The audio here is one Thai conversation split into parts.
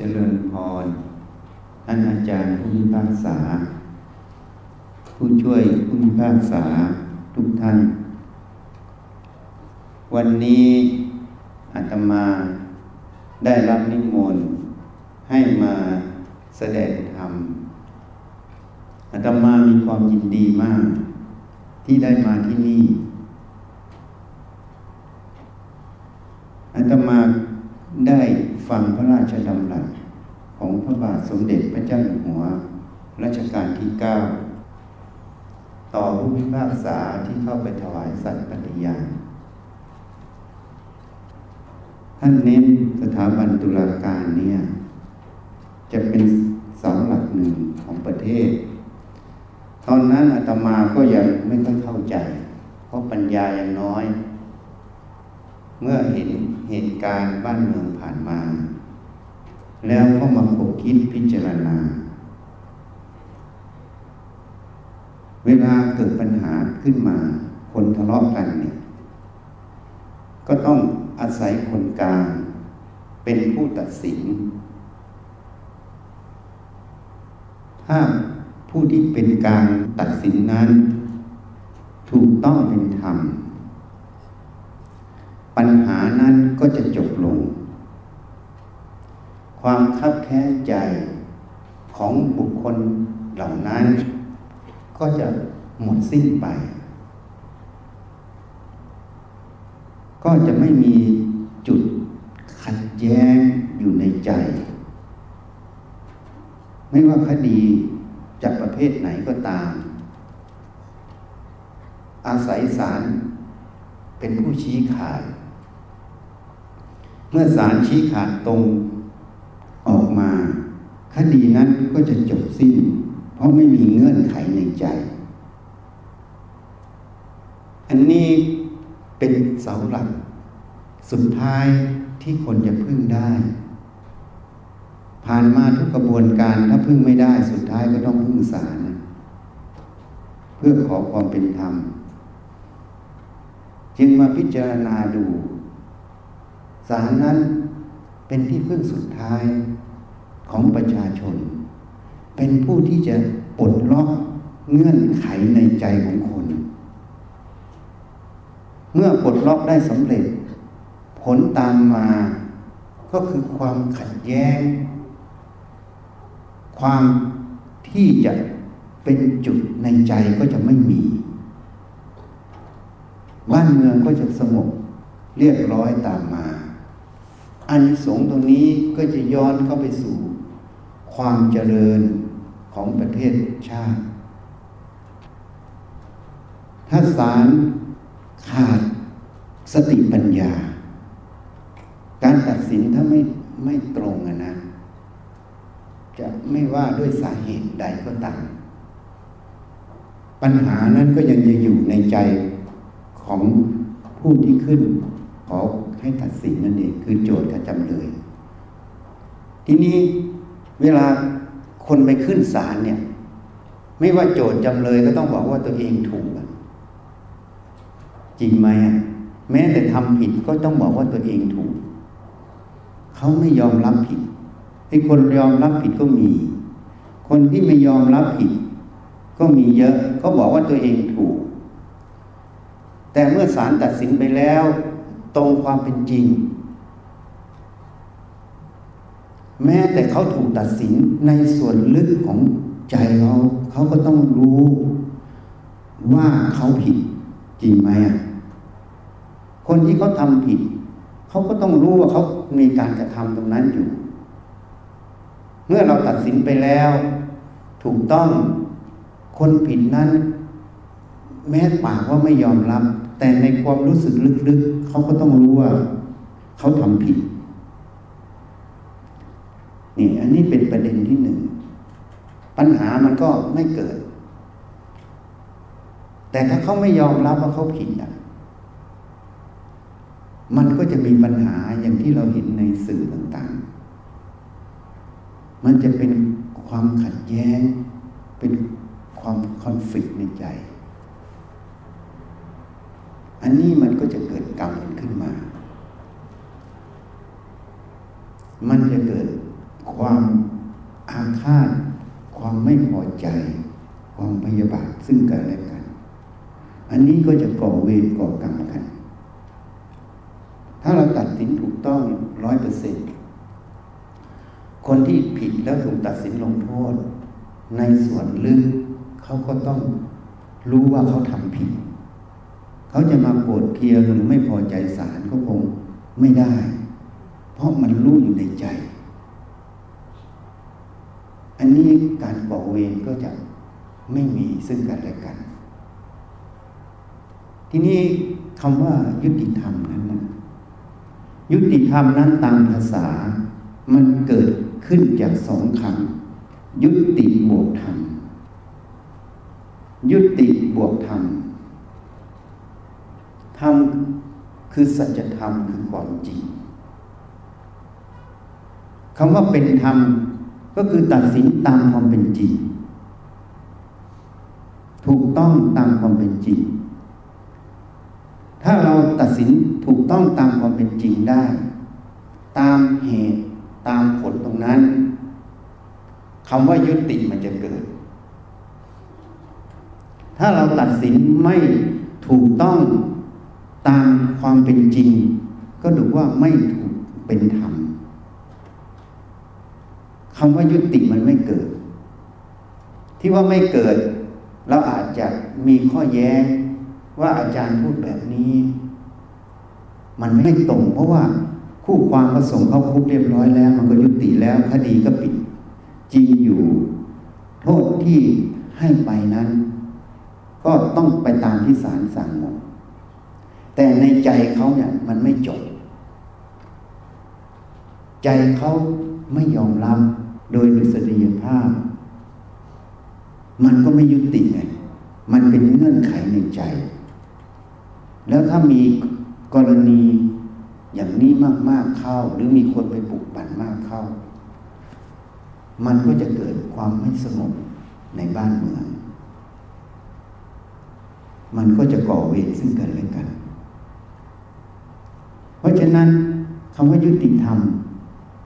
เจริญพร ท่านอาจารย์ผู้พิพากษา ผู้ช่วยผู้พิพากษาทุกท่าน วันนี้อาตมาได้รับนิมนต์ให้มาแสดงธรรมอาตมามีความยินดีมาก ที่ได้มาที่นี่อาตมา ฟังพระราชดำรัสของพระบาทสมเด็จพระเจ้าอยู่หัว รัชกาลที่เก้าต่อผู้พิพากษาที่เข้าไปถวายสัตย์ปฏิญาณท่านเน้นสถาบันตุลาการเนี่ย จะเป็นเสาหลักหนึ่งของประเทศ ตอนนั้นอาตมาก็ยังไม่ค่อยเข้าใจ เพราะปัญญายังน้อย เมื่อเห็นเหตุการณ์บ้านเมืองผ่านมา แล้วก็มาคบคิดพิจารณา เวลาเกิดปัญหาขึ้นมา คนทะเลาะกันเนี่ย ก็ต้องอาศัยคนกลางเป็นผู้ตัดสิน ถ้าผู้ที่เป็นกลางตัดสินนั้น ถูกต้องเป็นธรรม ปัญหานั้นก็จะจบลง ความคับแค้นใจของบุคคลเหล่านั้น ก็จะหมดสิ้นไป ก็จะไม่มีจุดขัดแย้งอยู่ในใจ ไม่ว่าคดีจากประเภทไหนก็ตาม อาศัยศาลเป็นผู้ชี้ขาด เมื่อศาลชี้ขาดตรงออกมา คดีนั้นก็จะจบสิ้น เพราะไม่มีเงื่อนไขในใจ อันนี้เป็นเสาหลัก สุดท้ายที่คนจะพึ่งได้ ผ่านมาทุกกระบวนการถ้าพึ่งไม่ได้สุดท้ายก็ต้องพึ่งศาลเพื่อขอความเป็นธรรม จึงมาพิจารณาดู ศาลนั้นเป็นที่พึ่งสุดท้ายของประชาชน เป็นผู้ที่จะปลดล็อกเงื่อนไขในใจของคน เมื่อปลดล็อกได้สำเร็จ ผลตามมาก็คือความขัดแย้ง ความที่จะเป็นจุดในใจก็จะไม่มี บ้านเมืองก็จะสงบเรียบร้อยตามมา อันสงตรงนี้ก็จะย้อนเข้าไปสู่ความเจริญของประเทศชาติ ถ้าศาลขาดสติปัญญา การตัดสินถ้าไม่ไม่ตรงอะนะ จะไม่ว่าด้วยสาเหตุใดก็ตาม ปัญหานั้นก็ยังจะอยู่ในใจของผู้ที่ขึ้นขอ ให้ตัดสินนั่นเองคือโจทย์กับจำเลย ทีนี้เวลาคนไปขึ้นศาลเนี่ย ไม่ว่าโจทย์จำเลยก็ต้องบอกว่าตัวเองถูกจริงไหมแม้แต่ทำผิดก็ต้องบอกว่าตัวเองถูก เขาไม่ยอมรับผิดไอ้คนยอมรับผิดก็มี คนที่ไม่ยอมรับผิด ก็มีเยอะ ก็บอกว่าตัวเองถูก แต่เมื่อศาลตัดสินไปแล้ว ตรงความเป็นจริง แม้แต่เขาถูกตัดสินในส่วนลึกของใจเขาเขาก็ต้องรู้ว่าเขาผิดจริงไหมอะคนที่เขาทำผิด เขาก็ต้องรู้ว่าเขามีการกระทำตรงนั้นอยู่ เมื่อเราตัดสินไปแล้ว ถูกต้องคนผิดนั้น แม้ปากว่าไม่ยอมรับ แต่ในความรู้สึกลึกๆเขาก็ต้องรู้ว่าเขาทำผิดนี่อันนี้เป็นประเด็นที่หนึ่ง ปัญหามันก็ไม่เกิด แต่ถ้าเขาไม่ยอมรับว่าเขาผิดอะ มันก็จะมีปัญหาอย่างที่เราเห็นในสื่อต่างๆ มันจะเป็นความขัดแย้ง เป็นความคอนฟ lict ในใจ อันนี้มันก็จะเกิดกรรมขึ้นมา มันจะเกิดความอาฆาต ความไม่พอใจ ความพยาบาทซึ่งกันและกัน อันนี้ก็จะก่อเวรก่อกรรมกัน ถ้าเราตัดสินถูกต้องร้อยเปอร์เซ็นต์คนที่ผิดแล้วถูกตัดสินลงโทษ ในส่วนลึกเขาก็ต้องรู้ว่าเขาทำผิด เขาจะมาโกรธเคียหรือไม่พอใจศาลก็คงไม่ได้ เพราะมันรู้อยู่ในใจ อันนี้การบอกเวรก็จะไม่มีซึ่งกันและกัน ทีนี้คำว่ายุติธรรมนั้นนะยุติธรรมนั้นตามภาษา มันเกิดขึ้นจากสองคำยุติบวกธรรมยุติบวกธรรม ธรรมคือสัจธรรมคือความจริงคำว่าเป็นธรรมก็คือตัดสินตามความเป็นจริง ถูกต้องตามความเป็นจริง ถ้าเราตัดสินถูกต้องตามความเป็นจริงได้ ตามเหตุตามผลตรงนั้นคำว่ายุติมันจะเกิด ถ้าเราตัดสินไม่ถูกต้อง ตามความเป็นจริง ก็ดูว่าไม่ถูกเป็นธรรมคำว่ายุติมันไม่เกิด ที่ว่าไม่เกิดเราอาจจะมีข้อแย้งว่าอาจารย์พูดแบบนี้ มันไม่ตรงเพราะว่าคู่ความประสงค์เข้าคุกเรียบร้อยแล้ว มันก็ยุติแล้วคดีก็ปิด จริงอยู่ โทษที่ให้ไปนั้น ก็ต้องไปตามที่ศาลสั่งหมด แต่ในใจเขาเนี่ยมันไม่จบ ใจเขาไม่ยอมรับโดยดุษฎียภาพ มันก็ไม่ยุติไงมันเป็นเงื่อนไขในใจ แล้วถ้ามีกรณีอย่างนี้มาก ๆเข้า หรือมีคนไปปลุกปั่นมากเข้า มันก็จะเกิดความไม่สงบในบ้านเมือง มันก็จะก่อเวรซึ่งกันและกัน เพราะฉะนั้นคำว่ายุติธรรม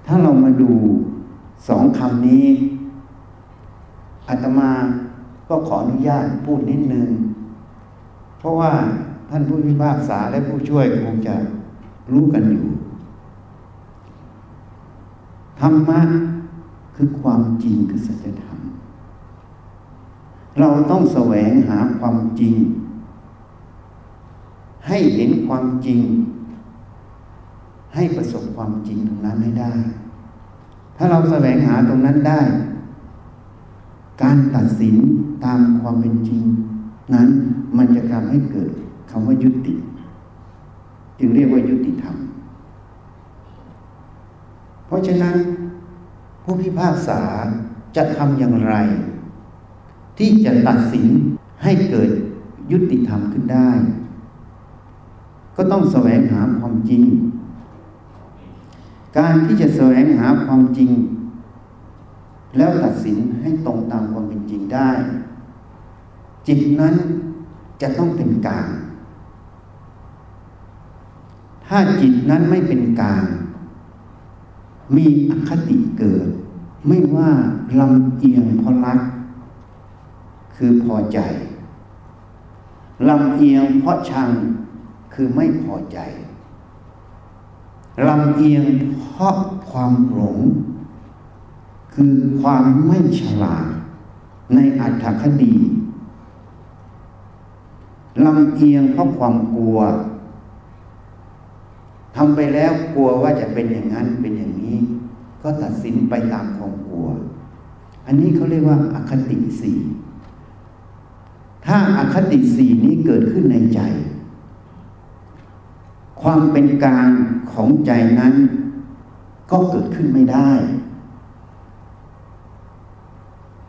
ถ้าเรามาดูสองคำนี้อาตมาก็ขออนุญาตพูดนิดนึง เพราะว่าท่านผู้พิพากษาและผู้ช่วยคงจะรู้กันอยู่ ธรรมะคือความจริงคือสัจธรรม เราต้องแสวงหาความจริง ให้เห็นความจริง ให้ประสบความจริงตรงนั้นให้ได้ ถ้าเราแสวงหาตรงนั้นได้ การตัดสินตามความเป็นจริง นั้นมันจะทำให้เกิดคำว่ายุติ จึงเรียกว่ายุติธรรม เพราะฉะนั้นผู้พิพากษาจะทำอย่างไร ที่จะตัดสินให้เกิดยุติธรรมขึ้นได้ ก็ต้องแสวงหาความจริง การที่จะแสวงหาความจริง แล้วตัดสินให้ตรงตามความเป็นจริงได้ จิตนั้นจะต้องเป็นกลาง ถ้าจิตนั้นไม่เป็นกลาง มีอคติเกิด ไม่ว่าลำเอียงเพราะรัก คือพอใจลำเอียงเพราะชังคือไม่พอใจ ลำเอียงเพราะความหลง คือความไม่ฉลาดในอัตถคดีลำเอียงเพราะความกลัวทำไปแล้วกลัวว่าจะเป็นอย่างนั้นเป็นอย่างนี้ ก็ตัดสินไปตามความกลัว อันนี้เขาเรียกว่าอคติสี่ถ้าอาคติสี่นี้เกิดขึ้นในใจ ความเป็นกลางของใจนั้น ก็เกิดขึ้นไม่ได้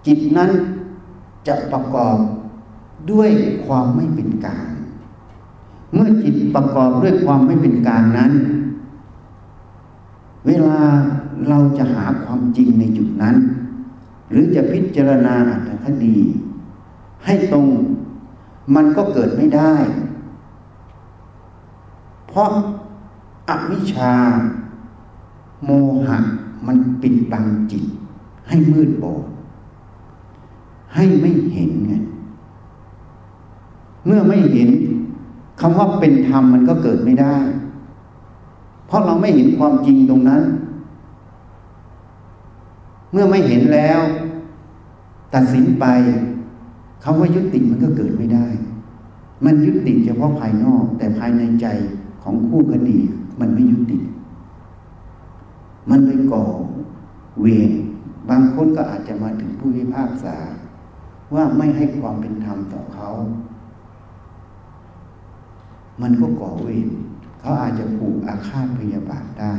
จิตนั้นจะประกอบด้วยความไม่เป็นกลาง เมื่อจิตประกอบด้วยความไม่เป็นกลางนั้น เวลาเราจะหาความจริงในจุดนั้น หรือจะพิจารณาอัตถคดี ให้ตรงมันก็เกิดไม่ได้ เพราะอาวิชชา โมหะ มันปิดบังจิต ให้มืดบอดให้ไม่เห็นไงเมื่อไม่เห็นคำว่าเป็นธรรมมันก็เกิดไม่ได้ เพราะเราไม่เห็นความจริงตรงนั้น เมื่อไม่เห็นแล้ว ตัดสินไปคำว่ายุติมันก็เกิดไม่ได้ มันยุติเฉพาะภายนอก แต่ภายในใจ ของคู่คดีมันไม่ยุติ มันเลยก่อเวรบางคนก็อาจจะมาถึงผู้พิพากษา ว่าไม่ให้ความเป็นธรรมต่อเขา มันก็ก่อเวรเขาอาจจะผูกอาฆาตพยาบาทได้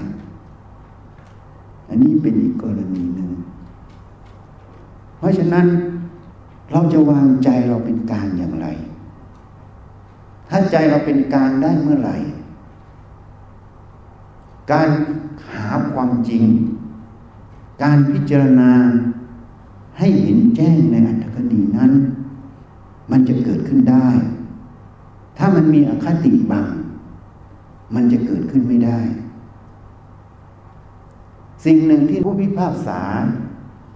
อันนี้เป็นอีกกรณีหนึ่ง เพราะฉะนั้นเราจะวางใจเราเป็นกลางอย่างไร ถ้าใจเราเป็นกลางได้เมื่อไหร่ การหาความจริง การพิจารณาให้เห็นแจ้งในอัตถกดีนั้น มันจะเกิดขึ้นได้ ถ้ามันมีอคติบัง มันจะเกิดขึ้นไม่ได้ สิ่งหนึ่งที่ผู้พิพากษา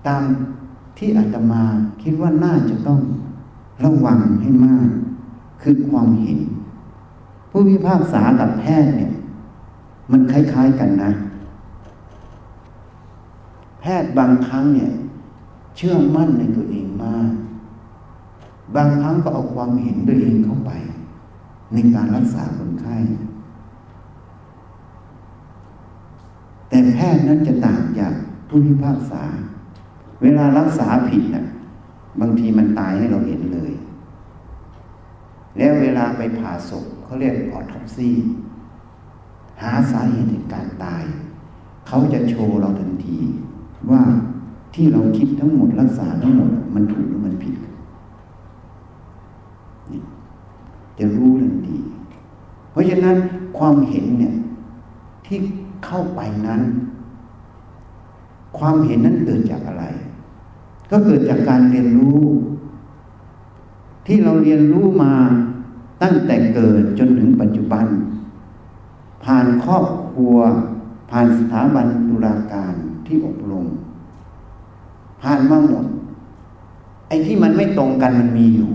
ตามที่อาตมาคิดว่าน่าจะต้องระวังให้มาก คือความเห็น ผู้พิพากษากับแพทย์เนี่ย มันคล้ายๆกันนะ แพทย์บางครั้งเนี่ย เชื่อมั่นในตัวเองมาก บางครั้งก็เอาความเห็นตัวเองเข้าไป ในการรักษาคนไข้ แต่แพทย์นั้นจะต่างจากผู้พิพากษา เวลารักษาผิดนะ่ะ บางทีมันตายให้เราเห็นเลย แล้วเวลาไปผ่าศพเขาเรียกออทอปซี่ หาสาเหตุการตาย เขาจะโชว์เราทันที ว่าที่เราคิดทั้งหมดรักษาทั้งหมดมันถูกหรือมันผิดจะรู้ทันที เพราะฉะนั้นความเห็นเนี่ยที่เข้าไปนั้น ความเห็นนั้นเกิดจากอะไร ก็เกิดจากการเรียนรู้ ที่เราเรียนรู้มาตั้งแต่เกิดจนถึงปัจจุบัน ผ่านครอบครัว ผ่านสถาบันตุลาการที่อบรม ผ่านมาหมด ไอ้ที่มันไม่ตรงกันมันมีอยู่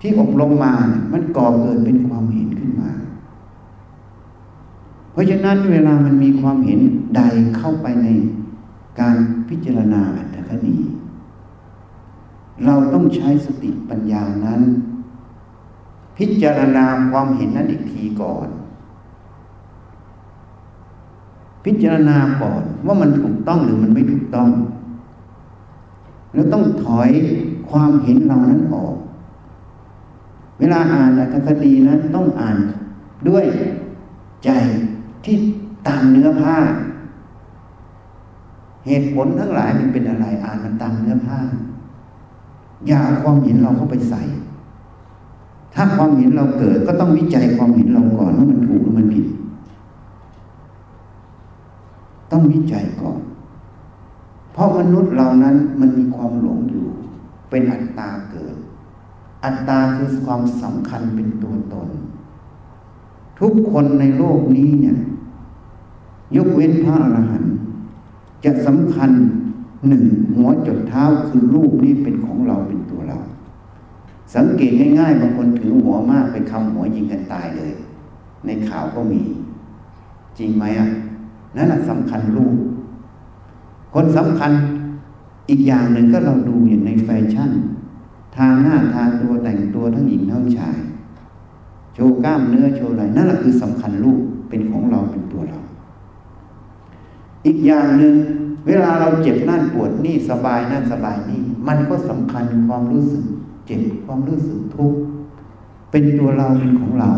ที่อบรมมา มันก่อเกิดเป็นความเห็นขึ้นมา เพราะฉะนั้นเวลามันมีความเห็นใดเข้าไปในการพิจารณาอัตถคณีเราต้องใช้สติปัญญานั้น พิจารณาความเห็นนั้นอีกทีก่อน พิจารณาก่อนว่ามันถูกต้องหรือมันไม่ถูกต้อง แล้วต้องถอยความเห็นเรานั้นออก เวลาอ่านอัตถคดีนั้นต้องอ่านด้วยใจที่ตามเนื้อผ้า เหตุผลทั้งหลายมันเป็นอะไรอ่านมันตามเนื้อผ้า อย่าเอาความเห็นเราเข้าไปใส่ ถ้าความเห็นเราเกิดก็ต้องวิจัยความเห็นเราก่อนว่ามันถูกหรือมันผิด ต้องวิจัยก่อน เพราะมนุษย์เรานั้นมันมีความหลงอยู่ เป็นอัตตาเกิด อัตตาคือความสำคัญเป็นตัวตน ทุกคนในโลกนี้เนี่ย ยกเว้นพระอรหันต์จะสำคัญหนึ่งหัวจดเท้าคือรูปนี้เป็นของเราเป็นตัวเรา สังเกตง่ายๆบางคนถือหัวมากไปคำหัวยิงกันตายเลย ในข่าวก็มี จริงไหมอะ นั่นแหละสำคัญรูป คนสำคัญอีกอย่างหนึ่งก็เราดูอย่างในแฟชั่น ทางหน้าทางตัวแต่งตัวทั้งหญิงทั้งชาย โชว์กล้ามเนื้อโชว์อะไรนั่นแหละคือสำคัญรูปเป็นของเราเป็นตัวเรา อีกอย่างหนึ่งเวลาเราเจ็บนั่นปวดนี่สบายนั่นสบายนี่ มันก็สำคัญความรู้สึก เจ็บความรู้สึกทุกข์เป็นตัวเราเป็นของเรา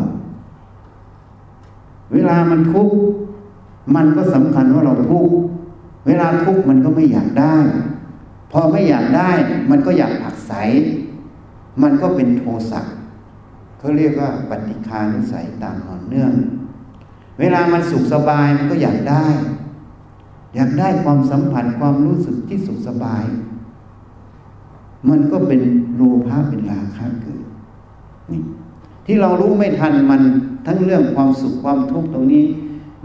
เวลามันทุกข์ มันก็สำคัญว่าเราทุกข์เวลาทุกข์มันก็ไม่อยากได้ พอไม่อยากได้มันก็อยากผักใส มันก็เป็นโทสะเขาเรียกว่าปฏิคานุสัยตามหอนเนื่อง เวลามันสุขสบายมันก็อยากได้ อยากได้ความสัมผัสความรู้สึกที่สุขสบาย มันก็เป็นโลภะเป็นราคะเกิดนี่ที่เรารู้ไม่ทันมันทั้งเรื่องความสุขความทุกข์ตรงนี้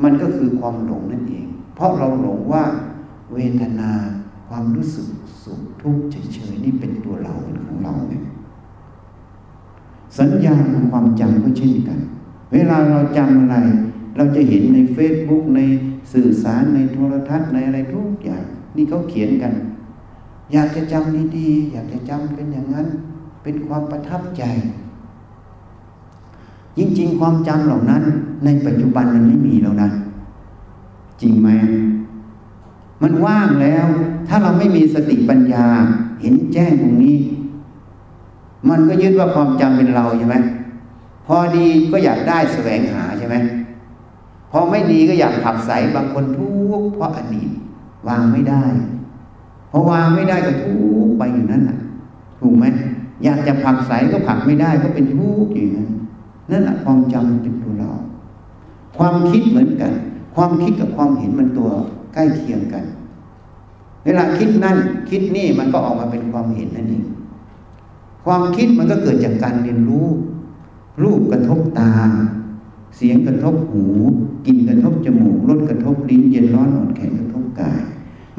มันก็คือความหลงนั่นเอง เพราะเราหลงว่าเวทนาความรู้สึกสุขทุกข์เฉยๆนี่เป็นตัวเราเป็นของเราเนี่ยสัญญาคือความจำก็เช่นกัน เวลาเราจำอะไร เราจะเห็นในเฟซบุ๊กในสื่อสารในโทรทัศน์ในอะไรทุกอย่าง นี่เขาเขียนกัน อยากจะจำดีๆ อยากจะจำเป็นอย่างนั้น เป็นความประทับใจ จริง ๆ ความจำเหล่านั้น ในปัจจุบันมันไม่มีแล้วนะ จริงไหมมันว่างแล้ว ถ้าเราไม่มีสติปัญญา เห็นแจ้งตรงนี้ มันก็ยึดว่าความจำเป็นเราใช่ไหมพอดีก็อยากได้แสวงหาใช่ไหมพอไม่ดีก็อยากผักใสบางคนทุกข์เพราะอดีตวางไม่ได้พอวางไม่ได้ก็ทุกข์ไปอยู่นั่นแหละถูกไหมอยากจะผักใสก็ผักไม่ได้ก็เป็นทุกข์อยู่นั้น นั่นแหละความจำเป็นตัวเรา ความคิดเหมือนกัน ความคิดกับความเห็นมันตัวใกล้เคียงกัน เวลาคิดนั่นคิดนี่มันก็ออกมาเป็นความเห็นนั่นเองความคิดมันก็เกิดจากการเรียนรู้ รูปกระทบตา เสียงกระทบหูกลิ่นกระทบจมูกรสกระทบลิ้นเย็นร้อนอ่อนแข็งกระทบกาย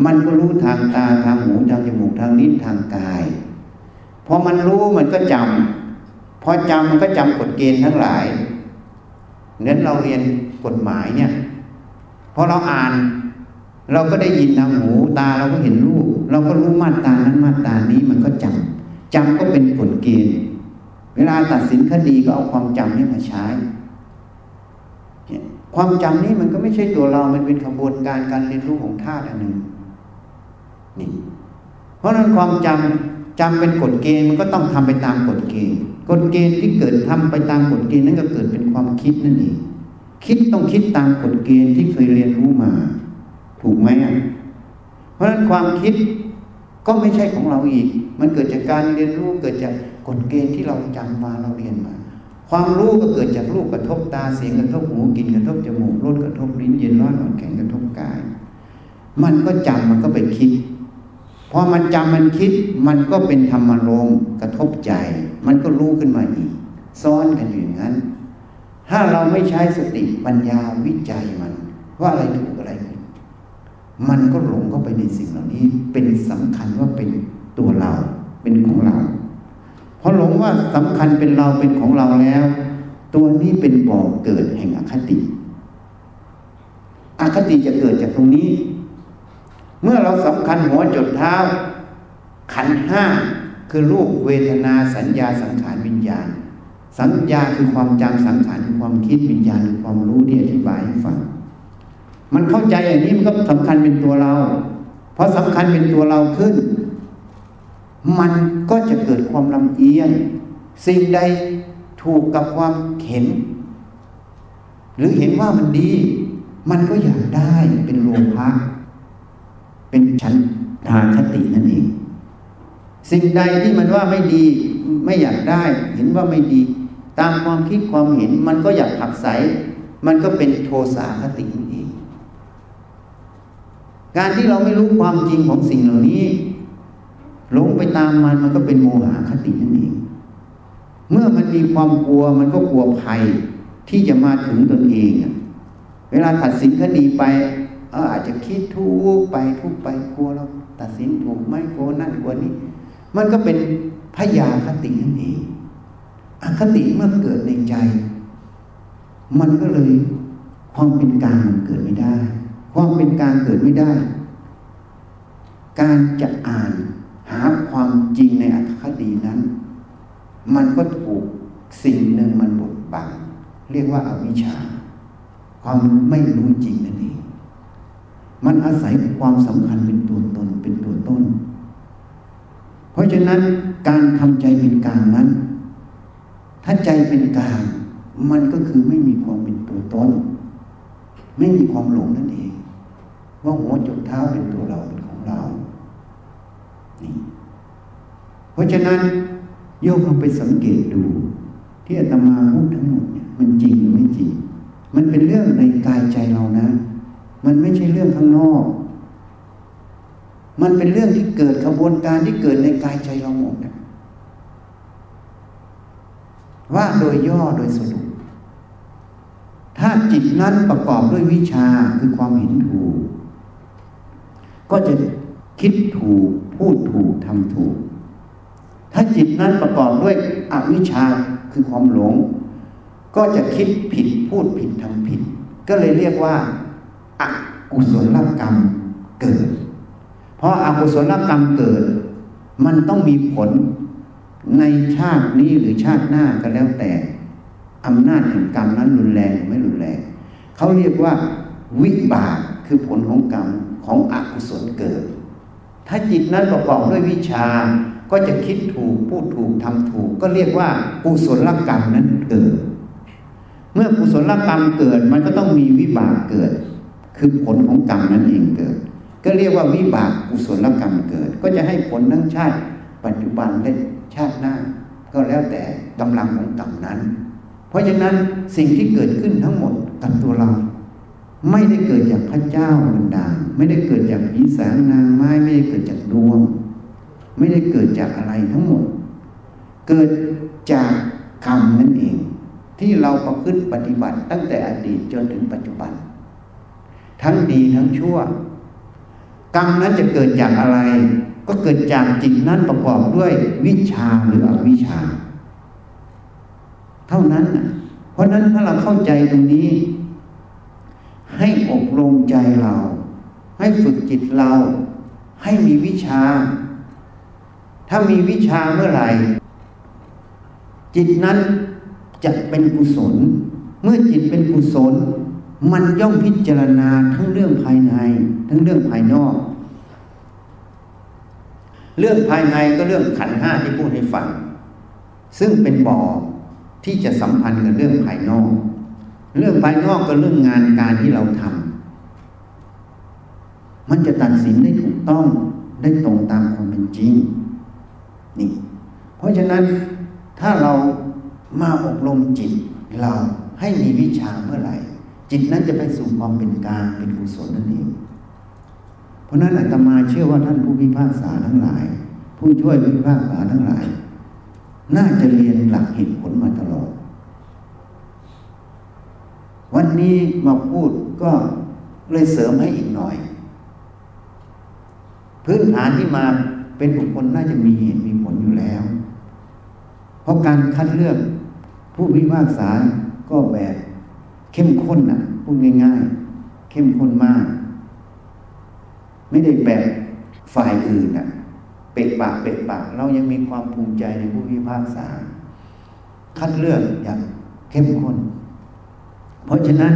มันก็รู้ทางตาทางหูทางจมูกทางลิ้นทางกายพอมันรู้มันก็จำ พอจำมันก็จำกฎเกณฑ์ทั้งหลายเน้นเราเรียนกฎหมายเนี่ยพอเราอ่าน เราก็ได้ยินทางหูตาเราก็เห็นรูปเราก็รู้มาตรานั้นมาตรานี้มันก็จำจำก็เป็นกฎเกณฑ์ เวลาตัดสินคดีก็เอาความจำนี่มาใช้ความจำนี้มันก็ไม่ใช่ตัวเรา มันเป็นขบวนการการเรียนรู้ของธาตุอันหนึ่งนี่ เพราะนั้นความจำจำเป็นกฎเกณฑ์มันก็ต้องทำไปตามกฎเกณฑ์ กฎเกณฑ์ที่เกิดทำไปตามกฎเกณฑ์นั้นก็เกิดเป็นความคิดนั่นเองคิดต้องคิดตามกฎเกณฑ์ที่เคยเรียนรู้มา ถูกไหมอะเพราะฉะนั้นความคิดก็ไม่ใช่ของเราอีก มันเกิดจากการเรียนรู้เกิดจากกฎเกณฑ์ที่เราจำมาเราเรียนมา ความรู้ก็เกิดจากรูปกระทบตาเสียงกระทบหูกลิ่นกระทบจมูกรสกระทบลิ้นเย็นร้อนอ่อนแข็งกระทบกาย มันก็จำมันก็ไปคิด พอมันจำมันคิดมันก็เป็นธรรมารมกระทบใจ มันก็รู้ขึ้นมาอีก ซ้อนกันอยู่อย่างนั้น ถ้าเราไม่ใช้สติปัญญาวิจัยมัน ว่าอะไรถูกอะไรผิดมันก็หลงเข้าไปในสิ่งเหล่านี้ เป็นสำคัญว่าเป็นตัวเรา เป็นของเราพอหลงว่าสำคัญเป็นเราเป็นของเราแล้ว ตัวนี้เป็นบ่อเกิดแห่งอคติ อคติจะเกิดจากตรงนี้ เมื่อเราสำคัญหัวจดเท้า ขันห้าคือรูปเวทนาสัญญาสังขารวิญญาณ สัญญาคือความจำสังขารคือความคิดวิญญาณคือความรู้ที่อธิบายให้ฟัง มันเข้าใจอย่างนี้มันก็สำคัญเป็นตัวเรา เพราะสำคัญเป็นตัวเราขึ้น มันก็จะเกิดความลำเอียงสิ่งใดถูกกับความเห็น หรือเห็นว่ามันดี มันก็อยากได้เป็นโลภะ เป็นชั้นทางคตินั่นเอง สิ่งใดที่มันว่าไม่ดีไม่อยากได้ เห็นว่าไม่ดี ตามความคิดความเห็นมันก็อยากผักใสมันก็เป็นโทสะคตินั่นเอง การที่เราไม่รู้ความจริงของสิ่งเหล่านี้หลงไปตามมันมันก็เป็นโมหะคตินั่นเอง เมื่อมันมีความกลัวมันก็กลัวภัยที่จะมาถึงตนเอง เวลาตัดสินคดีไป เอออาจจะคิดทุกไปทุกไปกลัวเราตัดสินถูกไหมกลัวนั่นกลัวนี้ มันก็เป็นพยาคตินั่นเองอคติเมื่อเกิดในใจ มันก็เลยความเป็นกลางมันเกิดไม่ได้ ความเป็นกลางเกิดไม่ได้ การจะอ่านหาความจริงในอัตคดีนั้น มันก็ถูกสิ่งหนึ่งมันบดบังเรียกว่าอาวิชชา ความไม่รู้จริงนั่นเอง มันอาศัยความสำคัญเป็นตัวตนเป็นตัวต้น เพราะฉะนั้นการทำใจเป็นกลางนั้น ถ้าใจเป็นกลาง มันก็คือไม่มีความเป็นตัวตนไม่มีความหลงนั่นเอง ว่าหัวจุดเท้าเป็นตัวเราเป็นของเรานี่เพราะฉะนั้นโยมลองไปสังเกตดู ที่อาตมาพูดทั้งหมดเนี่ยมันจริงหรือไม่จริง มันเป็นเรื่องในกายใจเรานะ มันไม่ใช่เรื่องข้างนอก มันเป็นเรื่องที่เกิดกระบวนการที่เกิดในกายใจเราหมดนะว่าโดยย่อโดยสรุป ถ้าจิตนั้นประกอบด้วยวิชาคือความเห็นถูก ก็จะคิดถูก พูดถูกทำถูก ถ้าจิตนั้นประกอบด้วยอวิชาคือความหลง ก็จะคิดผิดพูดผิดทำผิด ก็เลยเรียกว่า อกุศลกรรมเกิด เพราะอากุศลกรรมเกิด มันต้องมีผลในชาตินี้หรือชาติหน้าก็แล้วแต่อำนาจแห่งกรรมนั้นรุนแรงหรือไม่รุนแรงเขาเรียกว่า วิบากคือผลของกรรมของอกุศลเกิด ถ้าจิตนั้นประกอบด้วยวิชาก็จะคิดถูกพูดถูกทำถูก ก็เรียกว่ากุศลกรรมนั้นเกิด เมื่อกุศลกรรมเกิดมันก็ต้องมีวิบากเกิด คือผลของกรรมนั้นเองเกิด ก็เรียกว่าวิบากกุศลกรรมเกิด ก็จะให้ผลทั้งชาติ ปัจจุบันและชาติหน้า ก็แล้วแต่กำลังของกรรมนั้น เพราะฉะนั้นสิ่งที่เกิดขึ้นทั้งหมดกับตัวเรา ไม่ได้เกิดจากพระเจ้าบันดาลไม่ได้เกิดจากผีสางนางไม้ไม่ได้เกิดจากดวง ไม่ได้เกิดจากอะไรทั้งหมด เกิดจากกรรมนั่นเอง ที่เราประพฤติปฏิบัติตั้งแต่อดีตจนถึงปัจจุบัน ทั้งดีทั้งชั่ว กรรมนั้นจะเกิดจากอะไร ก็เกิดจากจิตนั้นประกอบด้วยวิชาหรืออวิชา เท่านั้น เพราะนั้นถ้าเราเข้าใจตรงนี้ ให้อบรมใจเรา ให้ฝึกจิตเรา ให้มีวิชา ถ้ามีวิชาเมื่อไหร่ จิตนั้นจะเป็นกุศล เมื่อจิตเป็นกุศล มันย่อมพิจารณาทั้งเรื่องภายใน ทั้งเรื่องภายนอก เรื่องภายในก็เรื่องขันห้าที่พูดให้ฟังซึ่งเป็นบ่อที่จะสัมพันธ์กับเรื่องภายนอก เรื่องภายนอกก็เรื่องงานการที่เราทำมันจะตัดสินได้ถูกต้องได้ตรงตามความเป็นจริงนี่ เพราะฉะนั้นถ้าเรามาอบรมจิตเราให้มีวิชาเมื่อไหร่ จิตนั้นจะไปสู่ความเป็นกลางเป็นกุศลนั่นเองเพราะนั้นอาตมาเชื่อว่าท่านผู้พิพากษาทั้งหลาย ผู้ช่วยผู้พิพากษาทั้งหลาย น่าจะเรียนหลักเหตุผลมาตลอด วันนี้มาพูดก็เลยเสริมให้อีกหน่อย พื้นฐานที่มาเป็นบุคคลน่าจะมีเหตุมีผลอยู่แล้ว เพราะการคัดเลือกผู้พิพากษาก็แบบ เข้มข้นนะพูดง่าย ๆ เข้มข้นมาก ไม่ได้แบบฝ่ายอื่นนะเป็ดปากเป็ดปาก เรายังมีความภูมิใจในผู้พิพากษา คัดเลือกอย่างเข้มข้น เพราะฉะนั้น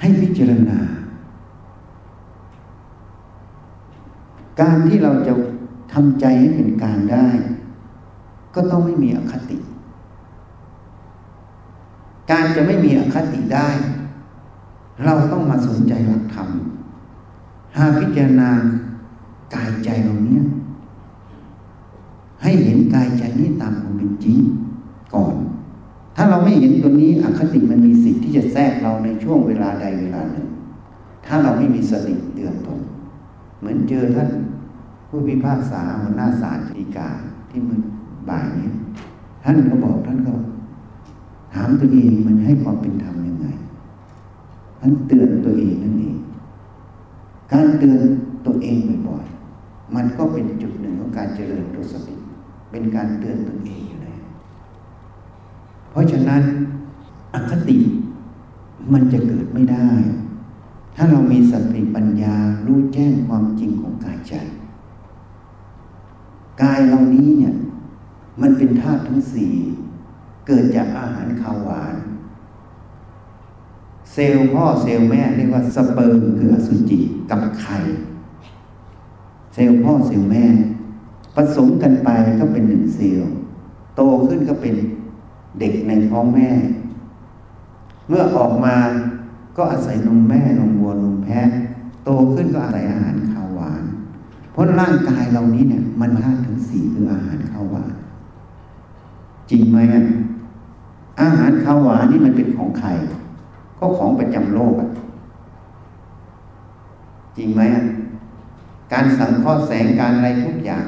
ให้พิจารณา การที่เราจะทำใจให้เป็นกลางได้ ก็ต้องไม่มีอคติ การจะไม่มีอคติได้ เราต้องมาสนใจหลักธรรมหาพิจารณากายใจเราเนี้ยให้เห็นกายใจนี้ตามความเป็นจริงก่อน ถ้าเราไม่เห็นตัวนี้อคติมันมีสิทธิ์ที่จะแทรกเราในช่วงเวลาใดเวลาหนึ่ง ถ้าเราไม่มีสติเตือนตนเหมือนเจอท่านผู้พิพากษาหัวหน้าศาลฎีกาที่มือบ่ายนี้ ท่านก็บอกท่านก็ ถามตัวเองมันให้ความเป็นธรรมยังไงท่านเตือนตัวเองนั่นเอง การเตือนตัวเองบ่อยๆ มันก็เป็นจุดหนึ่งของการเจริญตัวสติ เป็นการเตือนตัวเองเพราะฉะนั้นอคติมันจะเกิดไม่ได้ ถ้าเรามีสติปัญญารู้แจ้งความจริงของกายใจ กายเรานี้เนี่ย มันเป็นธาตุทั้งสี่ เกิดจากอาหารข้าวหวาน เซลล์พ่อเซลล์แม่เรียกว่าสเปิร์มคืออสุจิกับไข่ เซลล์พ่อเซลล์แม่ ผสมกันไปก็เป็นหนึ่งเซลล์ โตขึ้นก็เป็นเด็กในท้องแม่ เมื่อออกมาก็อาศัยนมแม่นมวัวนมแพะโตขึ้นก็อาศัยอาหารข้าวหวาน เพราะร่างกายเรานี้เนี่ย มันธาตุถึงสี่คืออาหารข้าวหวาน จริงไหมอะ อาหารข้าวหวานนี่มันเป็นของใครก็ของประจำโลกอะจริงไหมการสังเคราะห์แสงการอะไรทุกอย่าง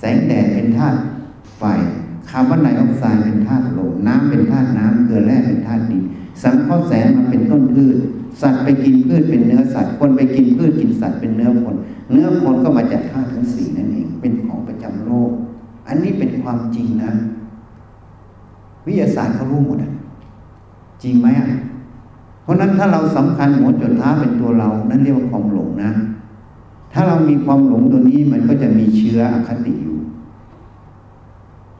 แสงแดดเป็นธาตุไฟคาร์บอนไดออกไซด์เป็นธาตุลมน้ำเป็นธาตุน้ำเกลือแร่เป็นธาตุดินสังเคราะห์แสงมาเป็นต้นพืช สัตว์ไปกินพืชเป็นเนื้อสัตว์คนไปกินพืชกินสัตว์เป็นเนื้อคน เนื้อคนก็มาจากธาตุทั้งสี่นั่นเองเป็นของประจำโลก อันนี้เป็นความจริงนะ วิทยาศาสตร์เขารู้หมดอะจริงไหมอะเพราะนั้นถ้าเราสำคัญหัวจดท้าเป็นตัวเรา นั่นเรียกว่าความหลงนะ ถ้าเรามีความหลงตัวนี้มันก็จะมีเชื้ออคติอยู่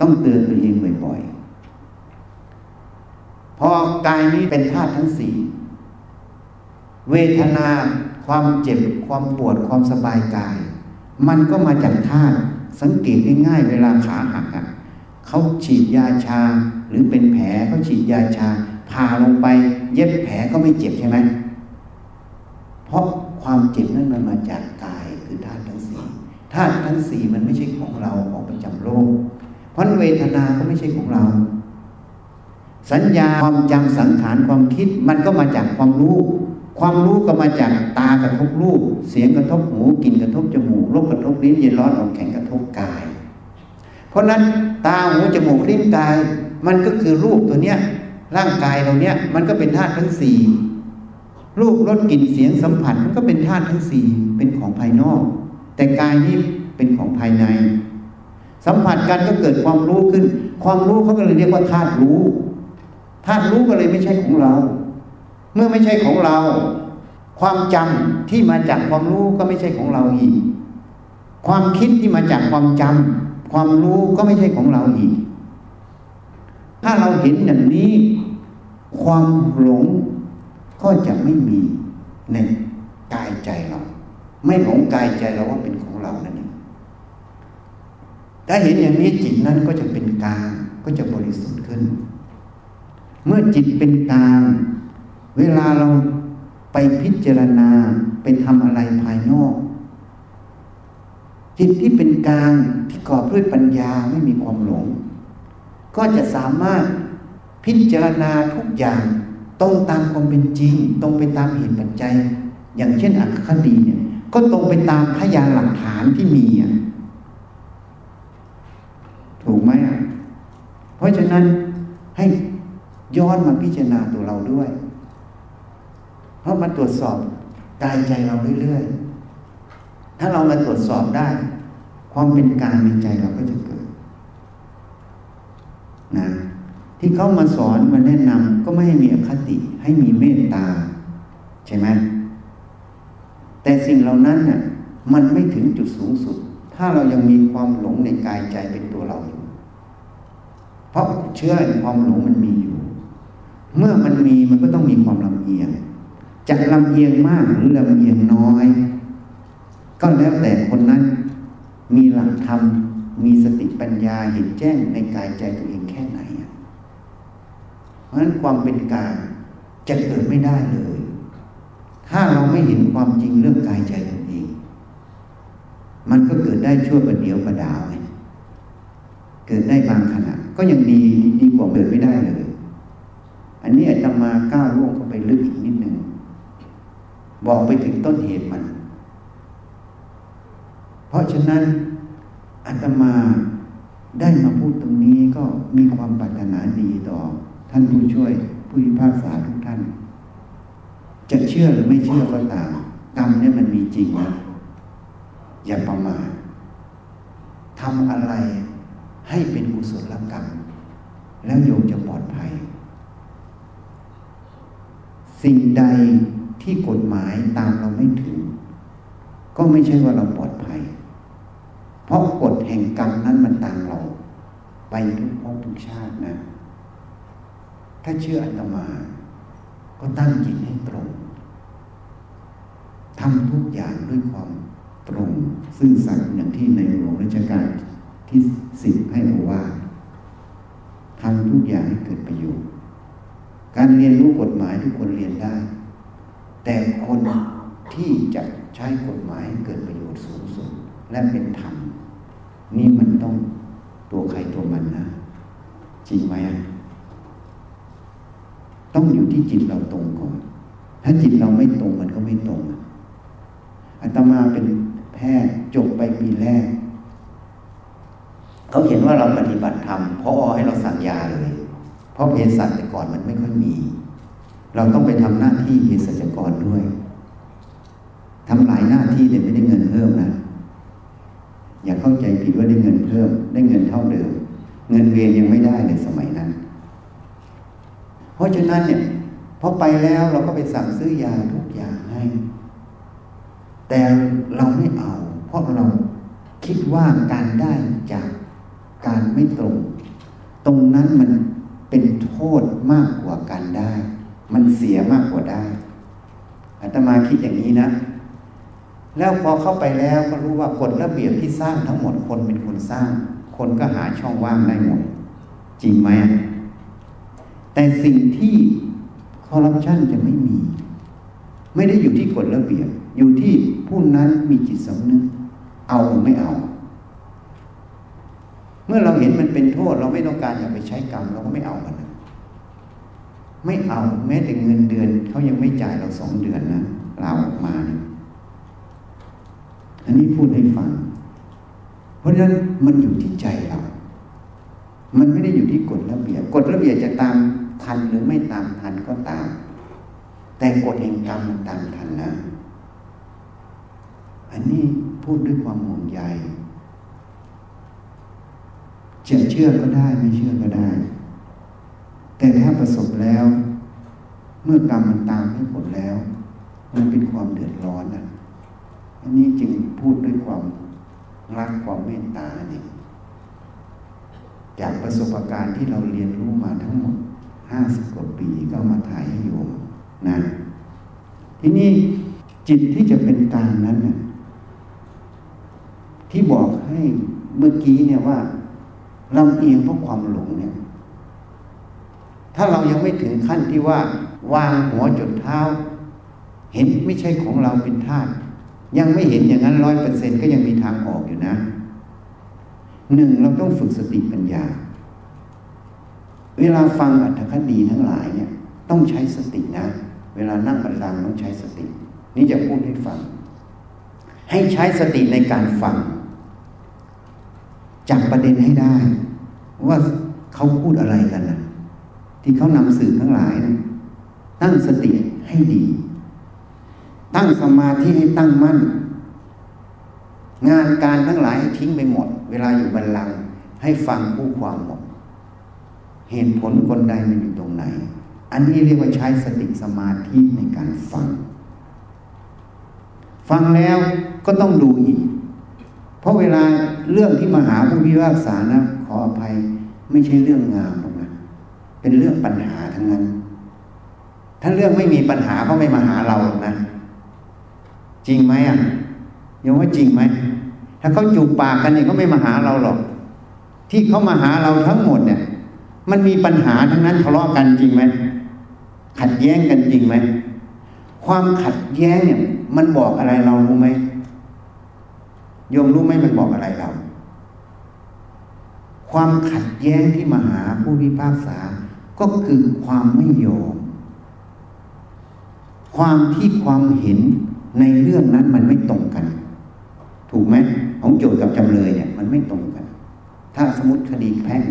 ต้องเตือนตัวเองบ่อยๆพอกายนี้เป็นธาตุทั้งสี่เวทนาความเจ็บความปวดความสบายกาย มันก็มาจากธาตุสังเกตง่ายๆเวลาขาหักอะเขาฉีดยาชา หรือเป็นแผลเขาฉีดยาชาผ่าลงไป เย็บแผลก็ไม่เจ็บใช่ไหมเพราะความเจ็บนั้นมันมาจากกายคือธาตุทั้งสี่ธาตุทั้งสี่มันไม่ใช่ของเราของประจำโลก เพราะเวทนาก็ไม่ใช่ของเรา สัญญาความจำสังขารความคิดมันก็มาจากความรู้ ความรู้ก็มาจากตากระทบรูป เสียงกระทบหูกลิ่นกระทบจมูกรสกระทบลิ้นเย็นร้อนอ่อนแข็งกระทบกาย เพราะนั้นตาหูจมูกลิ้นกาย มันก็คือรูปตัวเนี้ยร่างกายเราเนี้ยมันก็เป็นธาตุทั้งสี่รูปรสกลิ่นเสียงสัมผัสมันก็เป็นธาตุทั้งสี่เป็นของภายนอก แต่กายนี้เป็นของภายใน สัมผัสกันก็เกิดความรู้ขึ้น ความรู้เขาก็เลยเรียกว่าธาตุรู้ธาตุรู้ก็เลยไม่ใช่ของเรา เมื่อไม่ใช่ของเรา ความจำที่มาจากความรู้ก็ไม่ใช่ของเราอีก ความคิดที่มาจากความจำความรู้ก็ไม่ใช่ของเราอีก ถ้าเราเห็นอย่างนี้ ความหลงก็จะไม่มีในกายใจเรา ไม่หลงกายใจเราว่าเป็นของเรานั่นเองถ้าเห็นอย่างนี้จิตนั้นก็จะเป็นกลางก็จะบริสุทธิ์ขึ้น เมื่อจิตเป็นกลางเวลาเราไปพิจารณาไปทำอะไรภายนอก จิตที่เป็นกลางที่กอบด้วยปัญญาไม่มีความหลง ก็จะสามารถพิจารณาทุกอย่างตรงตามความเป็นจริง ตรงไปตามเหตุปัจจัย อย่างเช่นอัคคดีเนี่ย ก็ตรงไปตามพยานหลักฐานที่มีอะถูกไหมอะเพราะฉะนั้นให้ย้อนมาพิจารณาตัวเราด้วย เพราะมาตรวจสอบกายใจเราเรื่อยๆ ถ้าเรามาตรวจสอบได้ ความเป็นกลางในใจเราก็จะเกิด นะที่เขามาสอนมาแนะนำก็ไม่ให้มีอคติให้มีเมตตา ใช่ไหมแต่สิ่งเหล่านั้นน่ะมันไม่ถึงจุดสูงสุด ถ้าเรายังมีความหลงในกายใจเป็นตัวเราอยู่ เพราะเชื่อความหลงมันมีอยู่ เมื่อมันมีมันก็ต้องมีความลำเอียงจะลำเอียงมากหรือลำเอียงน้อย ก็แล้วแต่คนนั้นมีหลักธรรม มีสติปัญญาเห็นแจ้งในกายใจตัวเองแค่ไหน เพราะฉะนั้นความเป็นกางจะเกิดไม่ได้เลย ถ้าเราไม่เห็นความจริงเรื่องกายใจตนเอง มันก็เกิดได้ชั่วประเดียวประดาวไงเกิดได้บางขณะ ก็ยังดีดีกว่าเกิดไม่ได้เลย อันนี้อาจจะมาก้าวล่วงเข้าไปลึกอีกนิดหนึ่งบอกไปถึงต้นเหตุมัน เพราะฉะนั้น อาตมาได้มาพูดตรงนี้ก็มีความปรารถนาดีต่อ ท่านผู้ช่วยผู้พิพากษาทุกท่าน จะเชื่อหรือไม่เชื่อก็ตามกรรมเนี่ยมันมีจริงนะอย่าประมาททำอะไรให้เป็นกุศลกรรม แล้วโยมจะปลอดภัย สิ่งใดที่กฎหมายตามเราไม่ถึง ก็ไม่ใช่ว่าเราปลอดภัย เพราะกฎแห่งกรรมนั้นมันตามเรา ไปทุกภพทุกชาตินะ ถ้าเชื่ออาตมา ก็ตั้งจิตให้ตรงทำทุกอย่างด้วยความตรง ซึ่งสัตย์อย่างที่ในหลวงรัชกาลที่สิบให้เราว่าทำทุกอย่างให้เกิดประโยชน์ การเรียนรู้กฎหมายทุกคนเรียนได้ แต่คนที่จะใช้กฎหมายเกิดประโยชน์สูงสุดและเป็นธรรม นี่มันต้องตัวใครตัวมันนะ จริงไหมอะต้องอยู่ที่จิตเราตรงก่อน ถ้าจิตเราไม่ตรงมันก็ไม่ตรงอาตมาเป็นแพทย์จบไปปีแรก เขาเห็นว่าเราปฏิบัติธรรมพอให้เราสั่งยาเลย เพราะเภสัชแต่ก่อนมันไม่ค่อยมี เราต้องไปทำหน้าที่เภสัชกรด้วยทำหลายหน้าที่แต่ไม่ได้เงินเพิ่มนะ อย่าเข้าใจผิดว่าได้เงินเพิ่ม ได้เงินเท่าเดิม เงินเวียนยังไม่ได้ในสมัยนั้น เพราะฉะนั้นเนี่ยพอไปแล้วเราก็ไปสั่งซื้อยาทุกอย่างให้ แต่เราไม่เอา เพราะเราคิดว่าการได้จากการไม่ตรง ตรงนั้นมันเป็นโทษมากกว่าการได้ มันเสียมากกว่าได้อาตมาคิดอย่างนี้นะ แล้วพอเข้าไปแล้วก็รู้ว่ากฎระเบียบที่สร้างทั้งหมดคนเป็นคนสร้าง คนก็หาช่องว่างได้หมด จริงไหมแต่สิ่งที่คอร์รัปชันจะไม่มี ไม่ได้อยู่ที่กฎระเบียบ อยู่ที่ผู้นั้นมีจิตสำนึก เอาหรือไม่เอา เมื่อเราเห็นมันเป็นโทษ เราไม่ต้องการอยากไปใช้กรรมเราก็ไม่เอามันไม่เอาแม้แต่เงินเดือนเขายังไม่จ่ายเราสองเดือนนะเราออกมาเนี่ย อันนี้พูดให้ฟัง เพราะฉะนั้นมันอยู่ที่ใจเรา มันไม่ได้อยู่ที่กฎระเบียบ กฎระเบียบจะตามทันหรือไม่ตามทันก็ตาม แต่กฎแห่งกรรมมันตามทันนะ อันนี้พูดด้วยความห่วงใยจะเชื่อก็ได้ไม่เชื่อก็ได้ แต่ถ้าประสบแล้ว เมื่อกรรมมันตามให้ผลแล้ว มันเป็นความเดือดร้อนนะ อันนี้จึงพูดด้วยความรักความเมตตาเนี่ยจากประสบการณ์ที่เราเรียนรู้มาทั้งหมดห้าสิบกว่าปีก็มาถ่ายให้โยมนะทีนี้จิตที่จะเป็นกลางนั้นน่ะที่บอกให้เมื่อกี้เนี่ยว่าลำเอียงเพราะความหลงเนี่ย ถ้าเรายังไม่ถึงขั้นที่ว่า วางหัวจดเท้า เห็นไม่ใช่ของเราเป็นธาตุ ยังไม่เห็นอย่างนั้นร้อยเปอร์เซ็นก็ยังมีทางออกอยู่นะหนึ่งเราต้องฝึกสติปัญญา เวลาฟังอัตถคดีทั้งหลายเนี่ย ต้องใช้สตินะ เวลานั่งบัลลังต้องใช้สติ นี่จะพูดให้ฟัง ให้ใช้สติในการฟังจับประเด็นให้ได้ ว่าเขาพูดอะไรกันนะที่เขานำสื่อทั้งหลายนะตั้งสติให้ดี ตั้งสมาธิให้ตั้งมั่น งานการทั้งหลายให้ทิ้งไปหมด เวลาอยู่บัลลังให้ฟังผู้ความหมด เหตุผลคนใดมันอยู่ตรงไหน อันนี้เรียกว่าใช้สติสมาธิในการฟัง ฟังแล้วก็ต้องดูอีก เพราะเวลาเรื่องที่มาหาผู้พิพากษานะขออภัยไม่ใช่เรื่องงามหรอกนะเป็นเรื่องปัญหาทั้งนั้น ถ้าเรื่องไม่มีปัญหาเขาไม่มาหาเราหรอกนะ จริงไหมอะยังว่าจริงไหมถ้าเขาจูบปากกันเนี่ยเขาไม่มาหาเราหรอก ที่เขามาหาเราทั้งหมดเนี่ย มันมีปัญหาทั้งนั้นทะเลาะกันจริงไหมขัดแย้งกันจริงไหมความขัดแย้งเนี่ย มันบอกอะไรเรารู้ไหมโยมรู้ไหมมันบอกอะไรเรา ความขัดแย้งที่มาหาผู้พิพากษา ก็คือความไม่ยอมความที่ความเห็น ในเรื่องนั้นมันไม่ตรงกัน ถูกไหมของโจทย์กับจำเลยเนี่ย มันไม่ตรงกัน ถ้าสมมติคดีแพ่ง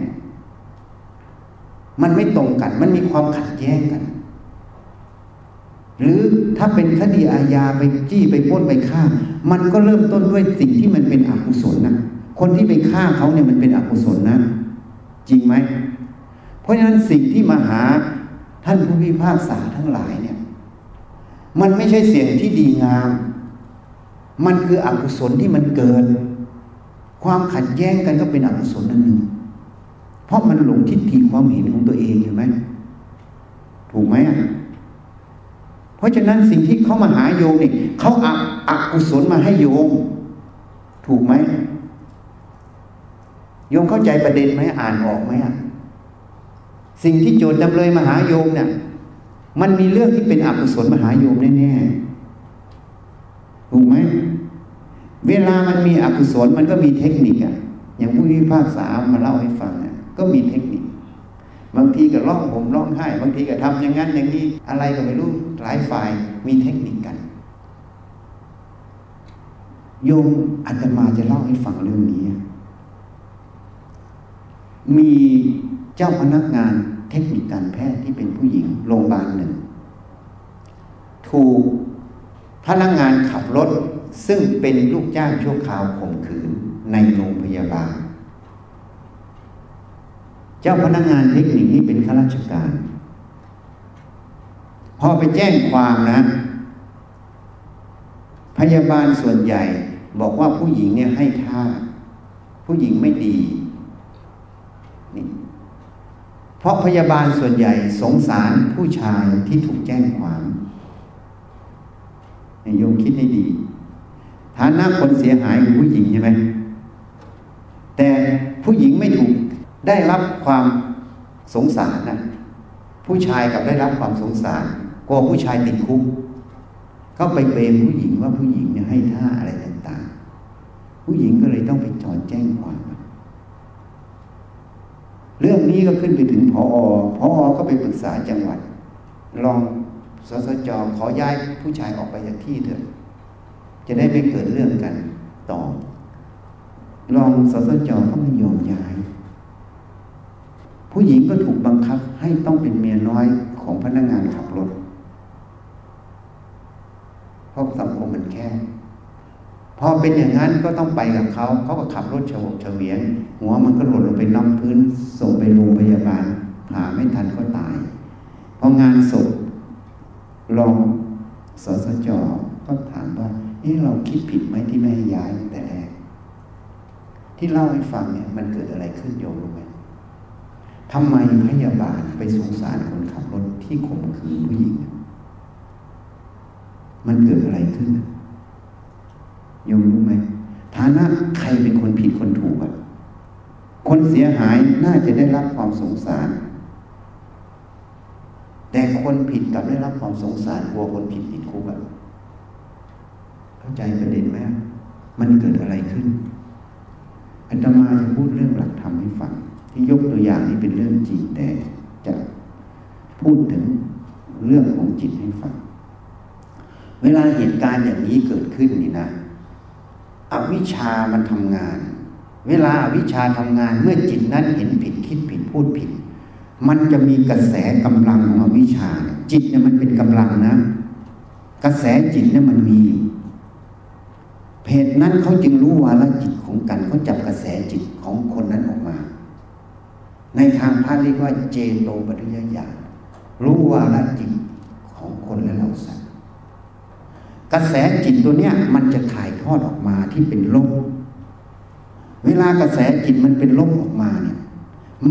มันไม่ตรงกัน มันมีความขัดแย้งกัน หรือถ้าเป็นคดีอาญาไปจี้ไปป้นไปฆ่า มันก็เริ่มต้นด้วยสิ่งที่มันเป็นอกุศลนะคนที่ไปฆ่าเขาเนี่ยมันเป็นอกุศลนะ จริงไหมเพราะฉะนั้นสิ่งที่มาหาท่านผู้พิพากษาทั้งหลายเนี่ย มันไม่ใช่เสียงที่ดีงาม มันคืออกุศลที่มันเกิด ความขัดแย้งกันก็เป็นอกุศลนั่นหนึ่ง เพราะมันหลงทิฏฐิความเห็นของตัวเองใช่ไหม ถูกไหมอะเพราะฉะนั้นสิ่งที่เขามาหาโยมนี่เขาอักอกุศลมาให้โยม ถูกไหมโยมเข้าใจประเด็นไหมอ่านออกไหมอะสิ่งที่โจทย์จำเลยมาหาโยมเนี่ย มันมีเรื่องที่เป็นอกุศลมหาโยมแน่ๆถูกไหมเวลามันมีอกุศลมันก็มีเทคนิคอะอย่างผู้พิพากษามาเล่าให้ฟังเนี่ยก็มีเทคนิค บางทีก็ร้องผมร้องไห้ บางทีก็ทำอย่างนั้นอย่างนี้อะไรก็ไม่รู้หลายฝ่ายมีเทคนิคกัน โยมอาตมาจะเล่าให้ฟังเรื่องนี้ มีเจ้าพนักงาน เทคนิคการแพทย์ที่เป็นผู้หญิงโรงพยาบาลหนึ่ง ถูกพนักงานขับรถซึ่งเป็นลูกจ้างชั่วคราวข่มขืนในโรงพยาบาล เจ้าพนักงานเทคนิคนี้เป็นข้าราชการ พอไปแจ้งความนะ พยาบาลส่วนใหญ่บอกว่าผู้หญิงเนี่ยให้ท่า ผู้หญิงไม่ดีนี่ เพราะพยาบาลส่วนใหญ่สงสารผู้ชายที่ถูกแจ้งความโยมคิดให้ดี ฐานะคนเสียหายคือผู้หญิงใช่ไหมแต่ผู้หญิงไม่ถูกได้รับความสงสารนะผู้ชายกับได้รับความสงสารกลัวผู้ชายติดคุกก็ไปเบมผู้หญิงว่าผู้หญิงเนี่ยให้ท่าอะไรต่างๆ ผู้หญิงก็เลยต้องไปถอนแจ้งความ เรื่องนี้ก็ขึ้นไปถึงพอพอก็ไปปรึกษาจังหวัด ลองสสจขอย้ายผู้ชายออกไปจากที่เถอะจะได้ไม่เกิดเรื่องกันต่อรองสสจก็ไม่ยอมย้าย ผู้หญิงก็ถูกบังคับให้ต้องเป็นเมียน้อยของพนักงานขับรถ เพราะสังคมมันแค่ พอเป็นอย่างนั้นก็ต้องไปกับเขา เขาก็ขับรถเฉวเฉวียนหัวมันก็หล่นลงไปน้ำพื้น ส่งไปโรงพยาบาลหาไม่ทันก็ตาย พองานศพรองสสจก็ถามว่าเอ๊ะเราคิดผิดไหมที่ไม่ให้ย้ายแต่แรกที่เล่าให้ฟังเนี่ยมันเกิดอะไรขึ้นโยมรู้ไหมทำไมพยาบาลไปสงสารคนขับรถที่ข่มขืนผู้หญิง มันเกิดอะไรขึ้น ยมรู้ไหมฐานะใครเป็นคนผิดคนถูกอะคนเสียหายน่าจะได้รับความสงสาร แต่คนผิดกับได้รับความสงสารกลัวคนผิดติดคุกอะเข้าใจประเด็นไหมมันเกิดอะไรขึ้นอาตมาจะพูดเรื่องหลักธรรมให้ฟัง ที่ยกตัวอย่างนี้เป็นเรื่องจริงแต่จะพูดถึงเรื่องของจิตให้ฟัง เวลาเหตุการณ์อย่างนี้เกิดขึ้นนี่นะ อวิชามันทำงาน เวลาอาวิชาทำงานเมื่อจิตนั้นเห็นผิดคิดผิดพูดผิด มันจะมีกระแสกำลังของอวิชา จิตเนี่ยมันเป็นกำลังนะ กระแสจิตเนี่ยมันมีเพจนั้นเขาจึงรู้วาระจิตของกันเขาจับกระแสจิตของคนนั้นออกมา ในทางพระเรียกว่าเจโตปริยญาณรู้วาระจิตของคนและเราสัตว กระแสจิตตัวเนี้ยมันจะถ่ายทอดออกมาที่เป็นลมเวลากระแสจิตมันเป็นลมออกมาเนี่ย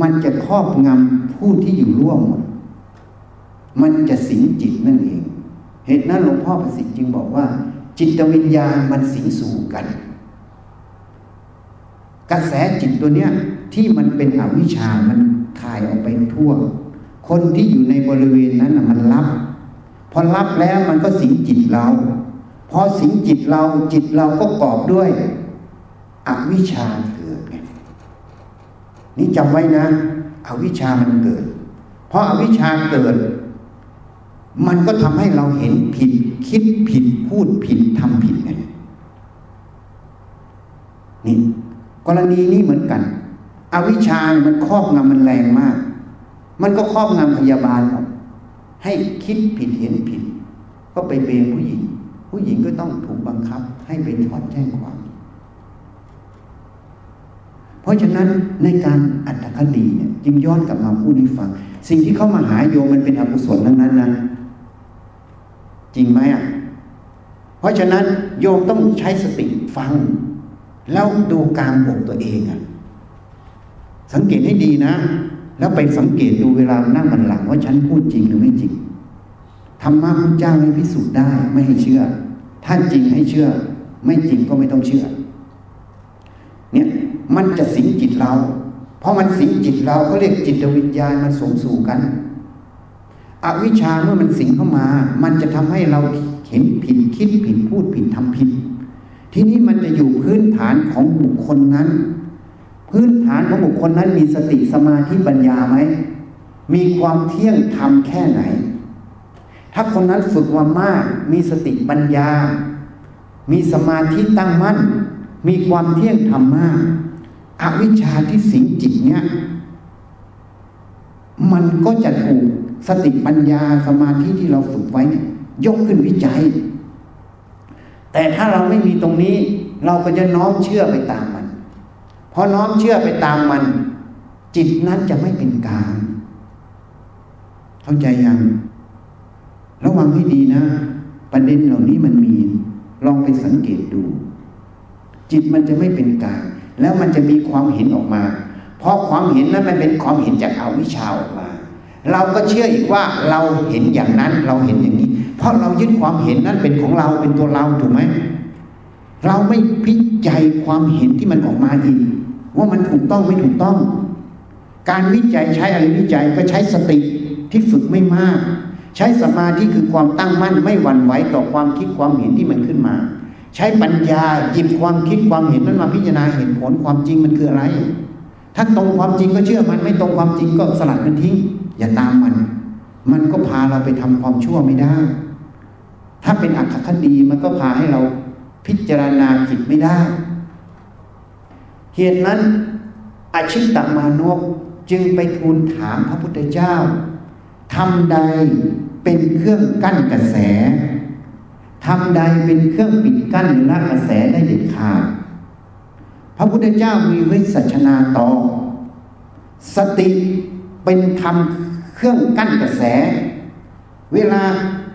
มันจะครอบงำผู้ที่อยู่ร่วมหมดมันจะสิงจิตนั่นเอง เหตุนั้นหลวงพ่อประสิทธิ์จึงบอกว่า จิตวิญญาณมันสิงสู่กัน กระแสจิตตัวเนี้ยที่มันเป็นอวิชามันถ่ายออกไปทั่ว คนที่อยู่ในบริเวณนั้นมันรับ พอรับแล้วมันก็สิงจิตเรา พอสิงจิตเราจิตเราก็กอบด้วยอวิชชาเกิดไงนี่จำไว้นะ อวิชามันเกิด เพราะอาวิชาเกิด มันก็ทำให้เราเห็นผิด คิดผิดพูดผิดทำผิดไงนี่กรณีนี้เหมือนกัน อวิชามันครอบงำมันแรงมาก มันก็ครอบงำพยาบาล ให้คิดผิดเห็นผิด ก็ไปเป็นผู้หญิง ผู้หญิงก็ต้องถูกบังคับให้ไปถอนแจ้งความ เพราะฉะนั้นในการอัตคดีเนี่ยจึงย้อนกลับมาพูดให้ฟัง สิ่งที่เข้ามาหาโยมมันเป็นอกุศลทั้งนั้นนะจริงไหมอะเพราะฉะนั้นโยมต้องใช้สติฟัง แล้วดูการบอกตัวเองอะสังเกตให้ดีนะ แล้วไปสังเกตดูเวลานั่งบันหลังว่าฉันพูดจริงหรือไม่จริง ธรรมะพระเจ้าให้พิสูจน์ได้ไม่ให้เชื่อ ถ้าจริงให้เชื่อ ไม่จริงก็ไม่ต้องเชื่อ เนี่ยมันจะสิงจิตเรา เพราะมันสิงจิตเราก็เรียกจิตวิญญาณมันสมสู่กัน อวิชชาเมื่อมันสิงเข้ามา มันจะทำให้เราเห็นผิดคิดผิดพูดผิดทำผิด ทีนี้มันจะอยู่พื้นฐานของบุคคลนั้น พื้นฐานของบุคคลนั้นมีสติสมาธิปัญญาไหมมีความเที่ยงธรรมแค่ไหน ถ้าคนนั้นฝึกมามาก มีสติปัญญา มีสมาธิตั้งมั่น มีความเที่ยงธรรมมาก อวิชชาที่สิงจิตเนี่ย มันก็จะถูกสติปัญญาสมาธิที่เราฝึกไว้เนี่ยยกขึ้นวิจัย แต่ถ้าเราไม่มีตรงนี้ เราก็จะน้อมเชื่อไปตามมันพอน้อมเชื่อไปตามมัน จิตนั้นจะไม่เป็นกลางเข้าใจยัง ระวังให้ดีนะ ประเด็นเหล่านี้มันมี ลองไปสังเกตดู จิตมันจะไม่เป็นกลางแล้วมันจะมีความเห็นออกมา เพราะความเห็นนั้นมันเป็นความเห็นจากเอาวิชาออกมา เราก็เชื่ออีกว่าเราเห็นอย่างนั้นเราเห็นอย่างนี้ เพราะเรายึดความเห็นนั้นเป็นของเราเป็นตัวเราถูกไหมเราไม่พิจัยความเห็นที่มันออกมาอีก ว่ามันถูกต้องไม่ถูกต้อง การวิจัยใช้อะไรวิจัยก็ใช้สติที่ฝึกไม่มาก ใช้สมาธิคือความตั้งมั่นไม่หวั่นไหวต่อความคิดความเห็นที่มันขึ้นมา ใช้ปัญญาหยิบความคิดความเห็นนั้นมาพิจารณาเหตุผลความจริงมันคืออะไร ถ้าตรงความจริงก็เชื่อมันไม่ตรงความจริงก็สลัดมันทิ้ง อย่าตามมัน มันก็พาเราไปทำความชั่วไม่ได้ ถ้าเป็นอัคคดีมันก็พาให้เราพิจารณาจิตไม่ได้เหตุนั้นอาชิตตมานกจึงไปทูลถามพระพุทธเจ้าทำใด เป็นเครื่องกั้นกระแสทำใดเป็นเครื่องปิดกั้นหรือละกระแสได้เด็ดขาด พระพุทธเจ้ามีวิสัชนาต่อ สติเป็นคำเครื่องกั้นกระแส เวลา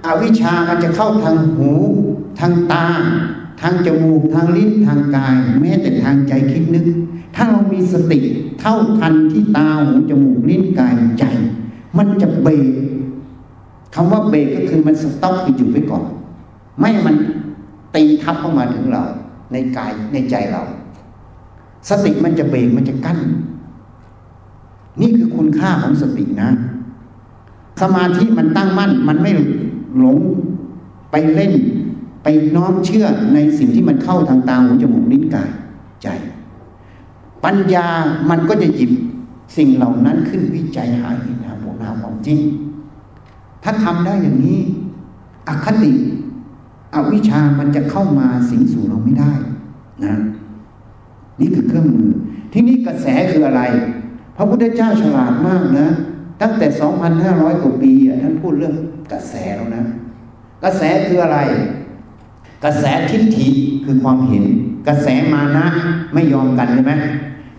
อาวิชามันจะเข้าทางหู ทางตา ทางจมูก ทางลิ้น ทางกาย แม้แต่ทางใจคิดนึก ถ้าเรามีสติเท่าทันที่ตา หู จมูก ลิ้น กาย ใจ มันจะเบรก คำว่าเบรกก็คือมันสต็อปไปอยู่ไว้ก่อน ไม่มันตีทับเข้ามาถึงเรา ในกายในใจเรา สติมันจะเบรกมันจะกั้น นี่คือคุณค่าของสตินะ สมาธิมันตั้งมั่น มันไม่หลงไปเล่น ไปน้อมเชื่อในสิ่งที่มันเข้าทางตาหูจมูกลิ้นกายใจ ปัญญามันก็จะหยิบสิ่งเหล่านั้นขึ้นวิจัยหาเหตุหาผลหาความจริง ถ้าทำได้อย่างนี้ อคติอวิชามันจะเข้ามาสิงสู่เราไม่ได้นะนี่คือเครื่องมือ ที่นี่กระแสคืออะไร พระพุทธเจ้าฉลาดมากนะ ตั้งแต่ 2,500 กว่าปีท่านพูดเรื่องกระแสแล้วนะ กระแสคืออะไร กระแสทิฏฐิคือความเห็น กระแสมานะไม่ยอมกันใช่ไหม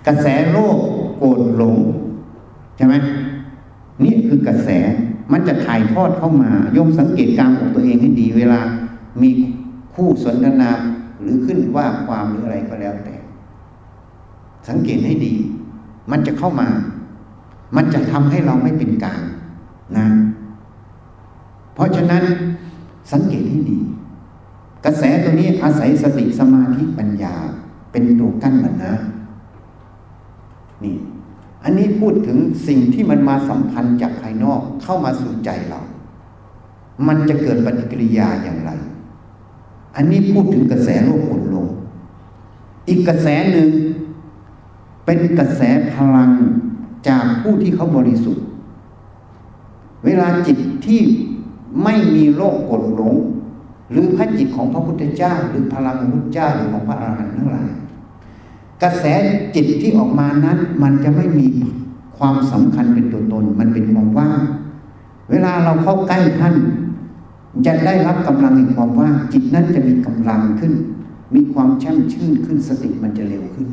กระแสโลภโกรธหลงใช่ไหมนี่คือกระแส มันจะถ่ายทอดเข้ามาโยมสังเกตการของตัวเองให้ดีเวลา มีคู่สนทนาหรือขึ้นว่าความหรืออะไรก็แล้วแต่ สังเกตให้ดี มันจะเข้ามา มันจะทำให้เราไม่เป็นกลางนะ เพราะฉะนั้นสังเกตให้ดี กระแสตัวนี้อาศัยสติสมาธิปัญญาเป็นตัวกั้นมันนะ นี่ อันนี้พูดถึงสิ่งที่มันมาสัมพันธ์จากภายนอกเข้ามาสู่ใจเรา มันจะเกิดปฏิกิริยาอย่างไร อันนี้พูดถึงกระแสโลกผลลง อีกกระแสหนึ่ง เป็นกระแสพลังจากผู้ที่เขาบริสุทธิ์ เวลาจิตที่ไม่มีโลกกดหลง หรือพระจิตของพระพุทธเจ้า หรือพลังของพุทธเจ้าหรือของพระอรหันต์ทั้งหลาย กระแสจิตที่ออกมานั้น มันจะไม่มีความสำคัญเป็นตัวตน มันเป็นความว่าง เวลาเราเข้าใกล้ท่าน จะได้รับกำลังแห่งความว่างจิตนั้นจะมีกำลังขึ้น มีความแช่มชื่นขึ้นสติมันจะเร็วขึ้น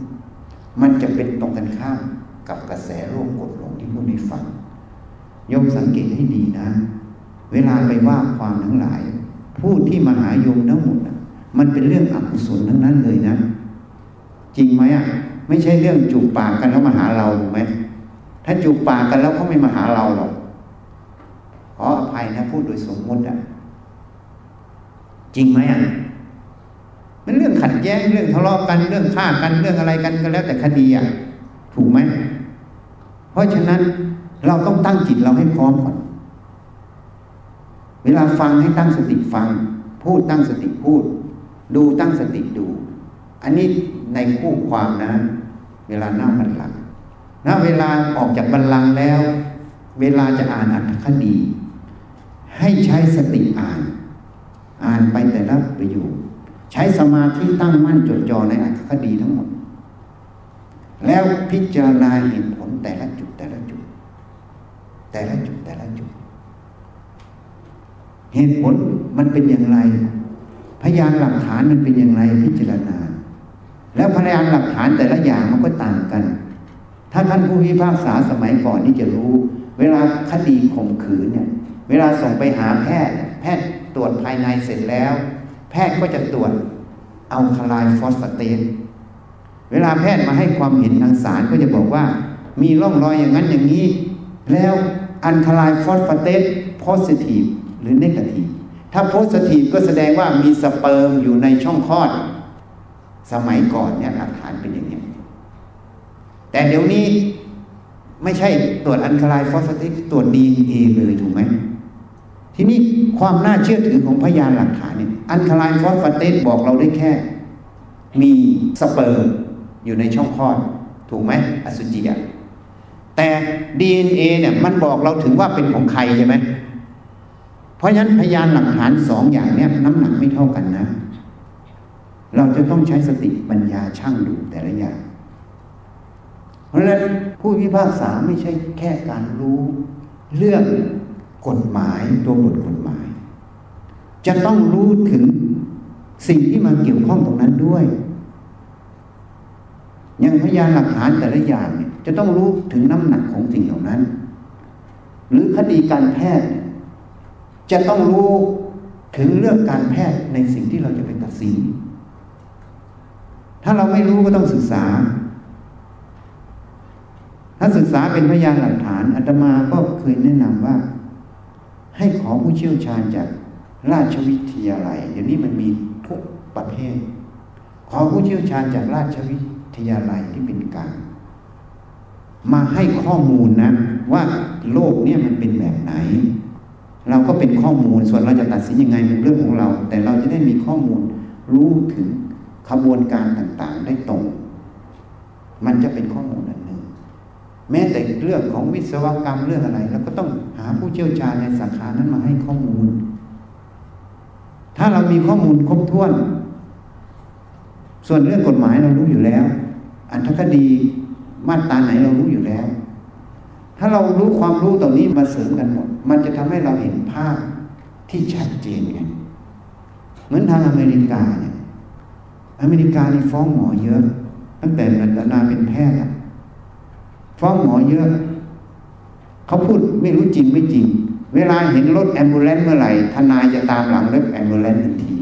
มันจะเป็นตรงกันข้ามกับกระแสโลกกดหลงที่พูดในฟังยมสังเกตให้ดีนะ เวลาไปว่าความทั้งหลาย ผู้ที่มาหาโยมทั้งหมดมันเป็นเรื่องอกุศลทั้งนั้นเลยนะ จริงไหมอะไม่ใช่เรื่องจูบปากกันแล้วมาหาเราถูกไหมถ้าจูบปากกันแล้วเขาไม่มาหาเราหรอกขออภัยนะพูดโดยสมมติอะจริงไหมอะมันเรื่องขัดแย้งเรื่องทะเลาะกันเรื่องฆ่ากันเรื่องอะไรกันก็แล้วแต่คดีอะถูกไหมเพราะฉะนั้นเราต้องตั้งจิตเราให้พร้อมก่อน เวลาฟังให้ตั้งสติฟัง พูดตั้งสติพูด ดูตั้งสติดู อันนี้ ในคู่ความนะ เวลาหน้าบัลลังก์นะเวลาออกจากบัลลังก์แล้ว เวลาจะอ่านอัตถคดี ให้ใช้สติอ่าน อ่านไปแต่ละประโยคใช้สมาธิตั้งมั่นจดจ่อในอัตถคดีทั้งหมด แล้วพิจารณาเหตุผลแต่ละจุดแต่ละจุด แต่ละจุดแต่ละจุด เหตุผลมันเป็นอย่างไร พยานหลักฐานมันเป็นอย่างไรพิจารณา แล้วพยานหลักฐานแต่ละอย่างมันก็ต่างกัน ถ้าท่านผู้พิพากษาสมัยก่อนนี่จะรู้ เวลาคดีข่มขืนเนี่ย เวลาส่งไปหาแพทย์ แพทย์ตรวจภายในเสร็จแล้ว แพทย์ก็จะตรวจเอาคลายฟอสฟาเตสเวลาแพทย์มาให้ความเห็นทางสารก็จะบอกว่า มีร่องรอยอย่างนั้นอย่างนี้ แล้ว alkaline phosphatase positive หรือ negative ถ้า positive ก็แสดงว่ามีสเปิร์มอยู่ในช่องคลอด สมัยก่อนเนี่ยหลักฐานเป็นอย่างนี้แต่เดี๋ยวนี้ไม่ใช่ตรวจ alkaline phosphatase ตรวจดีเอเลยถูกไหมทีนี้ความน่าเชื่อถือของพยานหลักฐานเนี่ย alkaline phosphatase บอกเราได้แค่ มีสเปิร์มอยู่ในช่องคลอด ถูกไหมอสุจิอะแต่ DNA เนี่ยมันบอกเราถึงว่าเป็นของใครใช่ไหมเพราะฉะนั้นพยานหลักฐานสองอย่างเนี่ยน้ำหนักไม่เท่ากันนะ เราจะต้องใช้สติปัญญาช่างดูแต่ละอย่าง เพราะฉะนั้นผู้พิพากษาไม่ใช่แค่การรู้ เรื่องกฎหมายตัวบทกฎหมาย จะต้องรู้ถึงสิ่งที่มาเกี่ยวข้องตรงนั้นด้วย อย่างพยานหลักฐานแต่ละอย่างเนี่ยจะต้องรู้ถึงน้ำหนักของสิ่งเหล่านั้น หรือคดีการแพทย์ จะต้องรู้ถึงเรื่องการแพทย์ในสิ่งที่เราจะไปตัดสิน ถ้าเราไม่รู้ก็ต้องศึกษา ถ้าศึกษาเป็นพยานหลักฐานอาตมาก็เคยแนะนำว่า ให้ขอผู้เชี่ยวชาญจากราชวิทยาลัยเดี๋ยวนี้มันมีทุกประเภท ขอผู้เชี่ยวชาญจากราชวิทยาลัยที่เป็นกลางมาให้ข้อมูลนะ ว่าโลกเนี่ยมันเป็นแบบไหน เราก็เป็นข้อมูลส่วนเราจะตัดสินยังไงเป็นเรื่องของเรา แต่เราจะได้มีข้อมูลรู้ถึง ขบวนการต่างๆ ได้ตรง มันจะเป็นข้อมูลอันหนึ่ง แม้แต่เรื่องของวิศวกรรมเรื่องอะไรเราก็ต้องหาผู้เชี่ยวชาญในสาขานั้นมาให้ข้อมูล ถ้าเรามีข้อมูลครบถ้วน ส่วนเรื่องกฎหมายเรารู้อยู่แล้ว อันทคดีมาตราไหนเรารู้อยู่แล้ว ถ้าเรารู้ความรู้ตรงนี้มาเสริมกันหมด มันจะทำให้เราเห็นภาพที่ชัดเจนไงเหมือนทางอเมริกาเนี่ย อเมริกานี่ฟ้องหมอเยอะ ตั้งแต่รัตนาเป็นแพทย์ฟ้องหมอเยอะ เขาพูดไม่รู้จริงไม่จริง เวลาเห็นรถแอมบูเลนเมื่อไหร่ทนายจะตามหลังรถแอมบูเลนทันที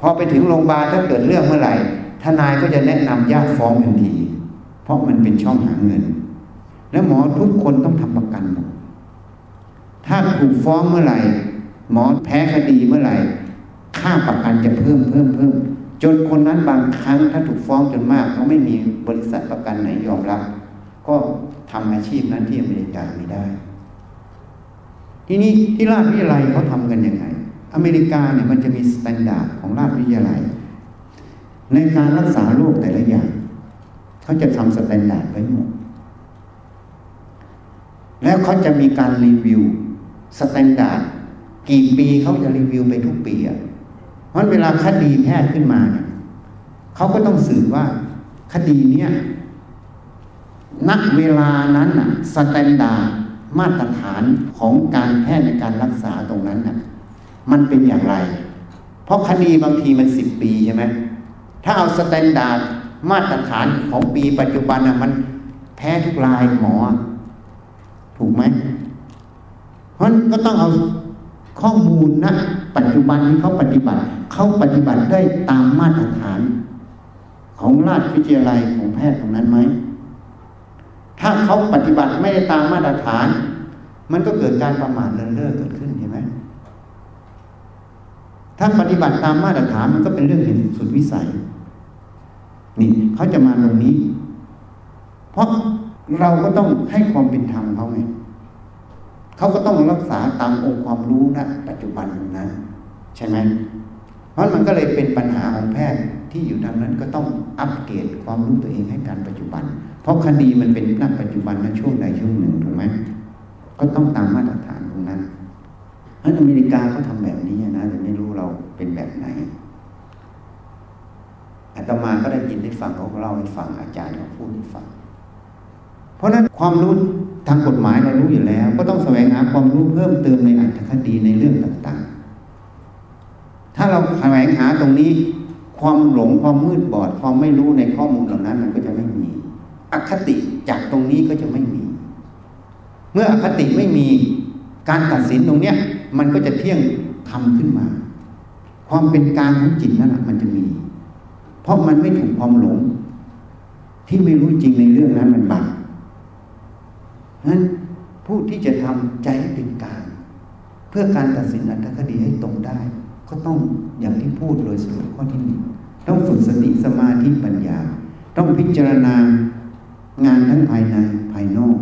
พอไปถึงโรงพยาบาลถ้าเกิดเรื่องเมื่อไหร่ทนายก็จะแนะนำญาติฟ้องทันที เพราะมันเป็นช่องหาเงิน แล้วหมอทุกคนต้องทำประกันหมดถ้าถูกฟ้องเมื่อไหร่ หมอแพ้คดีเมื่อไหร่ ค่าประกันจะเพิ่มเพิ่มเพิ่มจนคนนั้นบางครั้งถ้าถูกฟ้องจนมากเขาไม่มีบริษัทประกันไหนยอมรับ ก็ทำอาชีพนั้นที่อเมริกาไม่ได้ ทีนี้ที่ราชวิทยาลัยเขาทำกันยังไง อเมริกาเนี่ยมันจะมี standard ของราชวิทยาลัย ในการรักษาโรคแต่ละอย่างเขาจะทำ standard ไว้หมดแล้วเขาจะมีการรีวิวstandard กี่ปีเขาจะรีวิวไปทุกปีอะ เพราะเวลาคดีแพทย์ขึ้นมาเนี่ยเขาก็ต้องสืบว่าคดีเนี้ยณเวลานั้นน่ะ standard มาตรฐานของการแพทย์ในการรักษาตรงนั้นน่ะมันเป็นอย่างไร เพราะคดีบางทีมันสิบปีใช่ไหมถ้าเอา standard มาตรฐานของปีปัจจุบันนะมันแพ้ทุกรายหมอ ถูกไหมเพราะก็ต้องเอาข้อมูลนะ ปัจจุบันที่เขาปฏิบัติเขาปฏิบัติได้ตามมาตรฐาน ของราชวิทยาลัยของแพทย์ตรงนั้นไหมถ้าเขาปฏิบัติไม่ได้ตามมาตรฐาน มันก็เกิดการประมาทเลินเล่อเกิดขึ้นใช่ไหมถ้าปฏิบัติตามมาตรฐานมันก็เป็นเรื่องเห็นสุดวิสัย นี่เขาจะมาตรงนี้ เพราะเราก็ต้องให้ความเป็นธรรมเขาไง เขาก็ต้องรักษาตามองค์ความรู้นะปัจจุบันนะใช่ไหมเพราะมันก็เลยเป็นปัญหาของแพทย์ที่อยู่ทางนั้นก็ต้องอัปเกรดความรู้ตัวเองให้การปัจจุบัน เพราะคดีมันเป็นนักปัจจุบันในช่วงใดช่วงหนึ่งถูกไหมก็ต้องตามมาตรฐานตรงนั้นเพราะอเมริกาเขาทาแบบนี้นะแต่ไม่รู้เราเป็นแบบไหนอาตมาก็ได้ยินได้ฟังเขาเล่าให้ฟังอาจารย์เขาพูดให้ฟัง เพราะนั้นความรู้ทางกฎหมายเรารู้อยู่แล้ว ก็ต้องแสวงหาความรู้เพิ่มเติมในอัตถคดีในเรื่องต่างๆ ถ้าเราแสวงหาตรงนี้ ความหลงความมืดบอด ความไม่รู้ในข้อมูลเหล่านั้น มันก็จะไม่มีอคติจากตรงนี้ก็จะไม่มี เมื่ออคติไม่มีการตัดสินตรงเนี้ย มันก็จะเที่ยงทำขึ้นมา ความเป็นกลางของจิตนั่นแหละมันจะมี เพราะมันไม่ถูกความหลง ที่ไม่รู้จริงในเรื่องนั้นมันบัง นั้นผู้ที่จะทำใจให้เป็นกลางเพื่อการตัดสินอัตถคดีให้ตรงได้ ก็ต้องอย่างที่พูดโดยสรุปข้อที่หนึ่งต้องฝึกสติสมาธิปัญญา ต้องพิจารณางานทั้งภายในภายนอก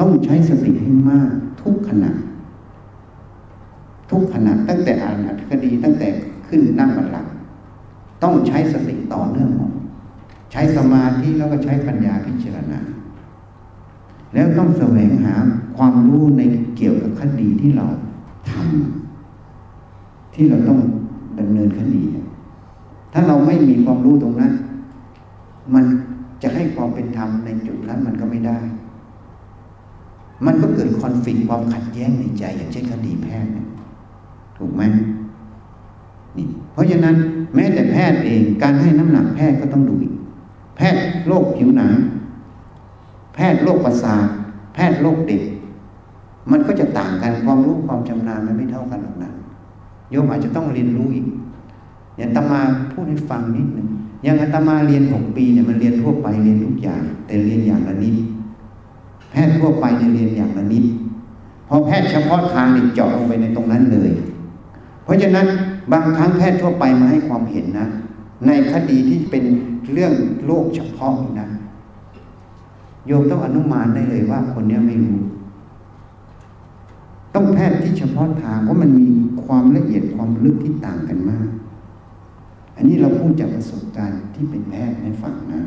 ต้องใช้สติให้มากทุกขณะทุกขณะตั้งแต่อ่านอัตถคดีตั้งแต่ขึ้นนั่งบัลลังต้องใช้สติต่อเนื่องหมดใช้สมาธิแล้วก็ใช้ปัญญาพิจารณา แล้วต้องแสวงหาความรู้ในเกี่ยวกับคดีที่เราทำที่เราต้องดำเนินคดี ถ้าเราไม่มีความรู้ตรงนั้น มันจะให้ความเป็นธรรมในจุดนั้นมันก็ไม่ได้ มันก็เกิดคอนฟ lict ความขัดแย้งในใจ อย่างเช่นคดีแพ่งถูกไหมนี่ เพราะฉะนั้น แม้แต่แพทย์เองการให้น้ำหนักแพทย์ก็ต้องดูอีกแพทย์โรคผิวหนัง แพทย์โรคประสาทแพทย์โรคเด็ก มันก็จะต่างกันความรู้ความชำนาญมันไม่เท่ากันหรอกนะโยมอาจจะต้องเรียนรู้อีกอย่างตมาพูดให้ฟังนิดหนึ่งอย่างอาตมาเรียนหกปีเนี่ยมันเรียนทั่วไปเรียนทุกอย่าง แต่เรียนอย่างละนิดแพทย์ทั่วไปเนี่ยเรียนอย่างละนิดพอแพทย์เฉพาะทางเนี่ยเจาะลงไปในตรงนั้นเลย เพราะฉะนั้นบางครั้งแพทย์ทั่วไปมาให้ความเห็นนะ ในคดีที่เป็นเรื่องโรคเฉพาะนะ โยมต้องอนุมานได้เลยว่าคนนี้ไม่รู้ ต้องแพทย์ที่เฉพาะทางเพราะมันมีความละเอียดความลึกที่ต่างกันมาก อันนี้เราพูดจากประสบการณ์ที่เป็นแพทย์ในฝั่งนะ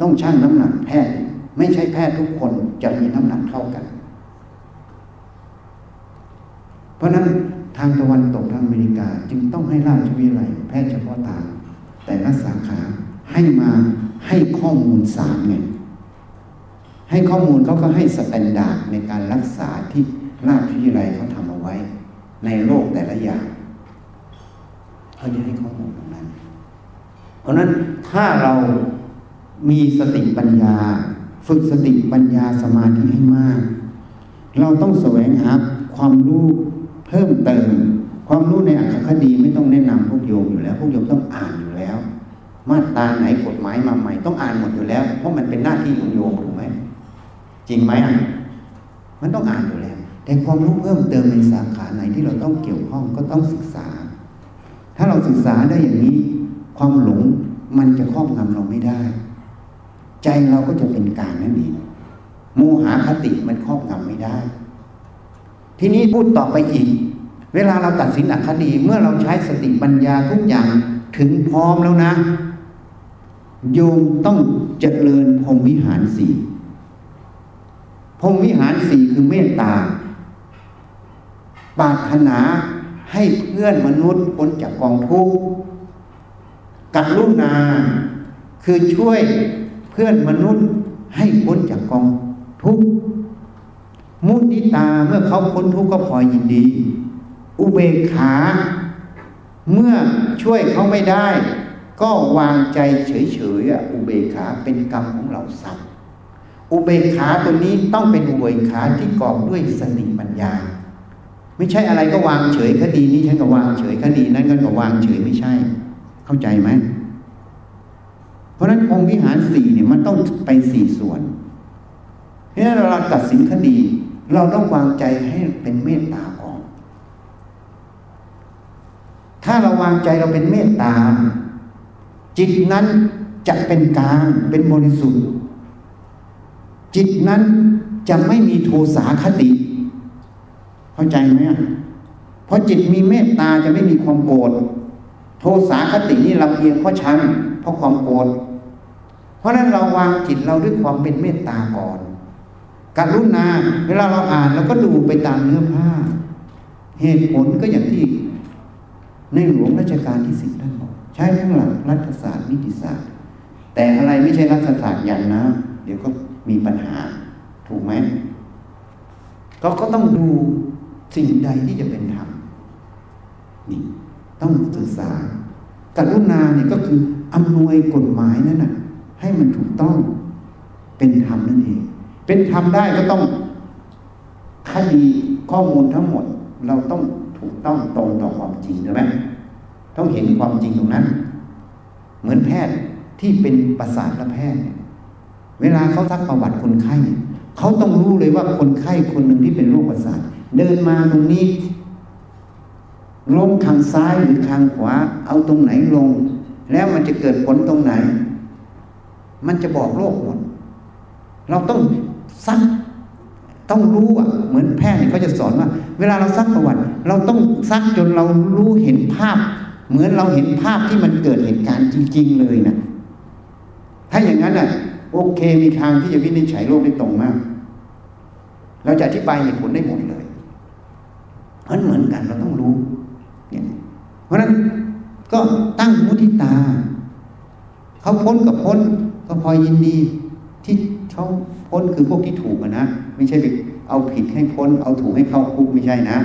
ต้องชั่งน้ำหนักแพทย์ ไม่ใช่แพทย์ทุกคนจะมีน้ำหนักเท่ากัน เพราะนั้นทางตะวันตกทางอเมริกาจึงต้องให้ราชวิทยาลัยแพทย์เฉพาะทาง แต่ละสาขาให้มาให้ข้อมูลสามไง ให้ข้อมูลเขาก็ให้ standard ในการรักษาที่ราชวิทยาลัยเขาทำเอาไว้ ในโรคแต่ละอย่างเขาจะให้ข้อมูลตรงนั้น เพราะนั้นถ้าเรามีสติปัญญา ฝึกสติปัญญาสมาธิให้มาก เราต้องแสวงหาความรู้เพิ่มเติม ความรู้ในอรรถคดีไม่ต้องแนะนำพวกโยมอยู่แล้ว พวกโยมต้องอ่านอยู่แล้ว มาตราไหนกฎหมายมาใหม่ต้องอ่านหมดอยู่แล้ว เพราะมันเป็นหน้าที่ของโยมถูกไหม จริงไหมมันต้องอ่านอยู่แล้ว แต่ความรู้เพิ่มเติมในสาขาไหนที่เราต้องเกี่ยวข้องก็ต้องศึกษา ถ้าเราศึกษาได้อย่างนี้ ความหลงมันจะครอบงำเราไม่ได้ ใจเราก็จะเป็นกลางนั่นเองโมหะคติมันครอบงำไม่ได้ ทีนี้พูดต่อไปอีก เวลาเราตัดสินอคดีเมื่อเราใช้สติปัญญาทุกอย่างถึงพร้อมแล้วนะ โยมต้องเจริญพรมวิหารสี่ พรมวิหารสี่คือเมตตาปรารถนาให้เพื่อนมนุษย์พ้นจากกองทุกข์กัรุณาคือช่วยเพื่อนมนุษย์ให้พ้นจากกองทุกข์มุติตาเมื่อเขาพ้นทุกข์ก็พอยินดี อุเบกขา เมื่อช่วยเขาไม่ได้ ก็วางใจเฉยๆอุเบกขาเป็นกรรมของเราสัตว อุเบกขาตัวนี้ต้องเป็นอุเบกขาที่กอบด้วยสติปัญญา ไม่ใช่อะไรก็วางเฉยคดีนี้ฉันก็วางเฉยคดีนั้นก็วางเฉยไม่ใช่ เข้าใจไหมเพราะฉะนั้นองค์วิหารสี่เนี่ยมันต้องไปสี่ส่วนเพราะฉะนั้นเราตัดสินคดี เราต้องวางใจให้เป็นเมตตาก่อน ถ้าเราวางใจเราเป็นเมตตาจิตนั้นจะเป็นกลางเป็นบริสุทธิ์ จิตนั้นจะไม่มีโทสาคติ เข้าใจไหมเพราะจิตมีเมตตาจะไม่มีความโกรธโทสาคตินี่ลำเอียงเพราะชังเพราะความโกรธเพราะนั้นเราวางจิตเราด้วยความเป็นเมตตาก่อนการรุณาเวลาเราอ่านเราก็ดูไปตามเนื้อผ้า เหตุผลก็อย่างที่ ในหลวงรัชกาลที่สิบท่านบอก ใช้ทั้งหลักรัฐศาสตร์นิติศาสตร์ แต่อะไรไม่ใช่รัฐศาสตร์อย่างนะ เดี๋ยวก็ มีปัญหา ถูกไหมเราก็ต้องดูสิ่งใดที่จะเป็นธรรมนี่ต้องศึกษากรุณาเนี่ยก็คืออำนวยกฎหมายนั่นน่ะให้มันถูกต้องเป็นธรรมนั่นเอง เป็นธรรมได้ก็ต้องคดีข้อมูลทั้งหมด เราต้องถูกต้องตรงต่อความจริงใช่ไหมต้องเห็นความจริงตรงนั้น เหมือนแพทย์ที่เป็นประสาทและแพทย์เนี่ย เวลาเขาซักประวัติคนไข้เขาต้องรู้เลยว่าคนไข้คนหนึ่งที่เป็นโรคประสาทเดินมาตรงนี้ลงทางซ้ายหรือทางขวา เอาตรงไหนลง แล้วมันจะเกิดผลตรงไหน มันจะบอกโรคหมด เราต้องซักต้องรู้อะ เหมือนแพทย์เขาจะสอนว่า เวลาเราซักประวัติ เราต้องซักจนเรารู้เห็นภาพ เหมือนเราเห็นภาพที่มันเกิดเหตุการณ์จริง ๆ เลยนะถ้าอย่างนั้นอะ โอเค มีทางที่จะวินิจฉัยโรคได้ตรงมาก เราจะอธิบายเหตุผลได้หมดเลยมันเหมือนกันเราต้องรู้เนี่ยเพราะนั้นก็ตั้งมุทิตา เขาพ้นกับพ้นก็พอยินดีที่เขาพ้นคือพวกที่ถูกนะไม่ใช่ไปเอาผิดให้พ้น เอาถูกให้เข้าคุกไม่ใช่นะ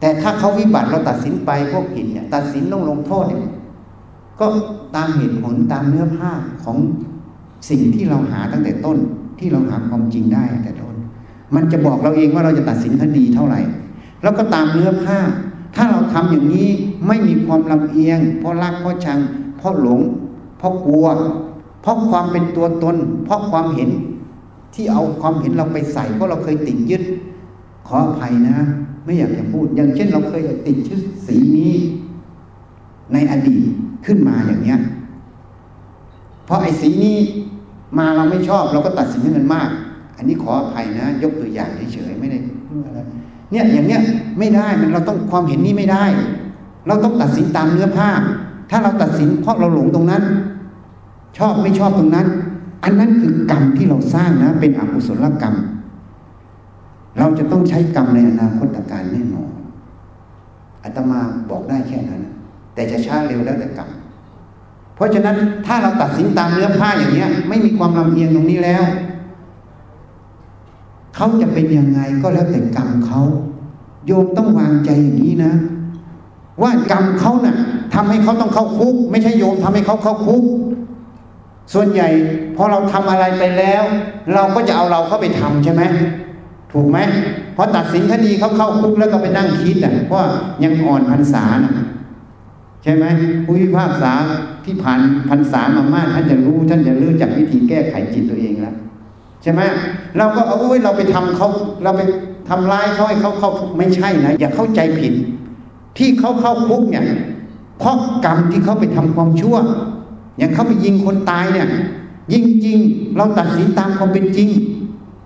แต่ถ้าเขาวิบัติเราตัดสินไปพวกผิดเนี่ยตัดสินต้องลงโทษเนี่ยก็ตามเหตุผลตามเนื้อผ้าของ สิ่งที่เราหาตั้งแต่ต้นที่เราหาความจริงได้แต่ต้น มันจะบอกเราเองว่าเราจะตัดสินคดีเท่าไหร่ แล้วก็ตามเนื้อผ้า ถ้าเราทำอย่างนี้ไม่มีความลำเอียง เพราะรักเพราะชัง เพราะหลง เพราะกลัว เพราะความเป็นตัวตน เพราะความเห็นที่เอาความเห็นเราไปใส่เพราะเราเคยติดยึด ขออภัยนะ ไม่อยากจะพูด อย่างเช่น เราเคยติดชื่อสีนี้ในอดีตขึ้นมาอย่างเนี้ย เพราะไอ้สีนี้มาเราไม่ชอบเราก็ตัดสินให้มันมาก อันนี้ขออภัยนะ ยกตัวอย่างเฉยๆไม่ได้เนี่ยอย่างเนี้ยไม่ได้มันเราต้องความเห็นนี้ไม่ได้ เราต้องตัดสินตามเนื้อผ้า ถ้าเราตัดสินเพราะเราหลงตรงนั้น ชอบไม่ชอบตรงนั้น อันนั้นคือกรรมที่เราสร้างนะ เป็นอกุศลกรรม เราจะต้องใช้กรรมในอนาคตการแน่นอนอาตมาบอกได้แค่นั้น แต่จะช้าเร็วแล้วแต่กรรม เพราะฉะนั้นถ้าเราตัดสินตามเนื้อผ้าอย่างเนี้ย ไม่มีความลำเอียงตรงนี้แล้วเขาจะเป็นยังไงก็แล้วแต่กรรมเขาโยมต้องวางใจอย่างนี้นะ ว่ากรรมเขานะ่ะทำให้เขาต้องเข้าคุก ไม่ใช่โยมทำให้เขาเข้าคุก ส่วนใหญ่พอเราทำอะไรไปแล้ว เราก็จะเอาเราเข้าไปทำใช่ไหมถูกไหมพอตัดสินคดีเขาเข้าคุกแล้วก็ไปนั่งคิดอะเพรายังอ่อนพรรษานะ ใช่ไหมผู้พิพากษาที่ผ่านพรรษามามากท่านจะรู้ท่านจะรู้จักวิธีแก้ไขจิตตัวเองแล้วใช่ไหมเราก็เอาไว้เราไปทำเขาเราไปทำร้ายเขาให้เขาเข้าไม่ใช่นะอย่าเข้าใจผิด ที่เขาเข้าคุกเนี่ยเพราะกรรมที่เขาไปทำความชั่ว อย่างเขาไปยิงคนตายเนี่ยยิงจริงเราตัดสินตามความเป็นจริง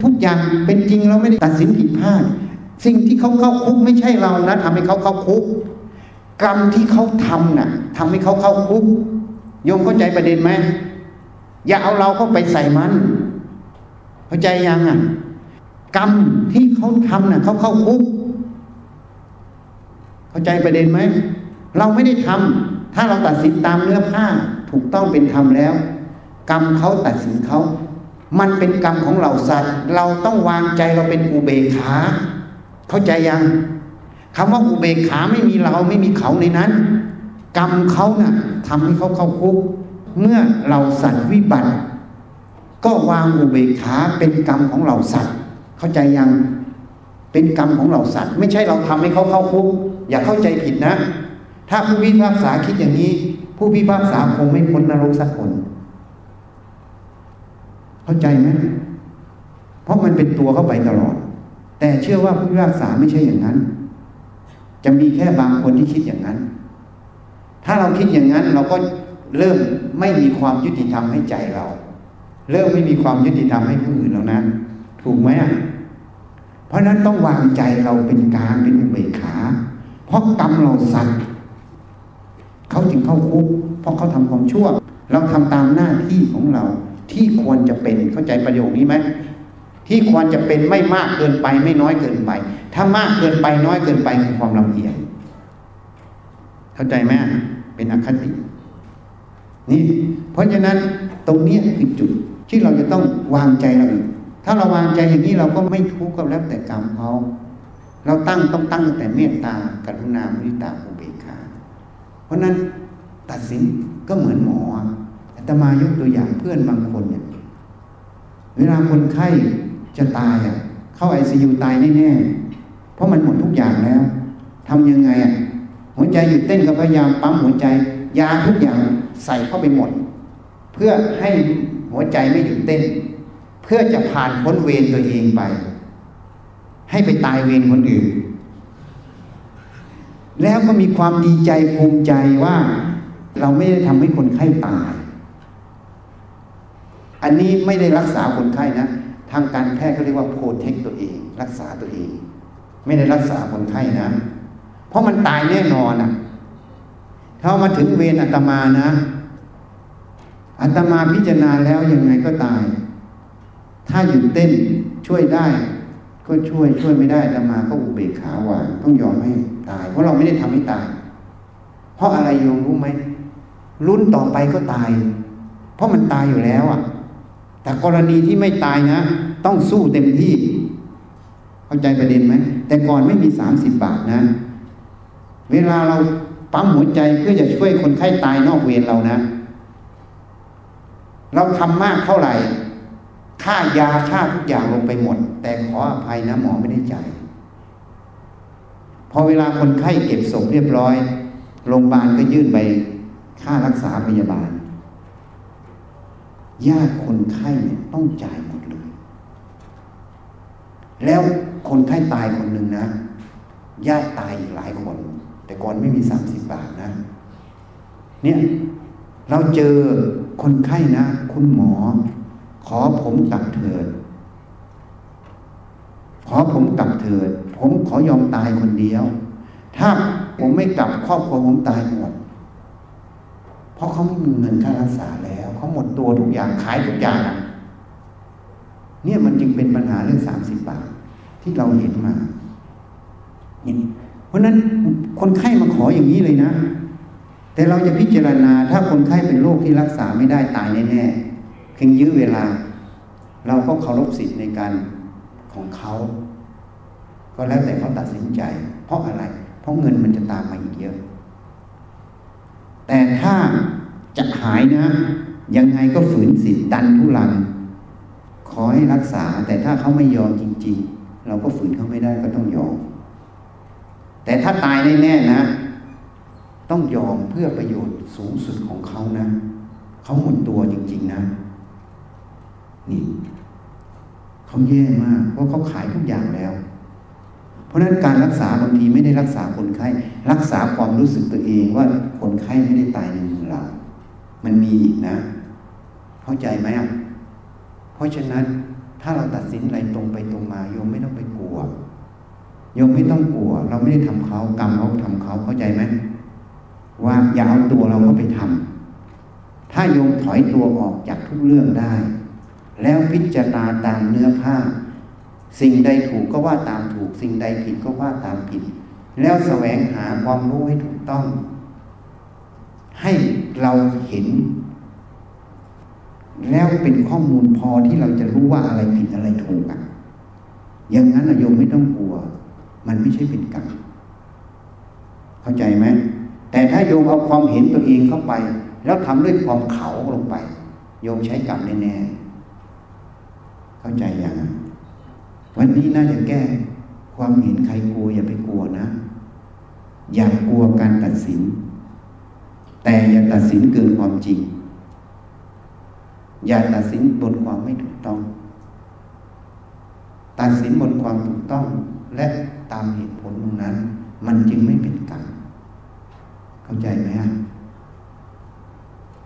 ทุกอย่างเป็นจริงเราไม่ได้ตัดสินผิดพลาด สิ่งที่เขาเข้าคุกไม่ใช่เรานะทำให้เขาเข้าคุก กรรมที่เขาทำน่ะทำให้เขาเข้าคุกโยมเข้าใจประเด็นไหมอย่าเอาเราเข้าไปใส่มัน เข้าใจยังอะ กรรมที่เขาทำน่ะเขาเข้าคุก เข้าใจประเด็นไหมเราไม่ได้ทำถ้าเราตัดสินตามเนื้อผ้าถูกต้องเป็นธรรมแล้ว กรรมเขาตัดสินเขามันเป็นกรรมของเราสัตว์ เราต้องวางใจเราเป็นอุเบกขา เข้าใจยัง คำว่าอุเบกขาไม่มีเราไม่มีเขาในนั้น กรรมเขานะ่ะทำให้เขาเข้าคุก เมื่อเราสัตว์วิบัติ ก็วางอุเบกขาเป็นกรรมของเราสัตว์ เข้าใจยังเป็นกรรมของเราสัตว์ ไม่ใช่เราทำให้เขาเข้าคุก อย่าเข้าใจผิดนะ ถ้าผู้พิพากษาคิดอย่างนี้ ผู้พิพากษาคงไม่พ้นนรกสักคน เข้าใจไหมเพราะมันเป็นตัวเข้าไปตลอด แต่เชื่อว่าผู้พิพากษาไม่ใช่อย่างนั้น จะมีแค่บางคนที่คิดอย่างนั้น ถ้าเราคิดอย่างนั้นเราก็เริ่มไม่มีความยุติธรรมให้ใจเรา เริ่มไม่มีความยุติธรรมให้ผู้อื่นแล้วนะ ถูกไหมเพราะนั้นต้องวางใจเราเป็นกลางเป็นอุเบกขา เพราะกรรมเราสัตว์เขาจึงเข้าคุกเพราะเขาทำความชั่ว เราทำตามหน้าที่ของเราที่ควรจะเป็นเข้าใจประโยคนี้ไหม ที่ควรจะเป็นไม่มากเกินไปไม่น้อยเกินไป ถ้ามากเกินไปน้อยเกินไปคือความลำเอียง เข้าใจไหมเป็นอคตินี่เพราะฉะนั้นตรงนี้คือจุดที่เราจะต้องวางใจเราถ้าเราวางใจอย่างนี้เราก็ไม่ทุกข์ก็แล้วแต่กรรมเขาเราตั้งต้องตั้งแต่เมตตากรุณามุทิตาอุเบกขาเพราะนั้นตัดสินก็เหมือนหมออาตมายกตัวอย่างเพื่อนบางคนเนี่ยเวลาคนไข้ จะตายอะเข้าไอซียูตายแน่ๆเพราะมันหมดทุกอย่างแล้วทำยังไงอะหัวใจหยุดเต้นก็พยายามปั๊มหัวใจยาทุกอย่างใส่เข้าไปหมด เพื่อให้หัวใจไม่หยุดเต้น เพื่อจะผ่านพ้นเวรตัวเองไป ให้ไปตายเวรคนอื่น แล้วก็มีความดีใจภูมิใจว่า เราไม่ได้ทำให้คนไข้ตาย อันนี้ไม่ได้รักษาคนไข้นะ ทางการแพทย์เขาเรียกว่าโปรเทคตัวเอง รักษาตัวเอง ไม่ได้รักษาคนไข้นะ เพราะมันตายแน่นอนอะถ้ามาถึงเวรอัตมานะอัตมาพิจารณาแล้วยังไงก็ตาย ถ้าหยุดเต้นช่วยได้ ก็ช่วยช่วยไม่ได้อัตมาก็อุเบกขาวางต้องยอมให้ตาย เพราะเราไม่ได้ทำให้ตาย เพราะอะไรโยมรู้ไหมรุ่นต่อไปก็ตาย เพราะมันตายอยู่แล้วอะแต่กรณีที่ไม่ตายนะ ต้องสู้เต็มที่ เข้าใจประเด็นไหมแต่ก่อนไม่มีสามสิบบาทนะ เวลาเราปั๊มหัวใจเพื่อจะช่วยคนไข้ตายนอกเวรเรานะ เราทำมากเท่าไหร่ ค่ายาค่าทุกอย่างลงไปหมด แต่ขออภัยนะหมอไม่ได้จ่ายพอเวลาคนไข้เก็บศพเรียบร้อยโรงพยาบาลก็ยื่นไปค่ารักษาพยาบาลญาติคนไข้เนี่ยต้องจ่ายหมดเลย แล้วคนไข้ตายคนหนึ่งนะญาติตายอีกหลายคน แต่ก่อนไม่มีสามสิบบาทนะ เนี่ยเราเจอคนไข้นะ คุณหมอ ขอผมกลับเถิด ขอผมกลับเถิด ผมขอยอมตายคนเดียว ถ้าผมไม่กลับครอบครัวผมตายหมดเพราะเขาไม่มีเงินค่ารักษาแล้วเขาหมดตัวทุกอย่างขายทุกอย่างเนี่ยมันจึงเป็นปัญหาเรื่องสามสิบบาท ที่เราเห็นมาเนี่ยเพราะนั้นคนไข้มาขออย่างนี้เลยนะ แต่เราจะพิจารณาถ้าคนไข้เป็นโรคที่รักษาไม่ได้ตายแน่ๆเพียงยื้อเวลา เราก็เคารพสิทธิ์ในการของเขา ก็แล้วแต่เขาตัดสินใจ เพราะอะไร เพราะเงินมันจะตามมาอีกเยอะ แต่ถ้าจะหายนะ ยังไงก็ฝืนสิทธิ์ดันทุลังขอให้รักษาแต่ถ้าเขาไม่ยอมจริง ๆ เราก็ฝืนเขาไม่ได้ก็ต้องยอม แต่ถ้าตายแน่ๆนะ ต้องยอมเพื่อประโยชน์สูงสุดของเขานะ เขาหมดตัวจริง ๆนะ นี่เขาแย่มาก เพราะเขาขายทุกอย่างแล้ว เพราะฉะนั้นการรักษาบางทีไม่ได้รักษาคนไข้ รักษาความรู้สึกตัวเองว่าคนไข้ไม่ได้ตายในมือเรา มันมีอีกนะ เข้าใจไหมอะเพราะฉะนั้น ถ้าเราตัดสินอะไรตรงไปตรงมาโยมไม่ต้องไปกลัวโยมไม่ต้องกลัว เราไม่ได้ทำเขากรรมเขาทำเขาเข้าใจไหมว่าอย่าเอาตัวเราเข้าไปทำถ้าโยมถอยตัวออกจากทุกเรื่องได้ แล้วพิจารณาตามเนื้อผ้า สิ่งใดถูกก็ว่าตามถูก สิ่งใดผิดก็ว่าตามผิด แล้วแสวงหาความรู้ให้ถูกต้อง ให้เราเห็น แล้วเป็นข้อมูลพอที่เราจะรู้ว่าอะไรผิดอะไรถูกอะอย่างนั้นโยมไม่ต้องกลัว มันไม่ใช่เป็นกรรมเข้าใจไหมแต่ถ้าโยมเอาความเห็นตัวเองเข้าไป แล้วทำด้วยความเขาลงไป โยมใช้กรรมแน่ๆเข้าใจอย่างนั้นวันนี้น่าจะแก้ ความเห็นใครกลัวอย่าไปกลัวนะ อย่ากลัวการตัดสิน แต่อย่าตัดสินเกินความจริง อย่าตัดสินบนความไม่ถูกต้อง ตัดสินบนความถูกต้องและตามเหตุผลตรงนั้น มันจึงไม่เป็นกรรมเข้าใจไหมฮะ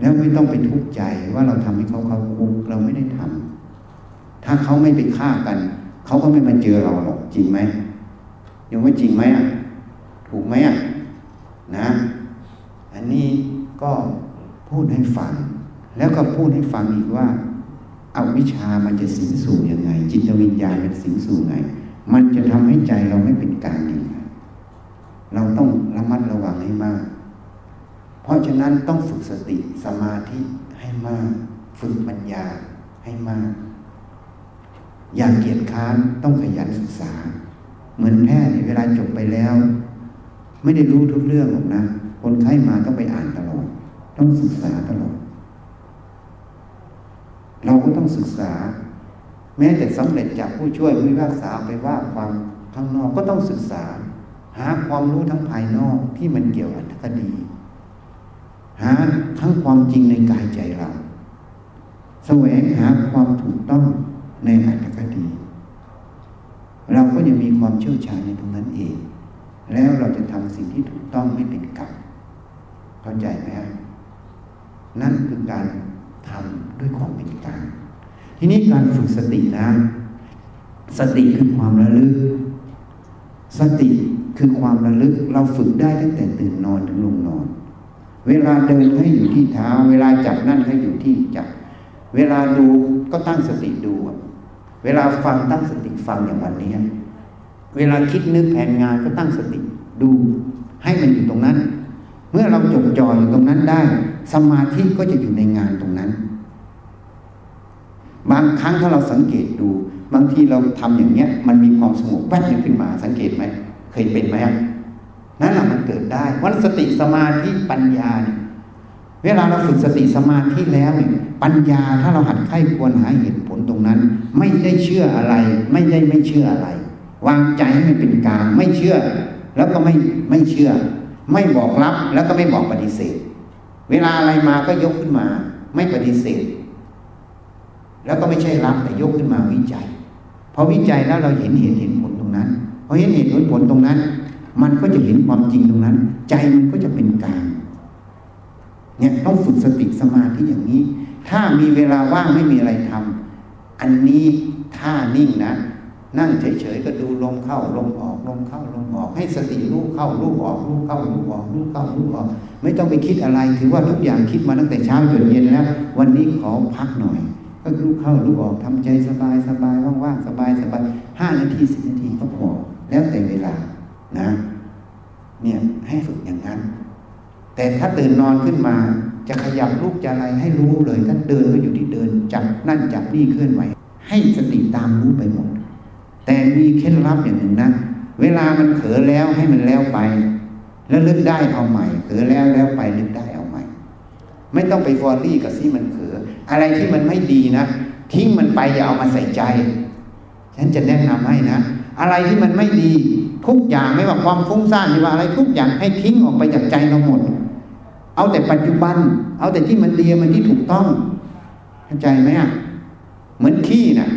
แล้วไม่ต้องไปทุกข์ใจว่าเราทำให้เขาเขาคุกเราไม่ได้ทำถ้าเขาไม่ไปฆ่ากัน เขาก็ไม่มาเจอเราหรอกจริงไหมยังไม่จริงไหมอะถูกไหมอะนะ อันนี้ก็พูดให้ฟัง แล้วก็พูดให้ฟังอีกว่าเอาวิชามันจะสิงสู่ยังไง จิตวิญญาณมันสิงสู่ไง มันจะทำให้ใจเราไม่เป็นกลางยังไงเราต้องระมัดระวังให้มาก เพราะฉะนั้นต้องฝึกสติสมาธิให้มาก ฝึกปัญญาให้มาก อย่าเกียจค้านต้องขยันศึกษา เหมือนแพทย์เวลาจบไปแล้ว ไม่ได้รู้ทุกเรื่องหรอกนะ คนไข้มาต้องไปอ่านตลอด ต้องศึกษาตลอด เราก็ต้องศึกษา แม้แต่สำเร็จจากผู้ช่วยผู้พิพากษาไปว่าความข้างนอกก็ต้องศึกษา หาความรู้ทั้งภายนอกที่มันเกี่ยวกับคดี หาทั้งความจริงในกายใจเราแสวงหาความถูกต้องในอัตคดี เราก็จะมีความเชี่ยวชาญในตรงนั้นเอง แล้วเราจะทำสิ่งที่ถูกต้องไม่เป็นกรรมเข้าใจไหมนั่นคือการ ทำด้วยความเป็นกลางทีนี้การฝึกสตินะ สติคือความระลึก สติคือความระลึกเราฝึกได้ตั้งแต่ตื่นนอนถึงลงนอน เวลาเดินให้อยู่ที่เท้า เวลาจับนั่นให้อยู่ที่จับ เวลาดูก็ตั้งสติดู เวลาฟังตั้งสติฟังอย่างวันนี้ เวลาคิดนึกแผนงานก็ตั้งสติดู ให้มันอยู่ตรงนั้น เมื่อเราจดจ่ออยู่ตรงนั้นได้ สมาธิก็จะอยู่ในงานตรงนั้น บางครั้งถ้าเราสังเกตดู บางทีเราทำอย่างเนี้ย มันมีความสงบแวบขึ้นมา สังเกตไหมเคยเป็นไหมนั่นแหละมันเกิดได้วันสติสมาธิปัญญาเนี่ยเวลาเราฝึกสติสมาธิแล้วเนี่ยปัญญาถ้าเราหัดไข้ควรหาเหตุผลตรงนั้น ไม่ได้เชื่ออะไร ไม่ได้ไม่เชื่ออะไร วางใจให้มันเป็นกลางไม่เชื่อ แล้วก็ไม่ไม่เชื่อ ไม่บอกรับแล้วก็ไม่บอกปฏิเสธ เวลาอะไรมาก็ยกขึ้นมา ไม่ปฏิเสธ แล้วก็ไม่ใช่รับแต่ยกขึ้นมาวิจัยพอวิจัยแล้วเราเห็นเหตุเห็นผลตรงนั้นพอเห็นเหตุเห็นผลตรงนั้น มันก็จะเห็นความจริงตรงนั้น ใจมันก็จะเป็นกลางเนี่ยต้องฝึกสติสมาธิอย่างนี้ ถ้ามีเวลาว่างไม่มีอะไรทำอันนี้ท่านิ่งนะ นั่งเฉยๆก็ดูลมเข้าลมออกลมเข้าลมออก ให้สติรู้เข้ารู้ออกรู้เข้ารู้ออกรู้เข้ารู้ออก ไม่ต้องไปคิดอะไรถือว่าทุกอย่างคิดมาตั้งแต่เช้าจนเย็นแล้ว วันนี้ขอพักหน่อย ก็รู้เข้ารู้ออกทำใจสบายสบายว่างๆสบายสบายห้านาทีสิบนาทีก็พอแล้วแต่เวลานะ เนี่ยให้ฝึกอย่างนั้น แต่ถ้าตื่นนอนขึ้นมา จะขยับลูกจะอะไรให้รู้เลยถ้าเดินก็อยู่ที่เดินจับนั่นจับนี่เคลื่อนไหว ให้สติตามรู้ไปหมด แต่มีเคล็ดลับอย่างหนึ่งนะเวลามันเผลอแล้วให้มันแล้วไป แล้วลึกได้เอาใหม่เผลอแล้วแล้วไปลึกได้เอาใหม่ ไม่ต้องไปฟอรี่กับที่มันเผลออะไรที่มันไม่ดีนะทิ้งมันไปอย่าเอามาใส่ใจ ฉันจะแนะนำให้นะอะไรที่มันไม่ดีทุกอย่างไม่ว่าความฟุ้งซ่านไม่ว่าอะไรทุกอย่างให้ทิ้งออกไปจากใจเราหมด เอาแต่ปัจจุบัน เอาแต่ที่มันดีมันที่ถูกต้องเข้าใจไหมอะเหมือนขี้นะ่ะ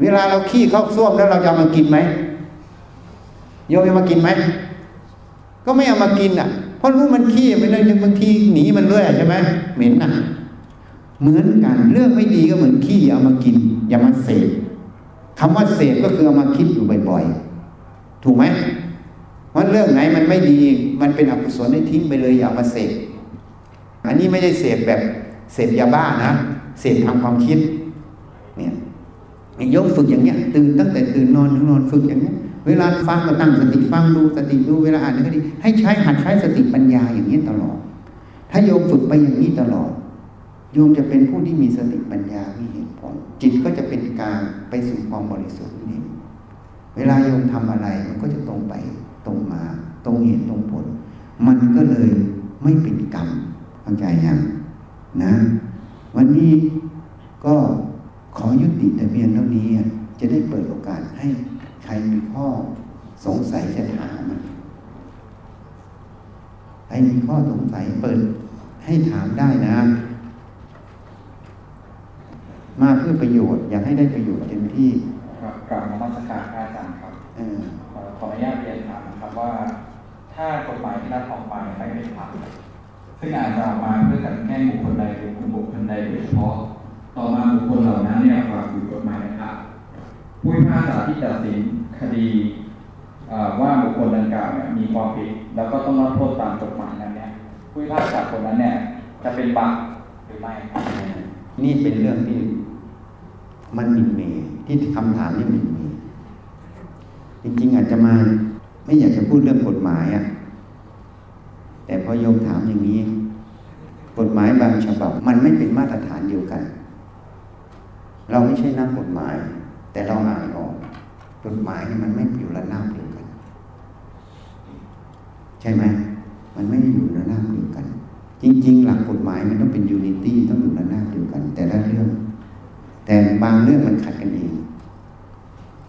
เวลาเราขี้เข้าส้วมแล้วเราจะเอามากินไหมโยมจะมากินไหมก็ไม่เอามากินอะ เพราะรู้มันขี้ไม่ได้บางทีหนีมันเรื่อยใช่ไหมเหม็นอะ เหมือนกันเรื่องไม่ดีก็เหมือนขี้เอามากิน อย่ามาเสพคำว่าเสพก็คือเอามาคิดอยู่บ่อยๆ ถูกไหมว่าเรื่องไหนมันไม่ดี มันเป็นอกุศลให้ทิ้งไปเลยอย่ามาเสพอันนี้ไม่ได้เสพแบบเสพยาบ้านะเสพทางความคิด เนี่ย โยกฝึกอย่างเงี้ยตื่นตั้งแต่ตื่นนอนถึงนอนฝึกอย่างเงี้ย เวลาฟังก็ตั้งสติฟังดูสติดูเวลาอ่านก็ดีให้ใช้หัดใช้สติปัญญาอย่างนี้ตลอด ถ้าโยมฝึกไปอย่างนี้ตลอด โยมจะเป็นผู้ที่มีสติปัญญามีเหตุผลจิตก็จะเป็นกลางไปสู่ความบริสุทธิ์นี่เวลาโยมทำอะไรมันก็จะตรงไปตรงมา ตรงเหตุตรงผล มันก็เลยไม่เป็นกรรมเข้าใจยังนะ วันนี้ก็ ขอยุติแต่เพียงเท่านี้จะได้เปิดโอกาสให้ใครมีข้อสงสัยจะถามใครมีข้อสงสัยเปิดให้ถามได้นะ มาเพื่อประโยชน์ อยากให้ได้ประโยชน์เต็มที่ครับกลับมามาสการอาจารย์ครับขออนุญาตเรียนถามนะครับว่า ถ้ากฎหมายที่รัฐออกมาไม่เป็นธรรมซึ่งอาจจะออกมาเพื่อกันแก้บุคคลใดหรือกลุ่มบุคคลใดโดยเฉพาะ ต่อมาบุคคลเหล่านั้นเนี่ยฝ่าฝืนกฎหมายนะครับผู้พิพากษาที่ตัดสินคดีว่าบุคคลดังกล่าวเนี่ยมีความผิด แล้วก็ต้องรับโทษตามกฎหมายนั้นเนี่ยผู้พิพากษาคนนั้นเนี่ย จะเป็นบาปหรือไม่นี่เป็นเรื่องที่มันมินเมที่คำถามนี่มินเมจริงๆอาจจะมาไม่อยากจะพูดเรื่องกฎหมายอะแต่พอโยมถามอย่างนี้ กฎหมายบางฉบับมันไม่เป็นมาตรฐานเดียวกัน เราไม่ใช่นักกฎหมาย แต่เราอ่านออกจดหมายนี่มันไม่อยู่ระนาบเดียวกัน ใช่ไหมมันไม่อยู่ระนาบเดียวกัน จริง ๆ หลักกฎหมายมันต้องเป็นยูนิตี้ต้องอยู่ระนาบเดียวกัน แต่ละเรื่อง แต่บางเรื่องมันขัดกันเอง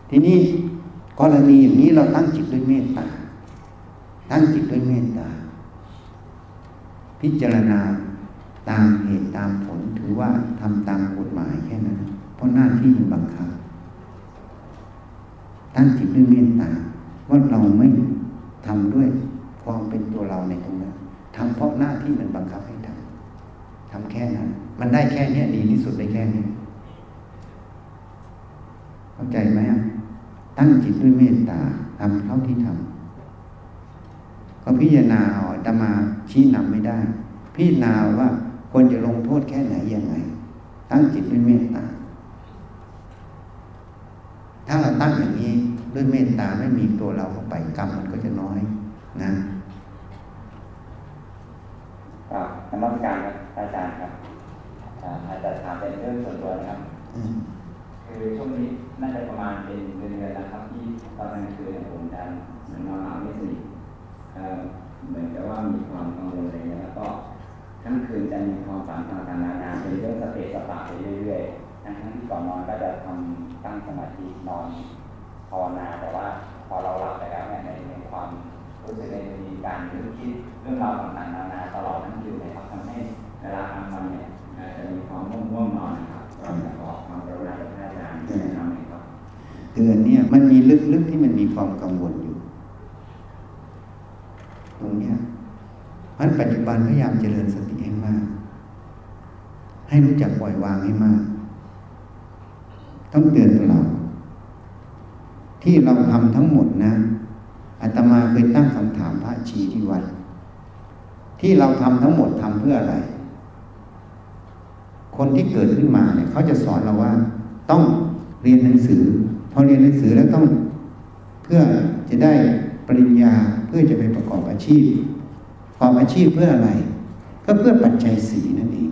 ทีนี้กรณีอย่างนี้เราตั้งจิตด้วยเมตตาตั้งจิตด้วยเมตตาพิจารณาตามเหตุตามผลถือว่าทำตามกฎหมายแค่นั้น ราะหน้าที่มันบังคับตั้งจิตด้วยเมตตาว่าเราไม่ทำด้วยความเป็นตัวเราในตรงนั้นทำเพราะหน้าที่มันบังคับให้ทำทำแค่นั้น มันได้แค่นี้ดีที่สุดได้แค่นี้ เข้าใจไหมตั้งจิตด้วยเมตตาทำเท่าที่ทำก็พิจารณาเอาแต่มาชี้นำไม่ได้ พิจารณาว่าควรจะลงโทษแค่ไหนยังไง ตั้งจิตด้วยเมตตา ถ้าเราตั้งอย่างนี้ด้วยเมตตาไม่มีตัวเราเข้าไปกรรมมันก็จะน้อยนะครับนมัสการครับอาจารย์ครับอาจารย์ถามเป็นเรื่องส่วนตัวนะครับคือช่วงนี้น่าจะประมาณเป็นเดือนๆนะครับ ที่ตอนกลางคืนผมจะเหมือนนอนหลับไม่สนิทเหมือนกับว่ามีความกังวลอะไรเงี้ยแล้วก็ทั้งคืนจะมีความฝันต่างๆนานาเป็นเรื่องสเตสปะไปเรื่อยๆ ทั้งที่ก่อนนอนก็จะทำตั้งสมาธินอนภาวนาแต่ว่าพอเราหลับไปแล้วเนี่ยในความรู้สึกในมีการนึกคิดเรื่องราวต่างๆนานาตลอดทั้งคืนเลยครับทำให้เวลากลางวันเนี่ยจะมีความง่วงนอนนะครับก็จะขอความกรุณาจากอาจารย์แนะนำหน่อยครับเตือนเนี่ยมันมีลึกๆที่มันมีความกังวลอยู่ ตรงเนี้ยเพราะปัจจุบันพยายามเจริญสติให้มาก ให้รู้จักปล่อยวางให้มาก ต้องเตือนตัวเราที่เราทำทั้งหมดนะอาตมาเคยตั้งคำถามพระชีที่วัดที่เราทำทั้งหมดทำเพื่ออะไร คนที่เกิดขึ้นมาเนี่ยเขาจะสอนเราว่า ต้องเรียนหนังสือพอเรียนหนังสือแล้วต้องเพื่อจะได้ปริญญาเพื่อจะไปประกอบอาชีพประกอบอาชีพเพื่ออะไร ก็เพื่อปัจจัยสีนั่นเอง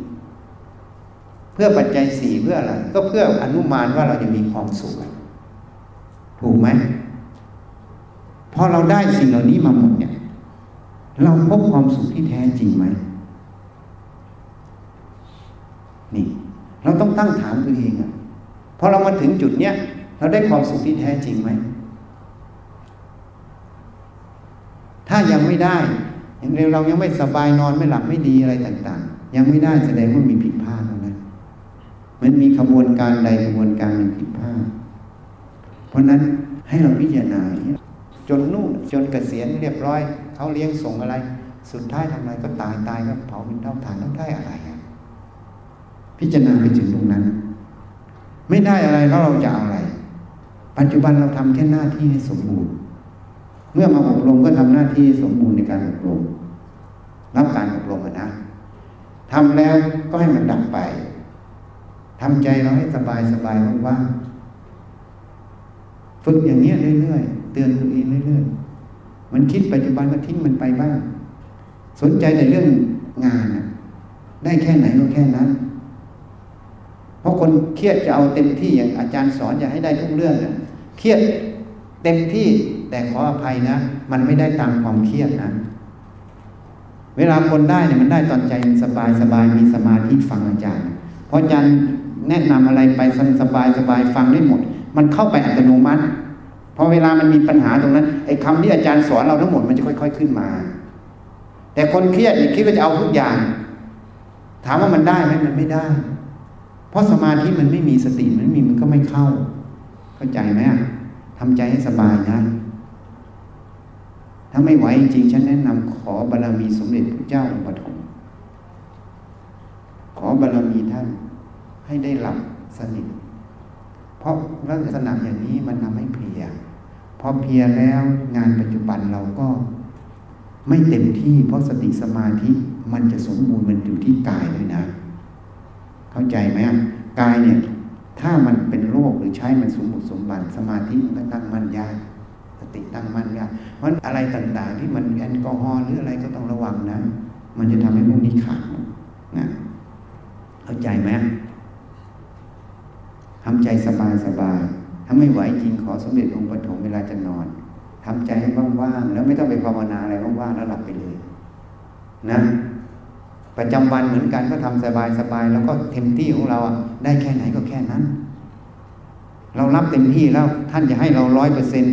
พื่อปัจจัยสี่เพื่ออะไร ก็เพื่ออนุมานว่าเราจะมีความสุขถูกไหมพอเราได้สิ่งเหล่านี้มาหมดเนี่ย เราพบความสุขที่แท้จริงไหมนี่ เราต้องตั้งถามตัวเองอะพอเรามาถึงจุดเนี้ยเราได้ความสุขที่แท้จริงไหมถ้ายังไม่ได้ยังเรายังไม่สบายนอนไม่หลับไม่ดีอะไรต่าง ๆ ยังไม่ได้แสดงว่ามีผิดพลาดแล้วนะ มันมีขบวนการใดขบวนการหนึ่งผิดพลาดเพราะนั้นให้เราพิจารณาจนนู่นจนเกษียณเรียบร้อยเขาเลี้ยงส่งอะไร สุดท้ายทำอะไรก็ตายตายก็เผาเป็นเท่าฐานต้องได้อะไรพิจารณาไปถึงตรงนั้น ไม่ได้อะไรแล้วเราจะอะไร ปัจจุบันเราทำแค่หน้าที่ให้สมบูรณ์ เมื่อมาอบรมก็ทำหน้าที่สมบูรณ์ในการอบรมรับการอบรมนะทำแล้วก็ให้มันดับไป ทำใจเราให้สบายสบายว่างๆฝึกอย่างนี้เรื่อยๆเตือนตัวเองเรื่อยๆมันคิดปัจจุบันก็ทิ้งมันไปบ้าง สนใจในเรื่องงานได้แค่ไหนก็แค่นั้น เพราะคนเครียดจะเอาเต็มที่อย่างอาจารย์สอนอยากให้ได้ทุกเรื่องเนี่ยเครียดเต็มที่แต่ขออภัยนะ มันไม่ได้ตามความเครียดนะเวลาคนได้เนี่ยมันได้ตอนใจสบายสบายมีสมาธิฟังอาจารย์ เพราะอาจารย์ แนะนำอะไรไปสบายสบายฟังได้หมด มันเข้าไปอัตโนมัติพอเวลามันมีปัญหาตรงนั้นไอ้คำที่อาจารย์สอนเราทั้งหมดมันจะค่อย ๆขึ้นมา แต่คนเครียดคิดว่าจะเอาทุกอย่าง ถามว่ามันได้ไหมมันไม่ได้ เพราะสมาธิมันไม่มีสติมันไม่มีมันก็ไม่เข้า เข้าใจไหมอะทำใจให้สบายนะถ้าไม่ไหวจริงฉันแนะนำขอบารมีสมเด็จพระเจ้าองค์ปฐมขอบารมีท่าน ให้ได้หลับสนิท เพราะลักษณะอย่างนี้มันทำให้เพลียพอเพียแล้วงานปัจจุบันเราก็ไม่เต็มที่ เพราะสติสมาธิมันจะสมบูรณ์มันอยู่ที่กายเลยนะ เข้าใจไหมกายเนี่ย ถ้ามันเป็นโรคหรือใช้มันสมบูรณ์สมบัติสมาธิมันก็ตั้งมั่นยากสติตั้งมั่นยากเพราะอะไรต่างๆ ที่มันแอลกอฮอล์หรืออะไรก็ต้องระวังนะ มันจะทำให้พวกนี้ขาดนะเข้าใจไหม ทำใจสบายสบายถ้าไม่ไหวจริงขอสมเด็จองค์ปฐมเวลาจะนอนทำใจให้ว่างๆแล้วไม่ต้องไปภาวนาอะไรว่างๆแล้วหลับไปเลย นะ ประจำวันเหมือนกันก็ทำสบายๆแล้วก็เต็มที่ของเราได้แค่ไหนก็แค่นั้น เรารับเต็มที่แล้วท่านจะให้เราร้อยเปอร์เซ็น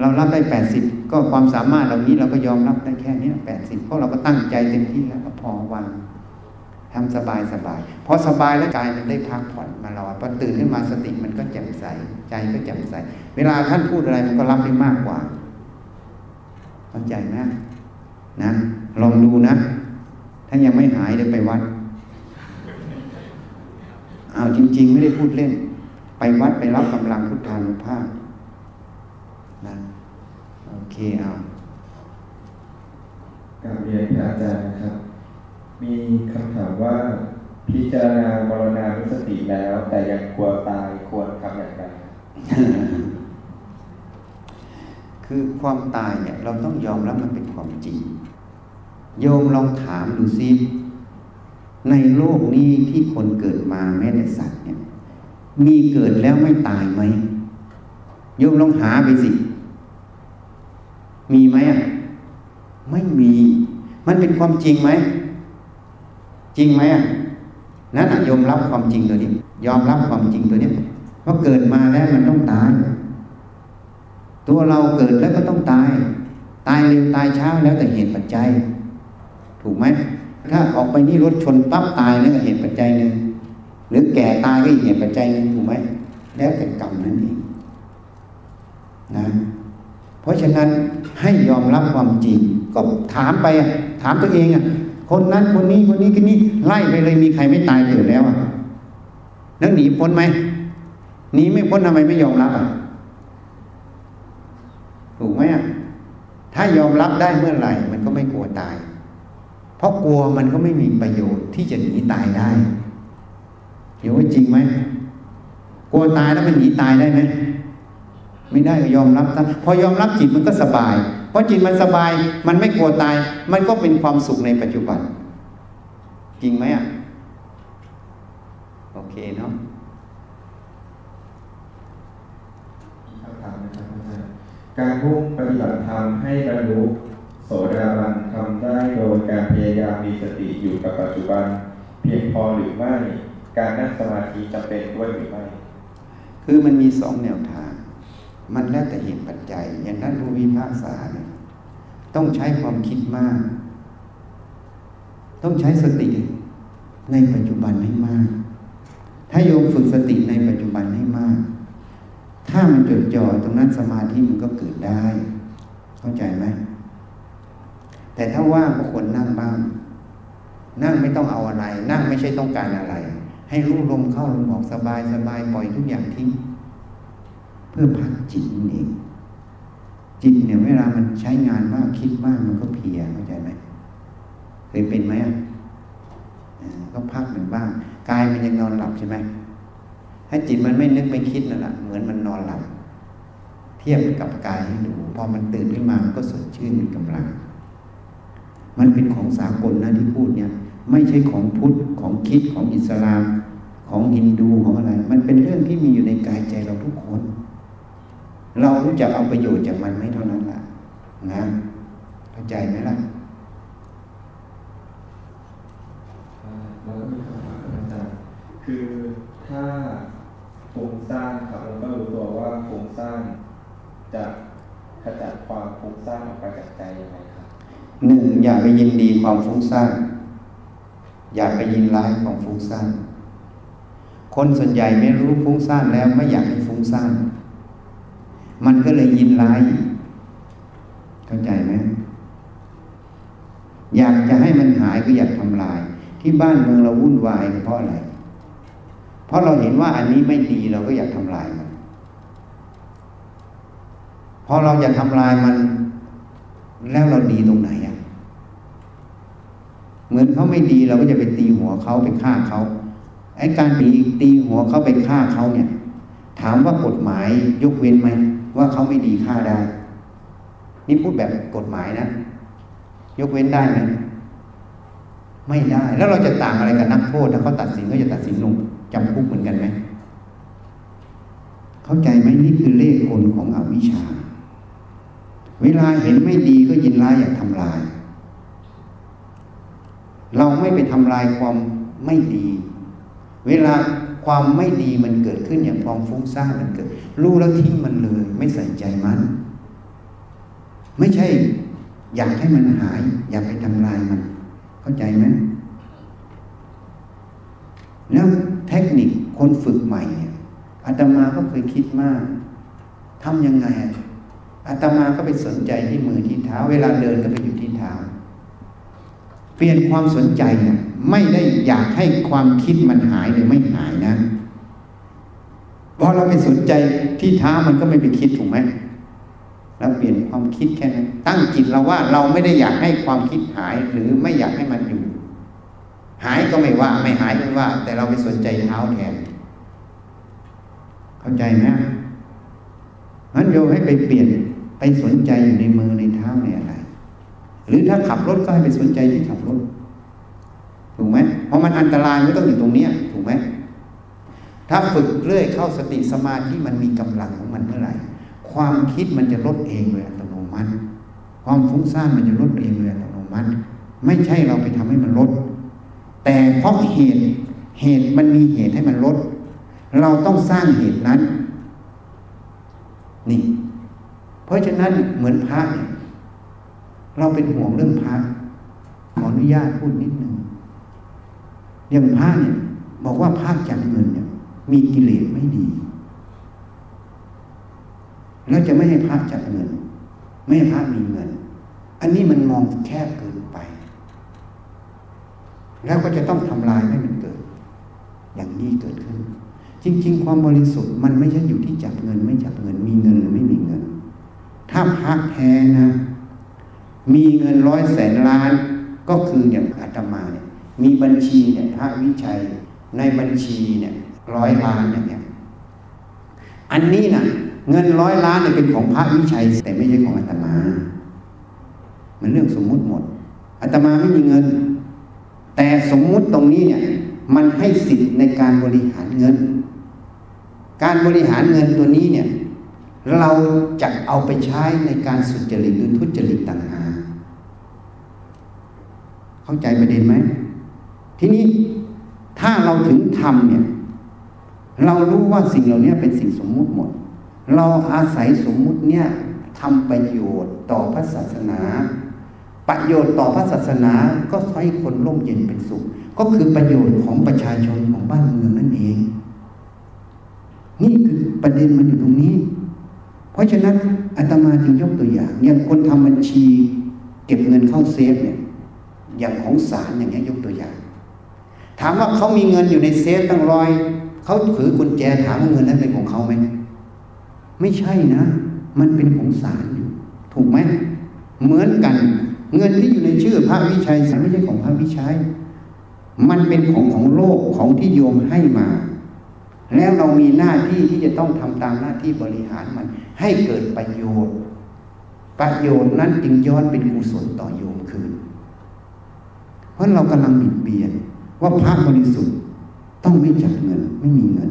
เรารับได้แปดสิบก็ความสามารถเหล่านี้เราก็ยอมรับได้แค่นี้แปดสิบเพราะเราก็ตั้งใจเต็มที่แล้วก็พอวาง ทำสบายสบายพอสบายแล้วกายมันได้พักผ่อนมาลอยพอตื่นขึ้นมาสติมันก็แจ่มใส ใจก็แจ่มใส เวลาท่านพูดอะไรมันก็รับได้มากกว่าเข้าใจไหมนะ ลองดูนะถ้ายังไม่หายเดี๋ยวไปวัดเอาจริง ๆ ไม่ได้พูดเล่น ไปวัดไปรับกำลังพุทธานุภาพนะโอเคเอาการเรียนพระอาจารย์ครับ มีคำถามว่าพิจารณามรณานุสติแล้ว แต่ยังกลัวตายควรทำอย่างไรคือความตายเนี่ยเราต้องยอมรับมันเป็นความจริง โยมลองถามดูซิ ในโลกนี้ที่คนเกิดมาแม้แต่สัตว์เนี่ย มีเกิดแล้วไม่ตายไหมโยมลองหาไปสิ มีไหมอะไม่มี มันเป็นความจริงไหม จริงไหมอะนั่นยอมรับความจริงตัวนี้ ยอมรับความจริงตัวนี้ว่าเกิดมาแล้วมันต้องตาย ตัวเราเกิดแล้วก็ต้องตาย ตายเร็วตายช้าแล้วแต่เหตุปัจจัย ถูกไหมถ้าออกไปนี่รถชนปั๊บตายนั่นก็เหตุปัจจัยหนึ่งหรือแก่ตายก็อีกเหตุปัจจัยหนึ่งถูกไหมแล้วแต่กรรมนั่นเองนะเพราะฉะนั้นให้ยอมรับความจริง ก็ถามไปถามตัวเองอะ คนนั้นคนนี้คนนี้คนนี้ไล่ไปเลยมีใครไม่ตายเกิดแล้วอะแล้วหนีพ้นไหมหนีไม่พ้นทำไมไม่ยอมรับอะถูกไหมอะถ้ายอมรับได้เมื่อไหร่ มันก็ไม่กลัวตาย เพราะกลัวมันก็ไม่มีประโยชน์ที่จะหนีตายได้เห็นว่าจริงไหมกลัวตายแล้วมันหนีตายได้ไหมไม่ได้ก็ยอมรับซะพอยอมรับจิตมันก็สบาย เพราะจิตมันสบาย มันไม่กลัวตาย มันก็เป็นความสุขในปัจจุบัน จริงไหมอะ โอเคเนาะคำถามนะครับอาจารย์การพุ่งปฏิบัติธรรมให้บรรลุโสดาบันทำได้โดยการพยายามมีสติอยู่กับปัจจุบัน เพียงพอหรือไม่ การนั่งสมาธิจำเป็นด้วยหรือไม่ คือมันมีสองแนวทาง มันแล้วแต่เหตุปัจจัย อย่างนั้นผู้วิพากษาเนี่ยต้องใช้ความคิดมาก ต้องใช้สติในปัจจุบันให้มาก ถ้าโยมฝึกสติในปัจจุบันให้มาก ถ้ามันจดจ่อตรงนั้นสมาธิมันก็เกิดได้ เข้าใจไหมแต่ถ้าว่างก็ควรนั่งบ้าง นั่งไม่ต้องเอาอะไร นั่งไม่ใช่ต้องการอะไร ให้รู้ลมเข้าลมออกสบายสบายปล่อยทุกอย่างทิ้ง เพื่อพักจิตนี่เอง จิตเนี่ยเวลามันใช้งานมากคิดมากมันก็เพียเข้าใจไหมเคยเป็นไหมอะก็พักหนึ่งบ้างกายมันยังนอนหลับใช่ไหมถ้าจิตมันไม่นึกไม่คิดนั่นแหละเหมือนมันนอนหลับ เทียบกับกายให้ดูพอมันตื่นขึ้นมามันก็สดชื่นมีกำลัง มันเป็นของสากลนะที่พูดเนี่ย ไม่ใช่ของพุทธของคิดของอิสลามของฮินดูของอะไร มันเป็นเรื่องที่มีอยู่ในกายใจเราทุกคน เรารู้จักเอาประโยชน์จากมันไม่เท่านั้นแหละนะเข้าใจไหมล่ะแล้วก็มีคำถามอาจารย์คือถ้าฟุ้งซ่านครับเราก็รู้ตัวว่าฟุ้งซ่านจะขจัดความฟุ้งซ่านออกไปจากใจยังไงครับหนึ่งอย่าไปยินดีความฟุ้งซ่านอย่าไปยินร้ายความฟุ้งซ่านคนส่วนใหญ่ไม่รู้ฟุ้งซ่านแล้วไม่อยากให้ฟุ้งซ่าน มันก็เลยยินร้ายเข้าใจไหมอยากจะให้มันหายก็อยากทำลาย ที่บ้านเมืองเราวุ่นวายเพราะอะไร เพราะเราเห็นว่าอันนี้ไม่ดีเราก็อยากทำลายมันพอเราอยากทำลายมัน แล้วเราดีตรงไหนอะเหมือนเขาไม่ดีเราก็จะไปตีหัวเขาไปฆ่าเขาไอ้การตีตีหัวเขาไปฆ่าเขาเนี่ย ถามว่ากฎหมายยกเว้นไหม ว่าเขาไม่ดีฆ่าได้ นี่พูดแบบกฎหมายนะ ยกเว้นได้ไหมไม่ได้ แล้วเราจะต่างอะไรกับนักโทษถ้าเขาตัดสินก็จะตัดสินลงจำคุกเหมือนกันไหมเข้าใจไหมนี่คือเลขคนของอวิชชา เวลาเห็นไม่ดีก็ยินร้ายอยากทำลาย เราไม่ไปทำลายความไม่ดี เวลา ความไม่ดีมันเกิดขึ้นอย่างความฟุ้งซ่านมันเกิด รู้แล้วทิ้งมันเลย ไม่ใส่ใจมัน ไม่ใช่ อยากให้มันหาย อยากไปทำลายมัน เข้าใจไหมแล้วเทคนิคคนฝึกใหม่เนี่ยอาตมาก็เคยคิดมากทำยังไงอาตมาก็ไปสนใจที่มือที่เท้า เวลาเดินก็ไปอยู่ที่เท้า ปลี่ยนความสนใจเนี่ยไม่ได้อยากให้ความคิดมันหายหรือไม่หายนะพอเราไปสนใจที่เท้ามันก็ไม่ไปคิดถูกไหมเราเปลี่ยนความคิดแค่นั้นตั้งจิตเราว่าเราไม่ได้อยากให้ความคิดหายหรือไม่อยากให้มันอยู่ หายก็ไม่ว่า ไม่หายก็ไม่ว่า แต่เราไปสนใจเท้าแทนเข้าใจไหมนั้นโยให้ไปเปลี่ยนไปสนใจอยู่ในมือในเท้าในอะไร หรือถ้าขับรถก็ให้ไปสนใจที่ขับรถ ถูกไหมเพราะมันอันตรายไม่ต้องอยู่ตรงเนี้ย ถูกไหมถ้าฝึกเรื่อยเข้าสติสมาธิมันมีกำลังของมันเมื่อไหร่ ความคิดมันจะลดเองโดยอัตโนมัติ ความฟุ้งซ่านมันจะลดเองโดยอัตโนมัติ ไม่ใช่เราไปทำให้มันลด แต่เพราะเหตุเหตุมันมีเหตุให้มันลด เราต้องสร้างเหตุนั้น นี่ เพราะฉะนั้นเหมือนพระเนี่ย เราเป็นห่วงเรื่องพระขออนุญาตพูดนิดหนึ่งอย่างพระเนี่ยบอกว่าพระจับเงินเนี่ย มีกิเลสไม่ดี แล้วจะไม่ให้พระจับเงิน ไม่ให้พระมีเงิน อันนี้มันมองแคบเกินไป แล้วก็จะต้องทำลายให้มันเกิด อย่างนี้เกิดขึ้น จริง ๆ ความบริสุทธิ์มันไม่ใช่อยู่ที่จับเงิน ไม่จับเงินมีเงินหรือไม่มีเงิน ถ้าพระแท้นะ มีเงินร้อยแสนล้าน ก็คืออย่างอาตมาเนี่ยมีบัญชีเนี่ยพระวิชัยในบัญชีเนี่ยร้อยล้านอย่างเงี้ยอันนี้นะ่ะเงินร้อยล้านเนี่ยเป็นของพระวิชัย แต่ไม่ใช่ของอาตมา มันเรื่องสมมุติหมดอาตมาไม่มีเงิน แต่สมมุติตรงนี้เนี่ย มันให้สิทธิ์ในการบริหารเงิน การบริหารเงินตัวนี้เนี่ย เราจะเอาไปใช้ในการสุจริตหรือทุจริตต่างหากเข้าใจประเด็นไหม ทีนี้ถ้าเราถึงทำเนี่ย เรารู้ว่าสิ่งเหล่านี้เป็นสิ่งสมมุติหมด เราอาศัยสมมุติเนี่ยทำประโยชน์ต่อพระศาสนา ประโยชน์ต่อพระศาสนาก็ให้คนร่มเย็นเป็นสุข ก็คือประโยชน์ของประชาชนของบ้านเมืองนั่นเอง นี่คือประเด็นมันอยู่ตรงนี้ เพราะฉะนั้นอาตมาจึงยกตัวอย่าง อย่างคนทำบัญชี เก็บเงินเข้าเซฟเนี่ย อย่างของศาลอย่างเงี้ยยกตัวอย่าง ถามว่าเขามีเงินอยู่ในเซฟตั้งร้อยเขาถือกุญแจถามว่าเงินนั้นเป็นของเขาไหมไม่ใช่นะ มันเป็นของศาลอยู่ ถูกไหมเหมือนกัน เงินที่อยู่ในชื่อพระวิชัยศาลไม่ใช่ของพระวิชัยมันเป็นของของโลกของที่โยมให้มา แล้วเรามีหน้าที่ที่จะต้องทำตามหน้าที่บริหารมัน ให้เกิดประโยชน์ ประโยชน์นั้นจึงย้อนเป็นกุศลต่อโยมคืน เพราะเรากำลังบิดเบียนว่าพระบริสุทธิ์ต้องไม่จับเงินไม่มีเงิน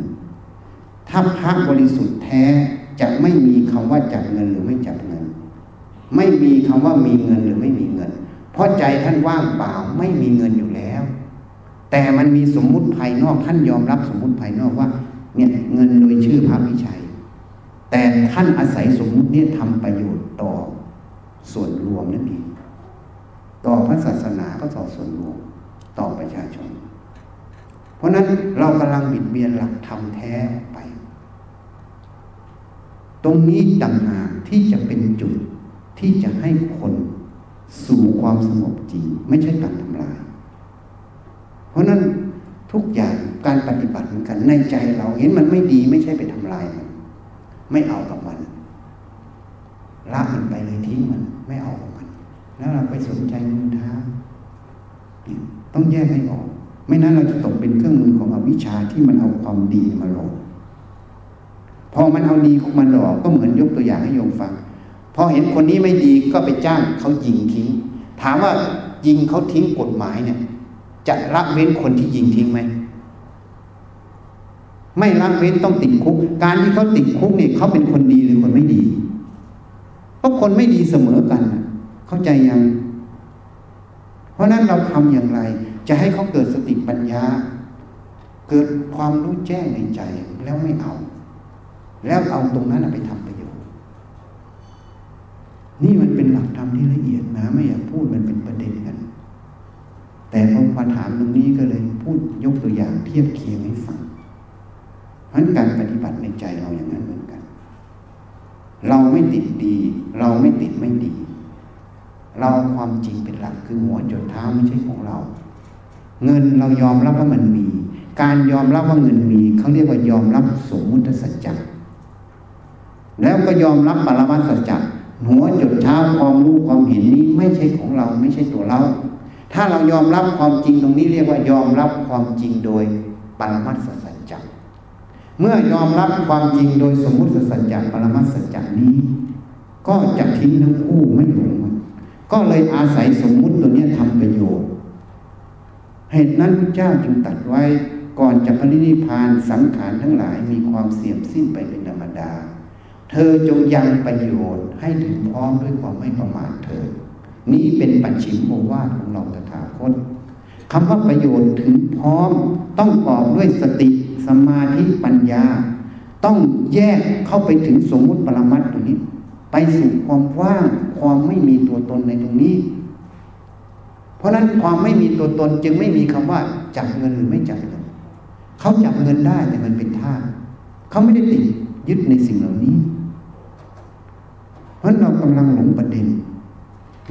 ถ้าพระบริสุทธิ์แท้จะไม่มีคำว่าจับเงินหรือไม่จับเงิน ไม่มีคำว่ามีเงินหรือไม่มีเงิน เพราะใจท่านว่างเปล่าไม่มีเงินอยู่แล้ว แต่มันมีสมมุติภายนอกท่านยอมรับสมมุติภายนอกว่า เนี่ยเงินโดยชื่อพระวิชัย แต่ท่านอาศัยสมมุติเนี่ยทำประโยชน์ต่อส่วนรวมนั่นเองต่อพระศาสนาก็ต่อส่วนรวมต่อประชาชน เพราะนั้นเรากำลังบิดเบียนหลักธรรมแท้ไป ตรงนี้ต่างหากที่จะเป็นจุดที่จะให้คนสู่ความสงบจริง ไม่ใช่การทำลาย เพราะนั้นทุกอย่างการปฏิบัติเหมือนกันในใจเราเห็นมันไม่ดีไม่ใช่ไปทำลายมัน ไม่เอากับมันละมันไปเลยทิ้งมัน ไม่เอากับมัน แล้วเราไปสนใจมือเท้าต้องแยกให้ออก ไม่นั้นเราจะตกเป็นเครื่องมือของอวิชชาที่มันเอาความดีมาหลอกพอมันเอาดีของมันหลอกก็เหมือนยกตัวอย่างให้โยมฟังพอเห็นคนนี้ไม่ดีก็ไปจ้างเขายิงทิ้ง ถามว่ายิงเขาทิ้งกฎหมายเนี่ย จะละเว้นคนที่ยิงทิ้งไหม ไม่ละเว้นต้องติดคุก การที่เขาติดคุกเนี่ยเขาเป็นคนดีหรือคนไม่ดีเพราะคนไม่ดีเสมอกัน เข้าใจยัง เพราะนั้นเราทำอย่างไร จะให้เขาเกิดสติปัญญา เกิดความรู้แจ้งในใจแล้วไม่เอา แล้วเอาตรงนั้นไปทำประโยชน์ นี่มันเป็นหลักธรรมที่ละเอียดนะไม่อยากพูดมันเป็นประเด็นกัน แต่พอมาถามตรงนี้ก็เลยพูดยกตัวอย่างเทียบเคียงให้ฟัง เพราะการปฏิบัติในใจเราอย่างนั้นเหมือนกัน เราไม่ติดดี เราไม่ติดไม่ดี เราความจริงเป็นหลักคือหัวจดเท้าไม่ใช่ของเรา เงินเรายอมรับว่ามันมี การยอมรับว่าเงินมีเขาเรียกว่ายอมรับสมมุติสัจจ์แล้วก็ยอมรับปรมัตสัจจ์หัวจดเท้าความรู้ความเห็นนี้ไม่ใช่ของเราไม่ใช่ตัวเรา ถ้าเรายอมรับความจริงตรงนี้เรียกว่ายอมรับความจริงโดยปรมัตสัจ เมื่อยอมรับความจริงโดยสมมุติสัจจ์ปรมัตสัจจ์นี้ ก็จะทิ้งทั้งคู่ไม่หลงก็เลยอาศัยสมมุติตัวนี้ทำประโยชน์ เหตุนั้นพระเจ้าจึงตัดไว้ก่อนจะพรินิพานสังขารทั้งหลายมีความเสื่อมสิ้นไปเป็นธรรมดา เธอจงยังประโยชน์ให้ถึงพร้อมด้วยความไม่ประมาทเธอ นี่เป็นปัจฉิมโมวาทของเราตถาคตคำว่าประโยชน์ถึงพร้อมต้องประกอบด้วยสติ มาธิปัญญา ต้องแยกเข้าไปถึงสมมุติปรมัตตรงนี้ ไปสู่ความว่างความไม่มีตัวตนในตรงนี้ เพราะนั้นความไม่มีตัวตนจึงไม่มีคำว่าจับเงินหรือไม่จับเงินเขาจับเงินได้แต่มันเป็นท่าเขาไม่ได้ติดยึดในสิ่งเหล่านี้ เพราะเรากำลังหลงประเด็น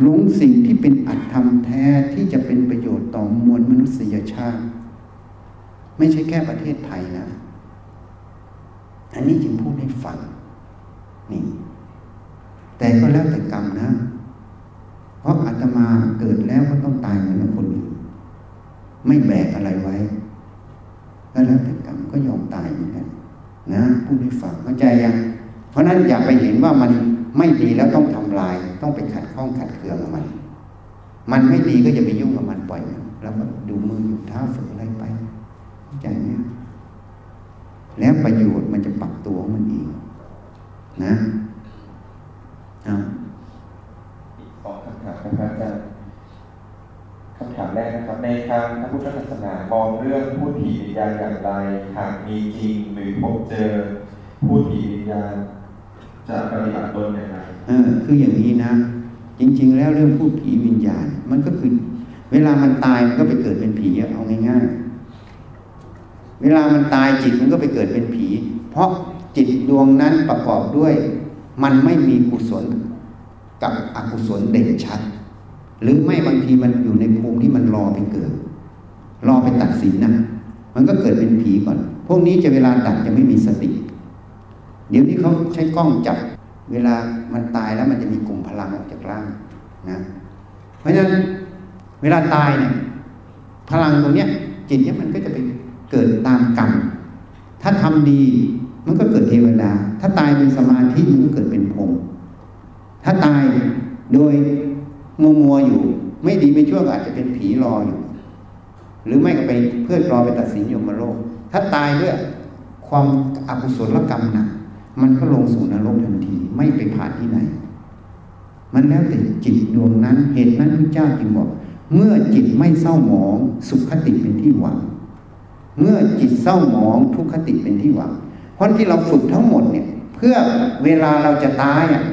หลงสิ่งที่เป็นอัตธรรมแท้ที่จะเป็นประโยชน์ต่อมวลมนุษยชาติ ไม่ใช่แค่ประเทศไทยนะ อันนี้จึงพูดให้ฟังนี่ แต่ก็แล้วแต่กรรมนะ เพราะอาตมาเกิดแล้วก็ต้องตายเหมือนคนอื่นไม่แบกอะไรไว้ก็แล้วแต่กรรมก็ยอมตายเหมือนกันนะพูดให้ฟังเข้าใจยังเพราะนั้นอย่าไปเห็นว่ามันไม่ดีแล้วต้องทำลาย ต้องไปขัดข้องขัดเคืองกับมัน มันไม่ดีก็อย่าไปยุ่งกับมันปล่อยมันแล้วก็ดูมืออยู่เท้าฝึกอะไรไป ใจไหมแล้วประโยชน์มันจะปรับตัวมันเองนะเอาสองคำถามครับอาจารย์คำถามแรกนะครับ ในทางพระพุทธศาสนามองเรื่องพูดผีวิญญาณอย่างไรหากมีจริงหรือพบเจอพูดผีวิญญาณจะปฏิบัติตนอย่างไรเออคืออย่างนี้นะ จริง ๆ แล้วเรื่องพูดผีวิญญาณ มันก็คือ เวลามันตายมันก็ไปเกิดเป็นผีเอาง่ายๆ เวลามันตายจิตมันก็ไปเกิดเป็นผี เพราะจิตดวงนั้นประกอบด้วย มันไม่มีกุศลกับอกุศลเด่นชัด หรือไม่บางทีมันอยู่ในภูมิที่มันรอไปเกิด รอไปตัดสินนะมันก็เกิดเป็นผีก่อน พวกนี้จะเวลาตัดจะไม่มีสติ เดี๋ยวนี้เขาใช้กล้องจับ เวลามันตายแล้วมันจะมีกลุ่มพลังออกจากร่างนะ เพราะฉะนั้นเวลาตายเนี่ยพลังตรงเนี้ยจิตเนี้ยมันก็จะไป เกิดตามกรรม ถ้าทำดีมันก็เกิดเทวดา ถ้าตายเป็นสมาธิมันก็เกิดเป็นพรหมถ้าตายโดยมัวมัวอยู่ ไม่ดีไม่ชั่วอาจจะเป็นผีรออยู่ หรือไม่ก็ไปเพื่อรอไปตัดสินยมโลก ถ้าตายด้วยความอกุศลกรรมหนักมันก็ลงสู่นรกทันทีไม่ไปผ่านที่ไหน มันแล้วแต่จิตดวงนั้น เหตุนั้นพระเจ้าจึงบอก เมื่อจิตไม่เศร้าหมอง สุขคติเป็นที่หวัง เมื่อจิตเศร้าหมองทุกขติเป็นที่หวังเพราะที่เราฝึกทั้งหมดเนี่ย เพื่อเวลาเราจะตายอะ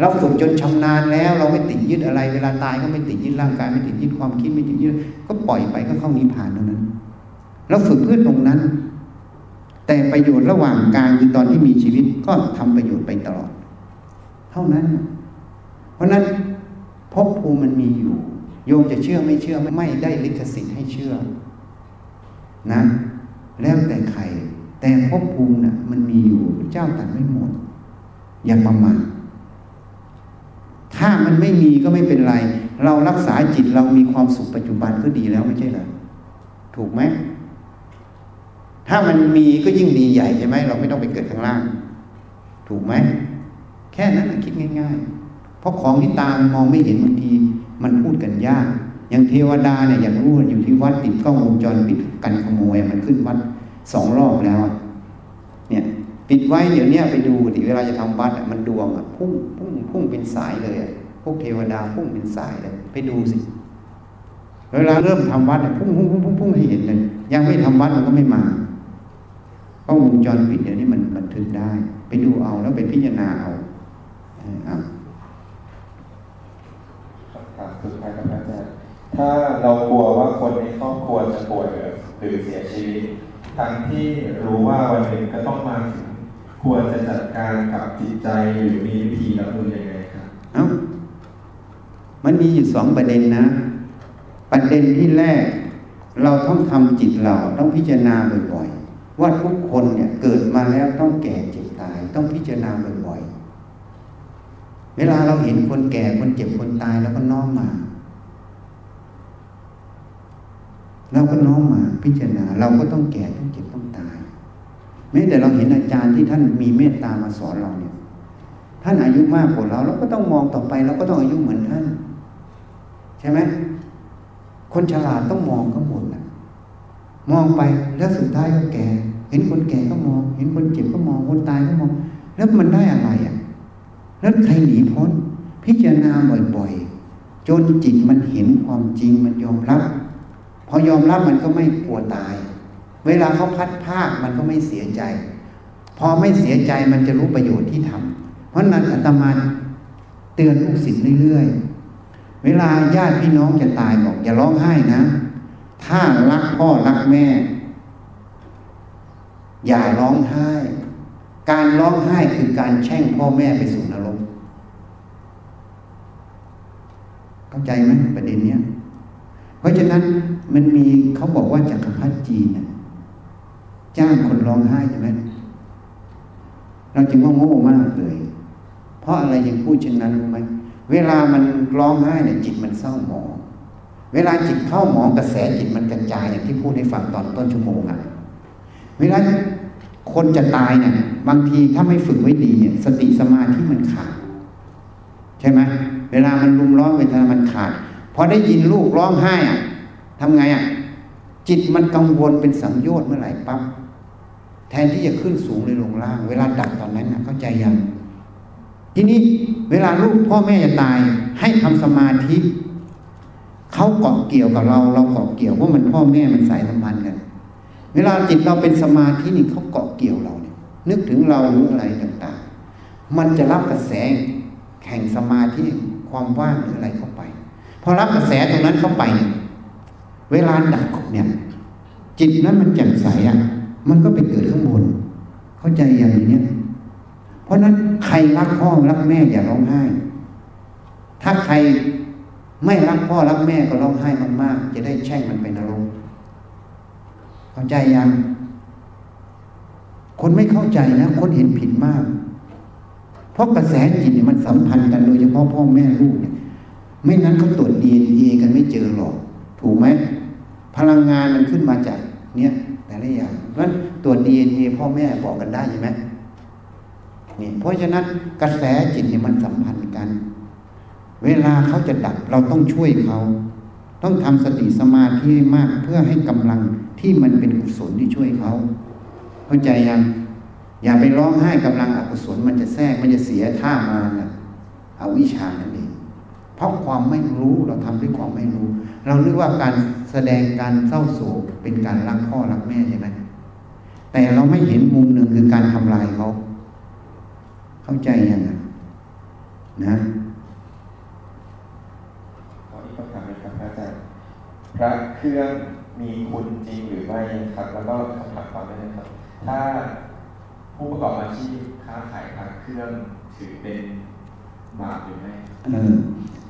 เราฝึกจนชำนาญแล้ว เราไม่ติดยึดอะไร เวลาตายก็ไม่ติดยึดร่างกายไม่ติดยึดความคิดไม่ติดยึดก็ปล่อยไปก็เข้านิพพานเท่านั้น เราฝึกเพื่อตรงนั้น แต่ประโยชน์ระหว่างกลางคือตอนที่มีชีวิตก็ทำประโยชน์ไปตลอด เท่านั้น เพราะนั้นภพภูมิมันมีอยู่ โยมจะเชื่อไม่เชื่อไม่ได้ลิขสิทธิ์ให้เชื่อ นะ แล้วแต่ใคร แต่ภพภูมินะ่ะ มันมีอยู่เจ้าตัดไม่หมด อย่าประมาทถ้ามันไม่มีก็ไม่เป็นไร เรารักษาจิตเรามีความสุขปัจจุบันก็ดีแล้วไม่ใช่เหรอถูกไหมถ้ามันมีก็ยิ่งดีใหญ่ใช่ไหมเราไม่ต้องไปเกิดข้างล่าง ถูกไหมแค่นั้นคิดง่าย ๆ เพราะของที่ตามมองไม่เห็นบางทีมันพูดกันยาก อย่างเทวดาเนี่ยอย่างรู้อยู่ที่วัดติดกล้องวงจรปิดกันขโมยมันขึ้นวัดสองรอบแล้วเนี่ยปิดไว้เดี๋ยวนี้ไปดูดิเวลาจะทำวัดมันดวงอะพุ่งพุ่งพุ่งเป็นสายเลยพวกเทวดาพุ่งเป็นสายเลยไปดูสิ เวลาเริ่มทำวัดพุ่งพุ่งพุ่งพุ่งพุ่งให้เห็นเลยยังไม่ทำวัดมันก็ไม่มาเพราะวงจรปิดเดี๋ยวนี้มันบันทึกได้ ไปดูเอาแล้วไปพิจารณาเอาอ่าสุดท้ายครับอาจารย์ ถ้าเรากลัวว่าคนในครอบครัวจะป่วยหรือเสียชีวิต ทั้งที่รู้ว่าวันหนึ่งก็ต้องมาถึงควรจะจัดการกับจิตใจหรือมีวิธีรับมือยังไงครับเอ้ามันมีอยู่สองประเด็นนะ ประเด็นที่แรก เราต้องทำจิตเราต้องพิจารณาบ่อยๆว่าทุกคนเนี่ยเกิดมาแล้วต้องแก่เจ็บตาย ต้องพิจารณาบ่อยๆเวลาเราเห็นคนแก่คนเจ็บคนตายแล้วก็น้อมมา เราก็น้อมมาพิจารณา เราก็ต้องแก่ต้องเจ็บต้องตายแม้แต่เราเห็นอาจารย์ที่ท่านมีเมตตามาสอนเราเนี่ย ท่านอายุมากกว่าเราเราก็ต้องมองต่อไปเราก็ต้องอายุเหมือนท่าน ใช่ไหมคนฉลาดต้องมองข้างบนนะมองไปแล้วสุดท้ายก็แก่ เห็นคนแก่ก็มอง เห็นคนเจ็บก็มองคนตายก็มอง แล้วมันได้อะไรอะ แล้วใครหนีพ้น พิจารณาบ่อยๆจนจิตมันเห็นความจริงมันยอมรับ พอยอมรับมันก็ไม่กลัวตาย เวลาเขาพัดภาคมันก็ไม่เสียใจ พอไม่เสียใจมันจะรู้ประโยชน์ที่ทำเพราะนั้นอาตมาเตือนลูกศิษย์เรื่อยๆ เวลาญาติพี่น้องจะตายบอกอย่าร้องไห้นะ ถ้ารักพ่อรักแม่ อย่าร้องไห้ การร้องไห้คือการแช่งพ่อแม่ไปสู่นรก เข้าใจไหมประเด็นเนี้ย เพราะฉะนั้น มันมีเขาบอกว่าจักรพรรดิจีนจ้างคนร้องไห้ใช่ไหมเราจึงว่าโง่มากเลย เพราะอะไรยังพูดเช่นนั้นรู้ไหมเวลามันร้องไห้เนี่ยจิตมันเศร้าหมองเวลาจิตเข้าหมองกระแสจิตมันกระจายอย่างที่พูดให้ฟังตอนต้นชั่วโมงอะเวลาคนจะตายเนี่ยบางทีถ้าไม่ฝึกไว้ดีเนี่ยสติสมาธิมันขาด ใช่ไหมเวลามันรุมร้อนเวทนามันขาดพอได้ยินลูกร้องไห้อะ ทำไงอะจิตมันกังวลเป็นสังโยชน์เมื่อไหร่ปั๊บแทนที่จะขึ้นสูงเลยลงล่าง เวลาดับตอนนั้นนะเข้าใจยัง ทีนี้เวลาลูกพ่อแม่จะตาย ให้ทำสมาธิเขาเกาะเกี่ยวกับเราเราเกาะเกี่ยวเพราะมันพ่อแม่มันสายสัมพันธ์กัน เวลาจิตเราเป็นสมาธินี่เขาเกาะเกี่ยวเราเนี่ย นึกถึงเราหรืออะไรต่างๆ มันจะรับกระแสแข่งสมาธิความว่างหรืออะไรเข้าไป พอรับกระแสตรงนั้นเข้าไป เวลาดับเนี่ย จิตนั้นมันแจ่มใสอะ มันก็ไปเกิดข้างบน เข้าใจอย่างนี้เพราะนั้นใครรักพ่อรักแม่อย่าร้องไห้ ถ้าใครไม่รักพ่อรักแม่ก็ร้องไห้มากๆจะได้แช่งมันไปนรกเข้าใจยังคนไม่เข้าใจนะคนเห็นผิดมาก เพราะกระแสจิตเนี่ยมันสัมพันธ์กันโดยเฉพาะพ่อแม่ลูกเนี่ย ไม่งั้นเขาตรวจดีเอ็นเอกันไม่เจอหรอก ถูกไหมพลังงานมันขึ้นมาจากเนี่ยแต่ละอย่างเพราะฉะนั้นตรวดีเอ็นเอพ่อแม่บอกกันได้ใช่ไหมนี่เพราะฉะนั้นกระแสจิตเนี่ยมันสัมพันธ์กัน เวลาเขาจะดับเราต้องช่วยเขา ต้องทำสติสมาธิมากเพื่อให้กำลังที่มันเป็นกุศลที่ช่วยเขา เข้าใจยัง อย่าไปร้องไห้กำลังอกุศลมันจะแทรกมันจะเสียท่ามานะเอาวิชานั่นเอง เพราะความไม่รู้เราทำด้วยความไม่รู้ เรานึกว่าการแสดงการเศร้าโศกเป็นการรักพ่อรักแม่ใช่ไหมแต่เราไม่เห็นมุมหนึ่งคือการทำลายเขาเข้าใจยังนะขออีกคำถามนึงครับอาจารย์พระเครื่องมีคุณจริงหรือไม่ครับ แล้วก็คำถามต่อไปนะครับ ถ้าผู้ประกอบอาชีพค้าขายพระเครื่องถือเป็นบาปหรือไม่เออ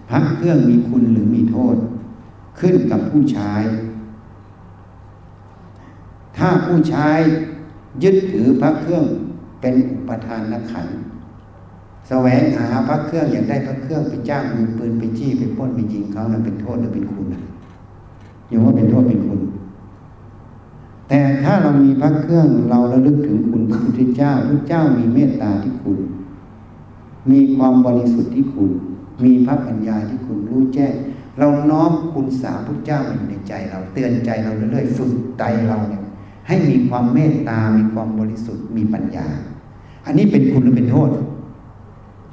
พระเครื่องมีคุณหรือมีโทษ ขึ้นกับผู้ใช้ ถ้าผู้ใช้ยึดถือพระเครื่องเป็นอุปทานนักขันแสวงหาพระเครื่องอยากได้พระเครื่องไปจ้างมือปืนไปจี้ไปป้นไปยิงเขานั้นเป็นโทษหรือเป็นคุณอย่าว่าเป็นโทษเป็นคุณ แต่ถ้าเรามีพระเครื่องเราระลึกถึงคุณพระพุทธเจ้าพระเจ้ามีเมตตาที่คุณ มีความบริสุทธิ์ที่คุณ มีพระปัญญาที่คุณรู้แจ้ง เราน้อมคุณสาพระเจ้าอยู่ในใจเราเตือนใจเราเรื่อยๆฝึกใจเราเนี่ยให้มีความเมตตา มีความบริสุทธิ์ มีปัญญา อันนี้เป็นคุณหรือเป็นโทษ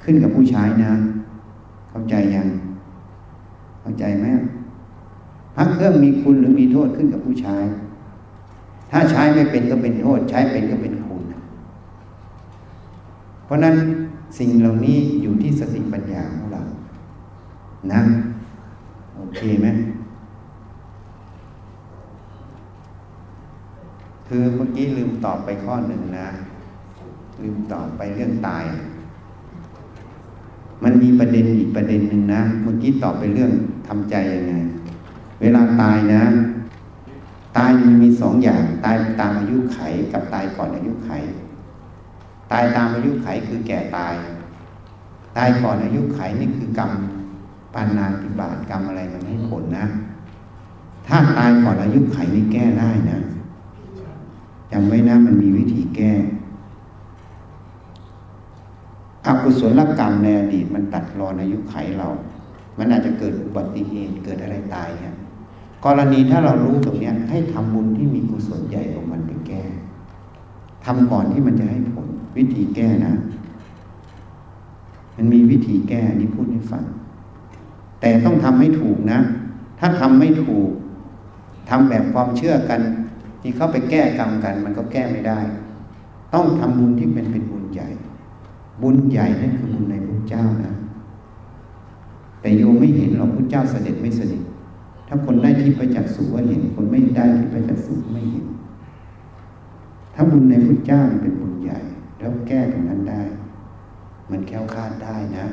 ขึ้นกับผู้ใช้นะ เข้าใจยัง เข้าใจไหมพระเครื่องมีคุณหรือมีโทษขึ้นกับผู้ใช้ ถ้าใช้ไม่เป็นก็เป็นโทษ ใช้เป็นก็เป็นคุณ เพราะนั้นสิ่งเหล่านี้อยู่ที่สติปัญญา นะ โอเคไหมคือเมื่อกี้ลืมตอบไปข้อหนึ่งนะ ลืมตอบไปเรื่องตาย มันมีประเด็นอีกประเด็นหนึ่งนะเมื่อกี้ตอบไปเรื่องทำใจยังไง เวลาตายนะ ตายมันมีสองอย่างตายตามอายุไขกับตายก่อนอายุไข ตายตามอายุไขคือแก่ตาย ตายก่อนอายุไขนี่คือกรรม ปานนาติบาตกรรมอะไรมันให้ผลนะ ถ้าตายก่อนอายุไขนี่แก้ได้นะจำไว้นะมันมีวิธีแก้อกุศลกรรมในอดีตมันตัดรอนอายุไขเรา มันอาจจะเกิดอุบัติเหตุเกิดอะไรตายเนี่ยกรณีถ้าเรารู้ตรงนี้ให้ทำบุญที่มีกุศลใหญ่ของมันไปแก้ทำก่อนที่มันจะให้ผลวิธีแก้นะ มันมีวิธีแก้นี่พูดให้ฟัง แต่ต้องทำให้ถูกนะ ถ้าทำไม่ถูกทำแบบความเชื่อกัน ที่เข้าไปแก้กรรมกัน มันก็แก้ไม่ได้ ต้องทำบุญที่เป็นเป็นบุญใหญ่ บุญใหญ่นั่นคือบุญในพระเจ้านะ แต่โยมไม่เห็นหรอกพระเจ้าเสด็จไม่เสด็จ ถ้าคนได้ที่ประจักษ์สุว่าเห็น คนไม่ได้ที่ประจักษ์สุไม่เห็น ถ้าบุญในพระเจ้าเป็นบุญใหญ่ แล้วแก้ตรงนั้นได้ มันแก้วคาดได้นะ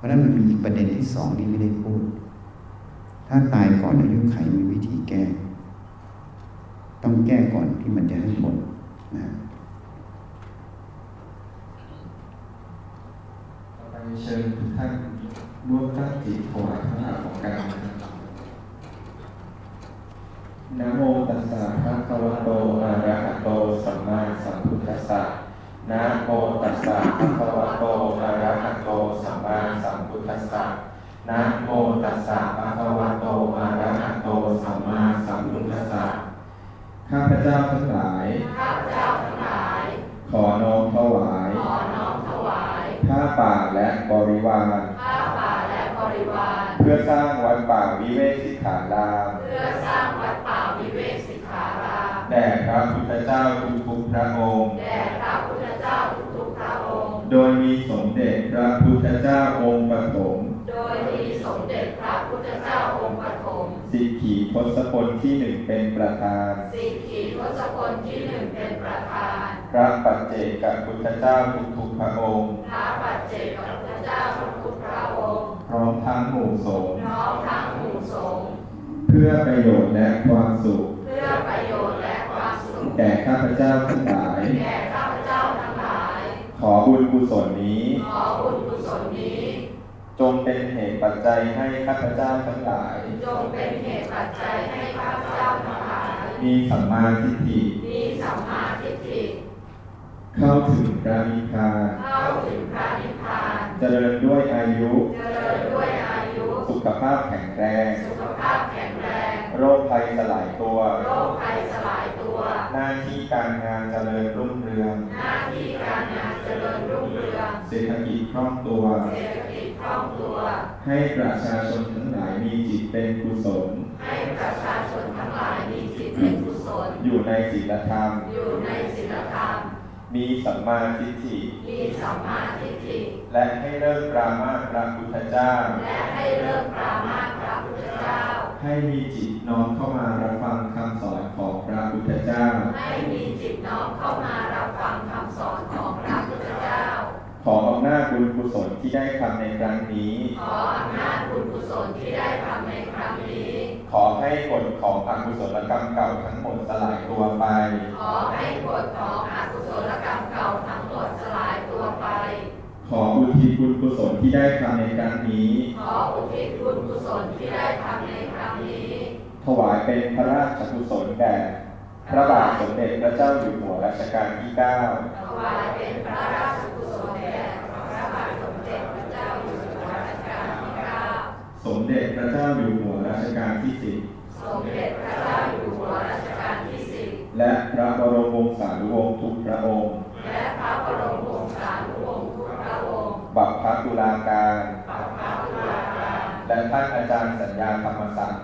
เพราะนั้นมันมีอีกประเด็นที่สองที่ไม่ได้พูด ถ้าตายก่อนอายุไขมีวิธีแก้ ต้องแก้ก่อนที่มันจะให้ผลนะต่อไปเชิญทุกท่านร่วมตั้งจิตถวายพระหาของการนะโมตัสสะภะคะวะโตอะระหะโตสัมมาสัมพุทธัสสะ นะโมตัสสะภะคะวะโตอะระหะโตสัมมาสัมพุทธัสสะนะโมตัสสะภะคะวะโตอะระหะโตสัมมาสัมพุทธัสสะข้าพเจ้าทั้งหลาย ข้าพเจ้าทั้งหลาย ขอน้อมถวาย ขอน้อมถวายผ้าป่าและบริวารผ้าป่าและบริวาร เพื่อสร้างวัดป่าวิเวกสิกขารามเพื่อสร้างวัดป่าวิเวกสิกขารามแด่พระพุทธเจ้าทุกๆพระองค์แด่พระพุทธเจ้าทุกๆพระองค์ โดยมีสมเด็จพระพุทธเจ้าองค์ปฐมโดยมีสมเด็จพระพุทธเจ้าองค์ปฐมสิกขีทศพลที่หนึ่งเป็นประธาน สิกขีทศพลที่หนึ่งเป็นประธาน พระปัจเจกพุทธเจ้าทุกๆพระองค์ พระปัจเจกพุทธเจ้าทุกๆพระองค์ พร้อมทั้งหมู่สงฆ์ พร้อมทั้งหมู่สงฆ์ เพื่อประโยชน์และความสุข เพื่อประโยชน์และความสุข แก่ข้าพเจ้าทั้งหลายแก่ ขอบุญกุศลนี้ ขอบุญกุศลนี้ จงเป็นเหตุปัจจัยให้ข้าพเจ้าทั้งหลาย จงเป็นเหตุปัจจัยให้ข้าพเจ้าทั้งหลาย มีสัมมาทิฏฐิ มีสัมมาทิฏฐิ เข้าถึงพระนิพพาน เข้าถึงพระนิพพาน เจริญด้วยอายุ เจริญด้วยอายุ สุขภาพแข็งแรง สุขภาพแข็งแรง โรคภัยสลายตัว โรคภัยสลายตัว หน้าที่การงานเจริญรุ่งเรือง หน้าที่การงานเจริญรุ่งเรือง เศรษฐกิจคล่องตัว เศรษฐกิจคล่องตัว ให้ประชาชนทั้งหลายมีจิตเป็นกุศล ให้ประชาชนทั้งหลายมีจิตเป็นกุศล อยู่ในศีลธรรม อยู่ในศีลธรรม มีสัมมาทิฏฐิ มีสัมมาทิฏฐิ และให้เลิกปรามาสพระพุทธเจ้า และให้เลิกปรามาสพระพุทธเจ้า ให้มีจิตน้อมเข้ามารับฟังคำสอนของพระพุทธเจ้า ให้มีจิตน้อมเข้ามารับฟังคำสอนของพระพุทธเจ้า ขออำนาจบุญกุศลที่ได้ทำในครั้งนี้ ขออำนาจบุญกุศลที่ได้ทำในครั้งนี้ ขอให้กฎของอกุศลกรรมเก่าทั้งหมดสลายตัวไป ขอให้กฎของอกุศลกรรมเก่าทั้งหมดสลายตัวไป ขออุทิศบุญกุศลที่ได้ทำในครั้งนี้ ขออุทิศบุญกุศลที่ได้ทำในครั้งนี้ ถวายเป็นพระราชกุศลแด่พระบาทสมเด็จพระเจ้าอยู่หัวรัชกาลที่ 9 ถวายเป็นพระราชกุศลแด่พระบาทสมเด็จพระเจ้าอยู่หัวรัชกาลที่ 9 สมเด็จพระเจ้าอยู่หัวรัชกาลที่ 10 สมเด็จพระเจ้าอยู่หัวรัชกาลที่ 10 และพระบรมวงศานุวงศ์ทุกพระองค์ บัพพตุลาการ และท่านอาจารย์สัญญาธรรมศักดิ์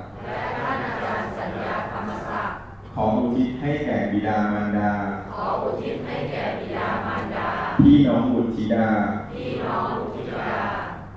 ขออุทิศให้แก่บิดามารดา ขออุทิศให้แก่บิดามารดา พี่น้องบุตรธิดา พี่น้องบุตรธิดา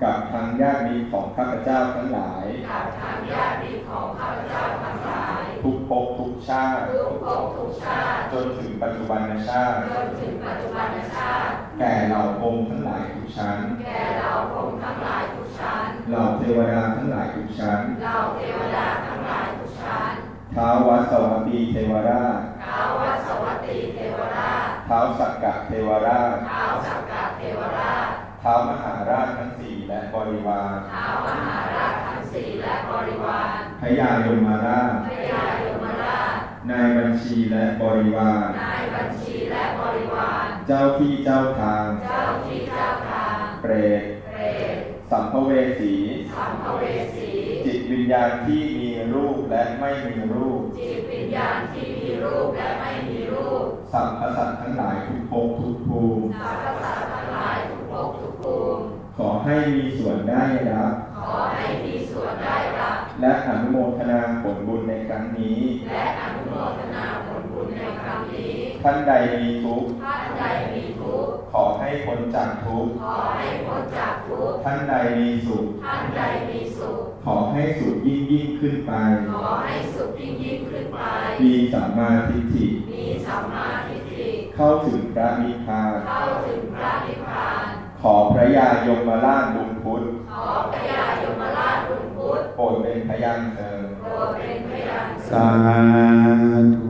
กับทางญาติมิตรของข้าพเจ้าทั้งหลาย กับทางญาติมิตรของข้าพเจ้าทั้งหลาย ทุกภพทุกชาติ ทุกภพทุกชาติ จนถึงปัจจุบันชาติ จนถึงปัจจุบันชาติ แก่เหล่าพรหมทั้งหลายทุกชั้น แก่เหล่าพรหมทั้งหลายทุกชั้น เหล่าเทวดาทั้งหลายทุกชั้น เหล่าเทวดาทั้งหลายทุกชั้น ท้าววัสวัตตีเทวราชท้าววัสวัตตีเทวราชท้าวสักกะเทวราชท้าวสักกะเทวราช ท้าวมหาราชทั้งสี่และบริวารท้าวมหาราชทั้งสี่และบริวารพญายมราชพญายมราช นายบัญชีและบริวาร นายบัญชีและบริวาร เจ้าที่เจ้าทาง เจ้าที่เจ้าทาง เปรตเปรตสัมภเวสี สัมภเวสี จิตวิญญาณที่มีรูปและไม่มีรูป จิตวิญญาณที่มีรูปและไม่มีรูป สัมพสัตว์ทั้งหลายทุกภพทุกภูมิสรรพสัตว์ทั้งหลายทุกภพทุกภูมิ ขอให้มีส่วนได้รับ ขอให้มีส่วนได้รับ และอนุโมทนาผลบุญในครั้งนี้ และอนุโมทนาผลบุญในครั้งนี้ ท่านใดมีทุกข์ ท่านใดมีทุกข์ ขอให้พ้นจากทุกข์ ขอให้พ้นจากทุกข์ ท่านใดมีสุข ท่านใดมีสุข ขอให้สุขยิ่งยิ่งขึ้นไป ขอให้สุขยิ่งยิ่งขึ้นไป มีสัมมาทิฏฐิ มีสัมมาทิฏฐิ เข้าถึงพระนิพพาน เข้าถึงพระนิพพาน ขอพระยายมราชบุญพุทธขอพระยายมราชบุญพุทธโปรดเป็นพยานเธอญโปรดเป็นพยานสาธุ